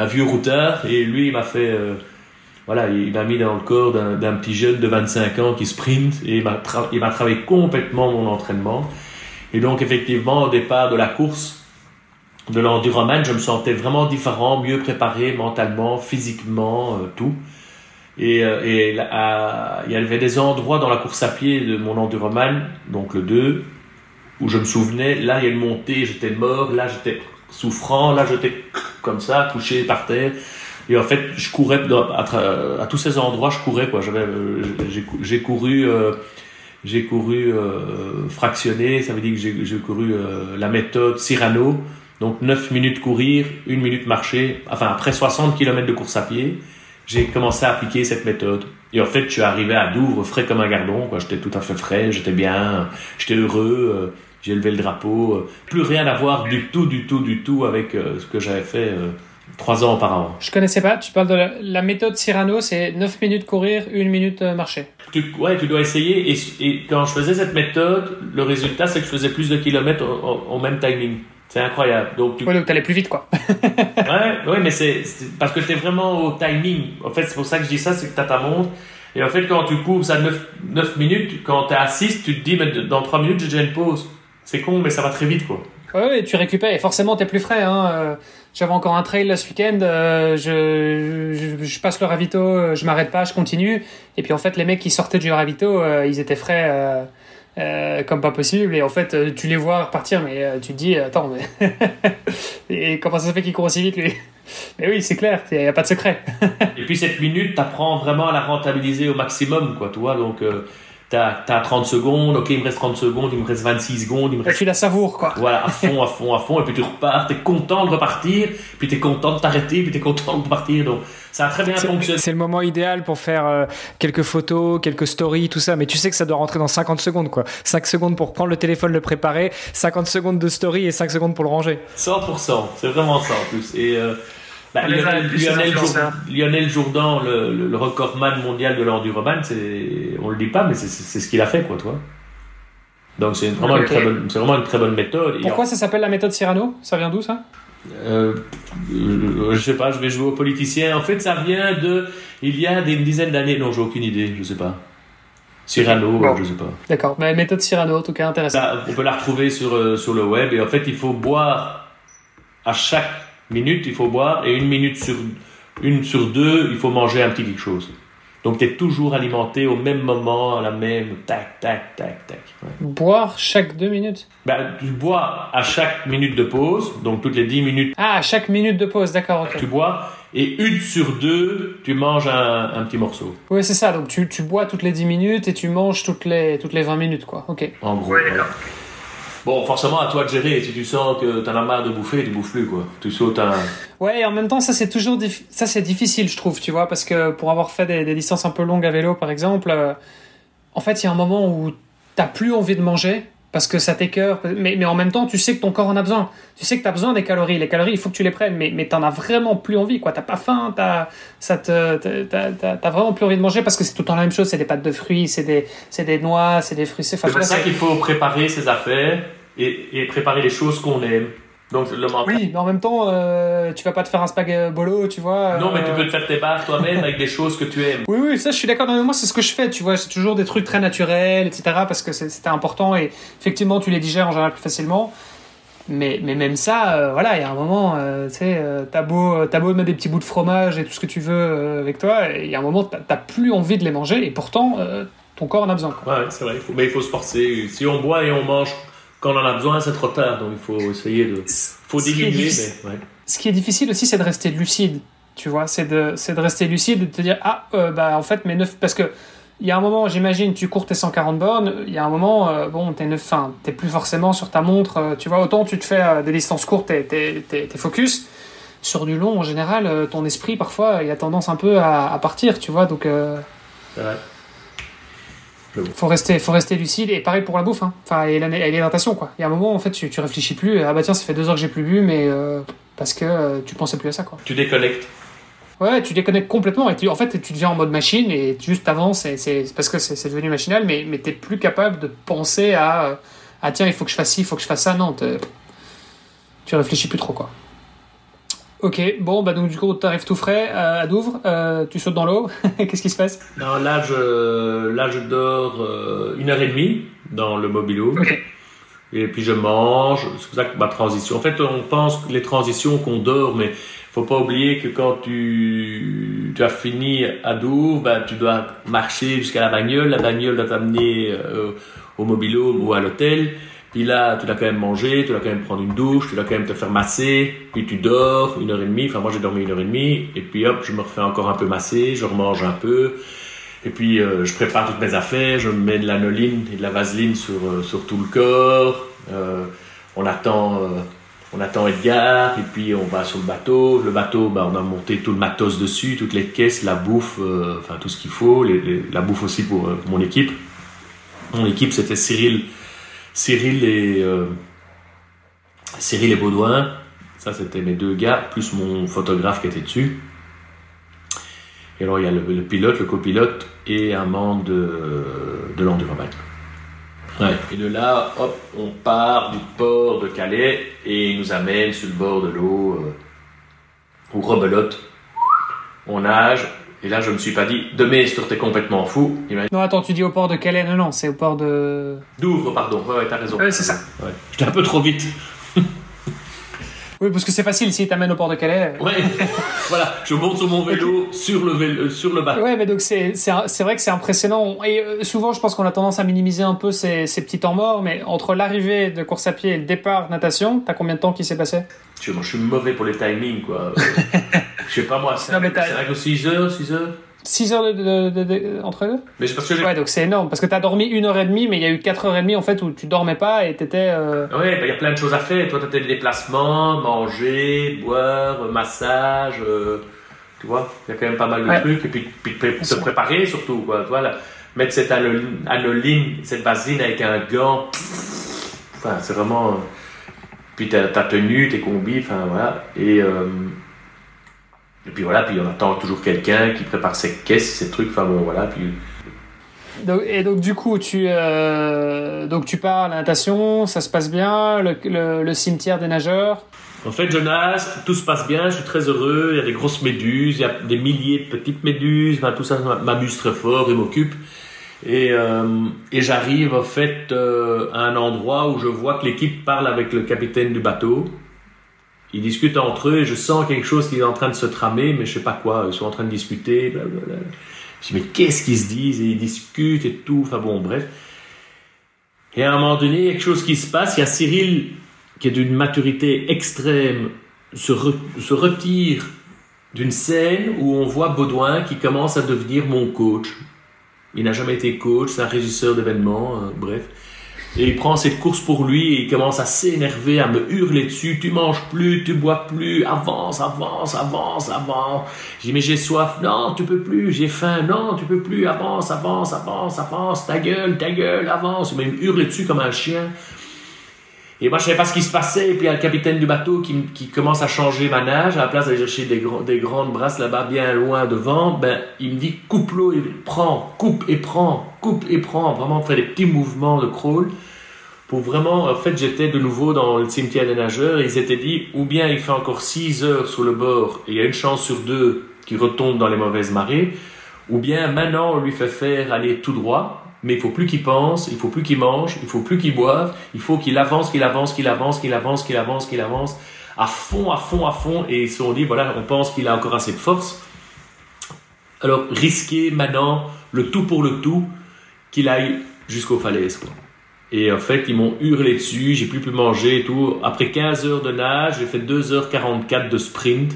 vieux routard et lui, il m'a fait, euh, voilà, il m'a mis dans le corps d'un petit jeune de 25 ans qui sprint et il m'a m'a travaillé complètement mon entraînement. Et donc effectivement, au départ de la course de l'enduroman, je me sentais vraiment différent, mieux préparé mentalement, physiquement, tout. Et, euh, il y avait des endroits dans la course à pied de mon enduroman, donc le 2, où je me souvenais, là il y a une montée, j'étais mort, là j'étais souffrant, là j'étais comme ça, couché par terre. Et en fait, je courais à, tous ces endroits, je courais quoi. J'avais, j'ai couru, euh, j'ai couru euh, fractionné. Ça veut dire que j'ai couru euh, la méthode Cyrano. Donc 9 minutes courir, 1 minute marcher. Enfin après 60 km de course à pied j'ai commencé à appliquer cette méthode. Et en fait, je suis arrivé à Douvres frais comme un gardon. Quoi. J'étais tout à fait frais, j'étais bien, j'étais heureux, euh, j'ai levé le drapeau. Euh, plus rien à voir du tout, du tout, du tout avec euh, ce que j'avais fait trois ans auparavant. Je connaissais pas. Tu parles de la, la méthode Cyrano, c'est 9 minutes courir, 1 minute marcher. Tu, ouais, tu dois essayer. Et, et, quand je faisais cette méthode, le résultat, c'est que je faisais plus de kilomètres au, au, au même timing. C'est incroyable. Donc, tu ouais, donc allais plus vite, quoi. ouais, ouais, mais c'est parce que tu es vraiment au timing. En fait, c'est pour ça que je dis ça, c'est que tu as ta montre. Et en fait, quand tu cours ça 9, 9 minutes, quand tu es à 6, tu te dis, mais dans 3 minutes, j'ai déjà une pause. C'est con, mais ça va très vite, quoi. Ouais, tu récupères. Et forcément, tu es plus frais. Hein. J'avais encore un trail ce week-end. Euh, je, je, je, passe le ravito, je m'arrête pas, je continue. Et puis, en fait, les mecs qui sortaient du ravito, euh, ils étaient frais. Euh, euh, comme pas possible. Et en fait, euh, tu les vois repartir, mais euh, tu te dis, attends, mais. et comment ça se fait qu'il court aussi vite, lui? Mais oui, c'est clair, il n'y a pas de secret. Et puis cette minute, tu apprends vraiment à la rentabiliser au maximum, quoi, tu vois. Donc, euh, t'as as 30 secondes, ok, il me reste 30 secondes, il me reste 26 secondes, il me Et reste. tu la savoures, quoi. Voilà, à fond, à fond, à fond, et puis tu repars, t'es content de repartir, puis t'es content de t'arrêter, puis t'es content de repartir. Donc, ça a très bien fonctionné. C'est le moment idéal pour faire euh, quelques photos, quelques stories, tout ça. Mais tu sais que ça doit rentrer dans 50 secondes, quoi. 5 secondes pour prendre le téléphone, le préparer, 50 secondes de story et 5 secondes pour le ranger. 100%, c'est vraiment ça en plus. Et euh, bah, Lionel, plus, ces Lionel, Jourdan, influenceurs. Lionel Jourdan, le, le, le recordman mondial de l'enduroman, c'est, on le dit pas, mais c'est, ce qu'il a fait, quoi, toi. Donc c'est vraiment, une très bonne, c'est vraiment une très bonne méthode. Et Pourquoi ça s'appelle la méthode Cyrano? Ça vient d'où, ça? Euh, je sais pas, je vais jouer au politicien. En fait, ça vient de. Il y a des, une dizaine d'années. Non, j'ai aucune idée, je sais pas. Cyrano, Bon. je sais pas. D'accord, bah, méthode Cyrano, en tout cas, intéressant. On peut la retrouver sur, euh, sur le web. Et en fait, il faut boire à chaque minute, il faut boire. Et une minute sur, une sur deux, il faut manger un petit quelque chose. Donc, tu es toujours alimenté au même moment, à la même. Tac, tac, tac, tac. Ouais. Boire chaque deux minutes? Ben, tu bois à chaque minute de pause. Donc, toutes les 10 minutes, Ah, à chaque minute de pause, d'accord, ok. tu bois. Et une sur deux, tu manges un, un petit morceau. Oui, c'est ça, donc tu, tu bois toutes les 10 minutes et tu manges toutes les, toutes les 20 minutes, quoi. Ok. En gros. Bon, forcément, à toi de gérer. Si tu sens que t'en as marre de bouffer, tu bouffes plus, quoi. Tu sautes un. Ouais, et en même temps, ça c'est toujours ça c'est difficile, je trouve, tu vois, parce que pour avoir fait des, des distances un peu longues à vélo, par exemple, euh, en fait, il y a un moment où t'as plus envie de manger parce que ça t'écœure, mais, mais en même temps, tu sais que ton corps en a besoin. Tu sais que t'as besoin des calories. Les calories, il faut que tu les prennes, mais, mais t'en as vraiment plus envie, quoi. T'as pas faim, t'as, t'as- t'as vraiment plus envie de manger parce que c'est tout le temps la même chose. C'est des pâtes de fruits, c'est des, des noix, c'est des fruits. C'est, tu pour ça qu'il faut préparer ses affaires et, et préparer les choses qu'on aime. Donc, le mental. Oui, mais en même temps, euh, tu vas pas te faire un spag bolo, tu vois. Non, mais euh, tu peux te faire tes barres toi-même avec des choses que tu aimes. Oui, oui, ça je suis d'accord. Moi, c'est ce que je fais, tu vois. C'est toujours des trucs très naturels, etc. Parce que c'est- c'était important et effectivement, tu les digères en général plus facilement. Mais, mais même ça, euh, voilà, il y a un moment, euh, tu sais, euh, t'as beau, t'as beau mettre des petits bouts de fromage et tout ce que tu veux euh, avec toi, il y a un moment, t'as plus envie de les manger et pourtant, euh, ton corps en a besoin. Quoi. Ouais, c'est vrai. faut- mais il faut se forcer. Si on boit et on mange quand on en a besoin, c'est trop tard. Donc, il faut essayer de. faut diminuer, mais. Ouais. Ce qui est difficile aussi, c'est de rester lucide. Tu vois, c'est de, de rester lucide de te dire, ah, euh, bah, en fait, mes 9. Parce que, il y a un moment, j'imagine, tu cours tes 140 bornes, il y a un moment, euh, bon, t'es neuf- enfin, t'es plus forcément sur ta montre, euh, tu vois, autant tu te fais des distances courtes, t'es, focus. Sur du long, en général, ton esprit, parfois, il a tendance un peu à, à partir, tu vois, donc. vrai. Faut rester, faut rester lucide et pareil pour la bouffe, hein. enfin et l'hydratation quoi. Il y a un moment en fait tu, tu réfléchis plus, ah bah tiens ça fait deux heures que j'ai plus bu mais euh, parce que euh, tu pensais plus à ça quoi. Tu déconnectes. Ouais, tu déconnectes complètement et tu, en fait tu deviens en mode machine et tu juste avances et c'est parce que c'est devenu machinal mais mais t'es plus capable de penser à euh, ah tiens il faut que je fasse ci, il faut que je fasse ça non tu réfléchis plus trop quoi. Ok bon bah donc du coup t'arrives tout frais euh, à Douvres, euh, tu sautes dans l'eau, qu'est-ce qui se passe? Non, là, je, là, je dors euh, une heure et demie dans le mobilo. Ok. Et puis je mange. C'est pour ça que ma transition. En fait, on pense que les transitions qu'on dort, mais faut pas oublier que quand tu, tu as fini à Douvres, ben, tu dois marcher jusqu'à la bagnole. La bagnole doit t'amener euh, au mobilo ou à l'hôtel. Puis là, tu dois quand même manger, tu dois quand même prendre une douche, tu dois quand même te faire masser. Puis tu dors une heure et demie. Enfin, moi, j'ai dormi une heure et demie. Et puis hop, je me refais encore un peu masser, je remange un peu. Et puis, euh, je prépare toutes mes affaires, je mets de l'anoline et de la vaseline sur, euh, sur tout le corps. Euh, on, attend, on attend Edgar, et puis on va sur le bateau. Le bateau, bah, on a monté tout le matos dessus, toutes les caisses, la bouffe, enfin tout ce qu'il faut, la bouffe aussi pour mon équipe. Mon équipe, c'était Cyril, Cyril et, euh, Cyril et Baudouin. Ça, c'était mes deux gars, plus mon photographe qui était dessus. Et alors, il y a le, pilote, le copilote et un membre de, de. Et de là, hop, on part du port de Calais et il nous amène sur le bord de l'eau, euh, au rebelote. On nage. Et là, je me suis pas dit, demain, t'es complètement fou. Non attends tu dis au port de Calais, non non c'est au port de... Douvres, pardon. Ouais, ouais, t'as raison. Ouais, c'est ça. Ouais. J'étais un peu trop vite. Oui, parce que c'est facile s'il t'amène au port de Calais. Ouais, voilà, je monte sur mon vélo, sur le, vélo, sur le bateau. Ouais, mais donc c'est vrai que c'est impressionnant. Et euh, souvent, je pense qu'on a tendance à minimiser un peu ces, ces petits temps morts, mais entre l'arrivée de course à pied et le départ natation, t'as combien de temps qui s'est passé? Je, je suis mauvais pour les timings, quoi. je sais pas moi, 5 ou 6 heures, 6 heures 6 heures de, entre deux Mais c'est parce que Ouais, donc c'est énorme. Parce que t'as dormi une heure et demie, mais il y a eu 4 heures et demie en fait où tu dormais pas et t'étais. Euh... Ouais, bah, il y a plein de choses à faire. Toi, t'as des déplacements, manger, boire, massage. Euh, tu vois, il y a quand même pas mal de trucs. Et puis, puis te préparer surtout, quoi. Voilà. Mettre cette anoline, cette vaseline avec un gant. Enfin, c'est vraiment. Puis ta, ta tenue, tes combis, enfin voilà. Et. Euh, et puis voilà, puis on attend toujours quelqu'un qui prépare ses caisses, ses trucs, enfin bon, voilà. Puis... et donc du coup, tu, euh, donc tu pars à la natation, ça se passe bien, le, cimetière des nageurs? En fait, je nage, tout se passe bien, je suis très heureux, il y a des grosses méduses, il y a des milliers de petites méduses, tout ça m'amuse très fort et m'occupe. Et, euh, et j'arrive en fait euh, à un endroit où je vois que l'équipe parle avec le capitaine du bateau. Ils discutent entre eux et je sens quelque chose qui est en train de se tramer, mais je sais pas quoi. Ils sont en train de discuter. Blablabla. Je dis, mais qu'est-ce qu'ils se disent? Ils discutent et tout. Enfin bon, bref. Et à un moment donné, il y a quelque chose qui se passe. Il y a Cyril, qui est d'une maturité extrême, se, se retire d'une scène où on voit Baudouin qui commence à devenir mon coach. Il n'a jamais été coach, c'est un régisseur d'événements, euh, bref. Et il prend cette course pour lui et il commence à s'énerver, à me hurler dessus. Tu manges plus, tu bois plus, avance, avance, avance, avance. Dis, mais j'ai soif. Non, tu peux plus, j'ai faim. Non, tu peux plus, avance, avance, avance, avance. Ta gueule, ta gueule, avance. Il me hurle dessus comme un chien. Et moi, je savais pas ce qui se passait. Et puis, il y a le capitaine du bateau qui, qui commence à changer ma nage. À la place d'aller chercher des, des grandes brasses là-bas, bien loin devant, ben, il me dit coupe l'eau, et prends, coupe et prends, coupe et prends. Vraiment, faire des petits mouvements de crawl. Pour vraiment, en fait, j'étais de nouveau dans le cimetière des nageurs. Ils étaient dit, ou bien il fait encore 6 heures sur le bord, et il y a une chance sur deux qu'il retombe dans les mauvaises marées. Ou bien maintenant, on lui fait faire aller tout droit mais il faut plus qu'il pense, il faut plus qu'il mange, il faut plus qu'il boive, il faut qu'il avance, qu'il avance, qu'il avance, qu'il avance, qu'il avance, qu'il avance, à fond, à fond, à fond, et se sont dit, voilà, on pense qu'il a encore assez de force. Alors, risquer maintenant le tout pour le tout, qu'il aille jusqu'aux falaises. Et en fait, ils m'ont hurlé dessus, j'ai plus pu manger et tout. Après 15 heures de nage, j'ai fait 2h44 de sprint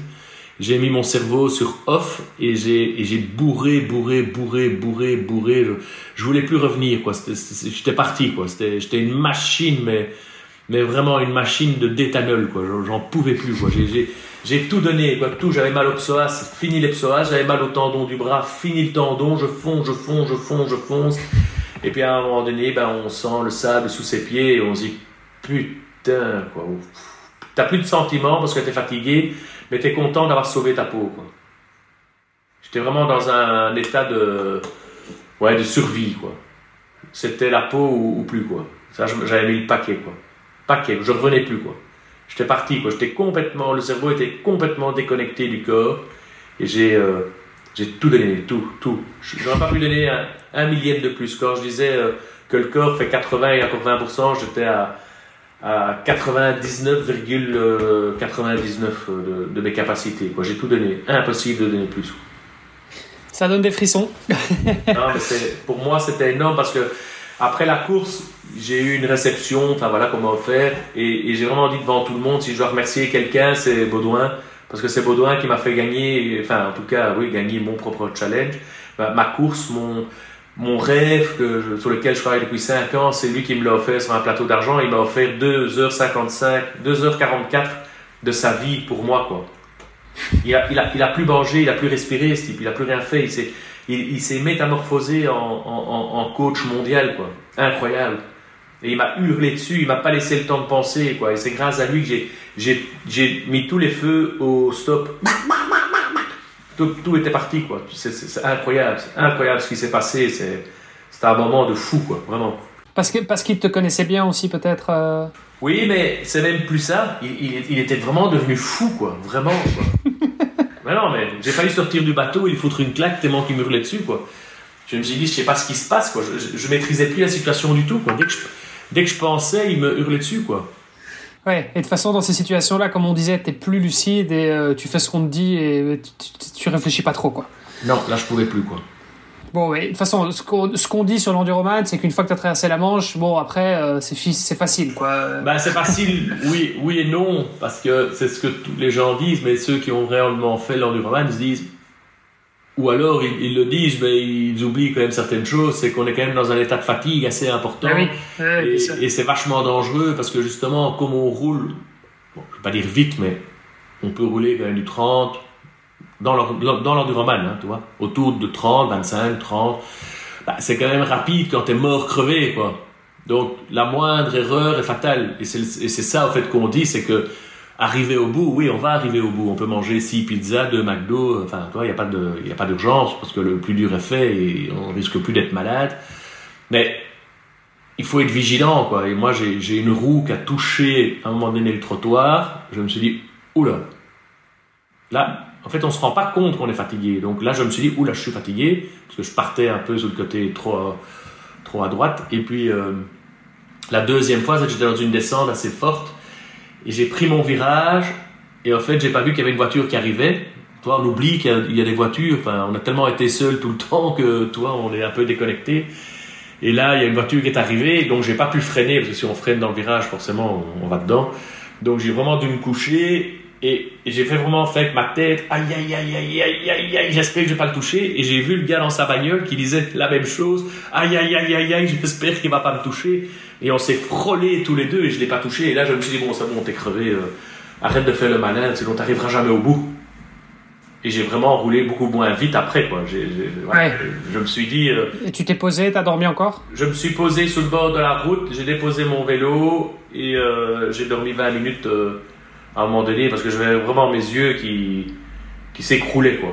j'ai mis mon cerveau sur off et j'ai bourré, bourré, bourré, bourré, bourré. Je, je voulais plus revenir, quoi. J'étais parti, quoi. J'étais une machine, mais, mais vraiment une machine de détanol, quoi. J'en pouvais plus, quoi. J'ai tout donné, quoi. Tout. J'avais mal au psoas, fini les psoas. J'avais mal au tendon du bras, fini le tendon. Je fonce, je fonce, je fonce, je fonce. Et puis à un moment donné, ben, on sent le sable sous ses pieds et on se dit, putain, quoi. T'as plus de sentiments parce que t'es fatigué mais tu es content d'avoir sauvé ta peau. J'étais vraiment dans un, état de, ouais, de survie. quoi. C'était la peau ou, plus. quoi. Ça, j'avais mis le paquet. quoi. Paquet, je revenais plus. quoi. J'étais parti. quoi. J'étais complètement, le cerveau était complètement déconnecté du corps. Et j'ai euh, tout donné, tout, tout. Je n'aurais pas pu donner un, millième de plus. Quand je disais euh, que le corps fait 80 et encore 20%, j'étais à à 99,99 euh, euh, de, mes capacités. J'ai tout donné. Impossible de donner plus. Ça donne des frissons. non, mais pour moi, c'était énorme parce que après la course, j'ai eu une réception, enfin voilà comment faire, et, j'ai vraiment dit devant tout le monde, si je dois remercier quelqu'un, c'est Baudouin, parce que c'est Baudouin qui m'a fait gagner, enfin en tout cas, oui, gagner mon propre challenge, ma course, mon, mon rêve sur lequel je travaille depuis 5 ans, c'est lui qui me l'a offert sur un plateau d'argent. Il m'a offert 2h55, 2h44 de sa vie pour moi. Il a, plus mangé, il a plus respiré, ce type, il a plus rien fait. Il s'est, métamorphosé en, coach mondial. Quoi. Incroyable. Et il m'a hurlé dessus, il m'a pas laissé le temps de penser. Quoi. Et c'est grâce à lui que j'ai mis tous les feux au stop tout, était parti, quoi. C'est incroyable, c'est incroyable ce qui s'est passé. C'était un moment de fou, quoi, vraiment. Parce que parce qu'il te connaissait bien aussi, peut-être. Euh. Oui, mais c'est même plus ça. Il, il, était vraiment devenu fou, quoi, vraiment. Quoi. mais non, mais j'ai failli sortir du bateau, il foutre une claque tellement qu'il me hurlait dessus, quoi. Je me suis dit, je sais pas ce qui se passe, quoi. Je, je, maîtrisais plus la situation du tout, quoi. Dès que je, dès que je pensais, il me hurlait dessus, quoi. Ouais, et de toute façon, dans ces situations-là, comme on disait, t'es plus lucide et euh, tu fais ce qu'on te dit et tu, tu, tu réfléchis pas trop, quoi. Non, là, je pouvais plus, quoi. Bon, ouais, de toute façon, ce qu'on ce qu'on dit sur l'enduroman, c'est qu'une fois que t'as traversé la Manche, bon, après, euh, c'est facile, quoi. Bah, c'est facile, oui, oui et non, parce que c'est ce que tous les gens disent, mais ceux qui ont réellement fait l'enduroman se disent, ou alors ils, ils le disent, mais ils oublient quand même certaines choses, c'est qu'on est quand même dans un état de fatigue assez important. Ah oui, ouais, Et, c'est vachement dangereux parce que justement, comme on roule, bon, je vais pas dire vite, mais on peut rouler quand même du 30 dans l'en- dans l'enduroman, hein, tu vois, autour de 30, 25, 30. Bah, c'est quand même rapide quand t'es mort crevé, quoi. Donc la moindre erreur est fatale. Et c'est et c'est ça, en fait, qu'on dit, c'est que arriver au bout, oui, on va arriver au bout. On peut manger 6 pizzas, 2 McDo, enfin, il n'y a pas d'urgence parce que le plus dur est fait et on risque plus d'être malade. Mais il faut être vigilant, quoi. Et moi, j'ai une roue qui a touché à un moment donné le trottoir. Je me suis dit, oula. Là, en fait, on se rend pas compte qu'on est fatigué. Donc là, je me suis dit, oula, je suis fatigué parce que je partais un peu sur le côté trop, à- trop à droite. Et puis, euh, la deuxième fois, j'étais dans une descente assez forte et j'ai pris mon virage. Et en fait, j'ai pas vu qu'il y avait une voiture qui arrivait. Toi, on oublie qu'il y a- des voitures. Enfin, on a tellement été seul tout le temps que, toi, on est un peu déconnecté. Et là, il y a une voiture qui est arrivée, donc j'ai pas pu freiner, parce que si on freine dans le virage, forcément, on va dedans. Donc j'ai vraiment dû me coucher, et, et j'ai fait vraiment fait avec ma tête, aïe, aïe, aïe, aïe, aïe, aïe, aïe, j'espère que je vais pas le toucher. Et j'ai vu le gars dans sa bagnole qui disait la même chose, aïe, aïe, aïe, aïe, aïe, j'espère qu'il va pas me toucher. Et on s'est frôlés tous les deux, et je l'ai pas touché. Et là, je me suis dit, bon, c'est bon, t'es crevé, euh, arrête de faire le malin, sinon t'arriveras jamais au bout. Et j'ai vraiment roulé beaucoup moins vite après, quoi. Ouais. Je me suis dit, euh, Et tu t'es posé, t'as dormi encore? je me suis posé sur le bord de la route, j'ai déposé mon vélo et euh, j'ai dormi 20 minutes à un moment donné parce que j'avais vraiment mes yeux qui, qui s'écroulaient quoi.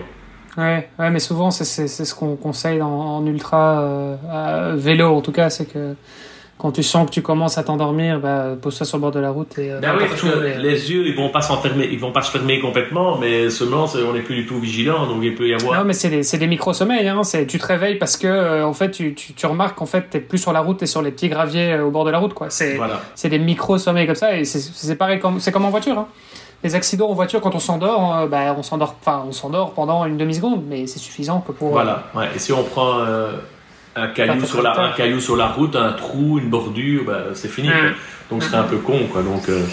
Ouais, ouais, mais souvent, c'est ce qu'on conseille en, ultra euh, vélo, en tout cas, c'est que quand tu sens que tu commences à t'endormir, bah, pose-toi sur le bord de la route et euh, Ben oui, n'importe parce où, que et- les yeux ils vont pas s'enfermer, ils vont pas se fermer complètement, mais seulement on n'est plus du tout vigilant donc il peut y avoir. Non, mais c'est des, des micro-sommeils. Hein. Tu te réveilles parce que, euh, en fait, tu, tu, tu remarques qu'en fait, t'es plus sur la route, t'es sur les petits graviers euh, au bord de la route, quoi. C'est Voilà. des micro-sommeils comme ça, et c'est- pareil, comme, c'est comme en voiture. Hein. Les accidents en voiture, quand on s'endort, euh, bah, on s'endort, enfin, on s'endort pendant une demi-seconde, mais c'est suffisant que pour. Voilà. Ouais. Et si on prend un caillou sur la un caillou sur la route, un trou, une bordure, ben, c'est fini. Mm. quoi. Donc ce serait un peu con quoi. Donc euh,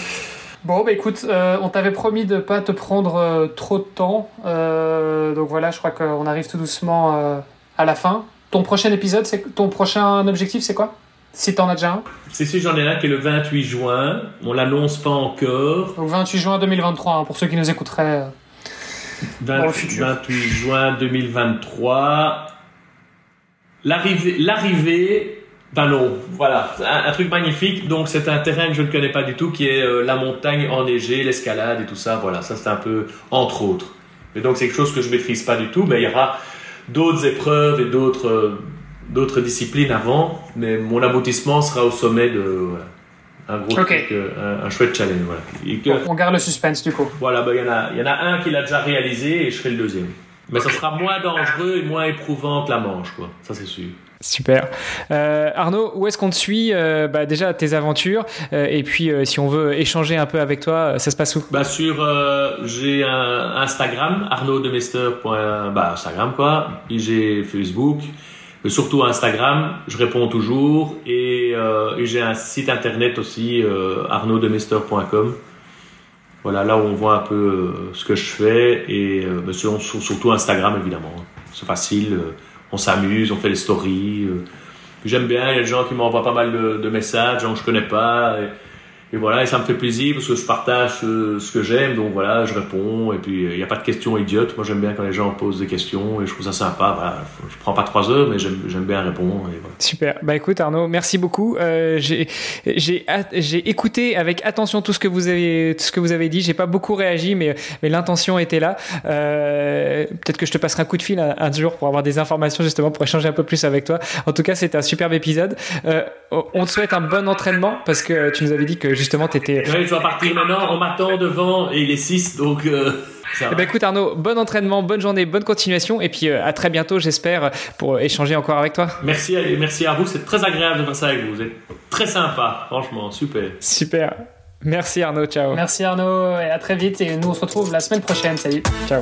Bon, bah écoute, euh, on t'avait promis de pas te prendre euh, trop de temps, donc voilà, je crois qu'on arrive tout doucement à la fin. Ton prochain épisode, c'est ton prochain objectif, c'est quoi? Si t'en as déjà un. c'est sûr j'en ai un qui est le 28 juin. On l'annonce pas encore. Donc 28 juin 2023, hein, pour ceux qui nous écouteraient. euh. 20 Dans le futur. 28 juin 2023. L'arrivée, ben non, voilà, un, un truc magnifique. Donc c'est un terrain que je ne connais pas du tout, qui est euh, la montagne enneigée, l'escalade et tout ça. Voilà, ça c'est un peu entre autres. Et donc c'est quelque chose que je maîtrise pas du tout, mais il y aura d'autres épreuves et d'autres euh, d'autres disciplines avant. Mais mon aboutissement sera au sommet de voilà, un gros Ok. truc, euh, un, un chouette challenge. Voilà. Et que- On garde le suspense du coup. voilà, ben, il y, en a- y en a un qui l'a déjà réalisé et je serai le deuxième. Mais ça sera moins dangereux et moins éprouvant que la manche, quoi. Ça, c'est sûr. Super. Euh, Arnaud, où est-ce qu'on te suit Euh, bah, Déjà, tes aventures. euh, et puis, euh, si on veut échanger un peu avec toi, ça se passe où? Bah, sur, j'ai un Instagram, arnaudemester. Bah, Instagram, quoi. Et j'ai Facebook. Mais surtout Instagram, je réponds toujours. Et, et j'ai un site internet aussi, arnaudemester.com. Voilà, là où on voit un peu euh, ce que je fais. Et euh, sur- surtout Instagram, évidemment. C'est facile. euh, on s'amuse, on fait des stories. J'aime bien, il y a des gens qui m'envoient pas mal de, messages, gens que je connais pas. Et voilà, et ça me fait plaisir parce que je partage euh, ce que j'aime, donc voilà, je réponds. Et puis il n'y a pas de questions idiotes. Moi j'aime bien quand les gens posent des questions et je trouve ça sympa. Voilà, je prends pas trois heures, mais j'aime bien répondre. Super. Bah écoute Arnaud, merci beaucoup. Euh, j'ai écouté avec attention tout ce que vous avez tout ce que vous avez dit. J'ai pas beaucoup réagi, mais mais l'intention était là. Euh, Peut-être que je te passerai un coup de fil un, un jour pour avoir des informations justement pour échanger un peu plus avec toi. En tout cas, c'était un superbe épisode. Euh, on te souhaite un bon entraînement parce que tu nous avais dit que justement t'étais. Ouais, je dois partir maintenant, on m'attend devant et il est 6, donc euh, ça va. Eh ben écoute Arnaud, bon entraînement, bonne journée, bonne continuation et puis euh, à très bientôt j'espère pour échanger encore avec toi. Merci, à- merci à vous, c'est très agréable de faire ça avec vous. Vous êtes très sympa, franchement, super. Super. Merci Arnaud, ciao. Merci Arnaud et à très vite et nous on se retrouve la semaine prochaine. Salut. Ciao.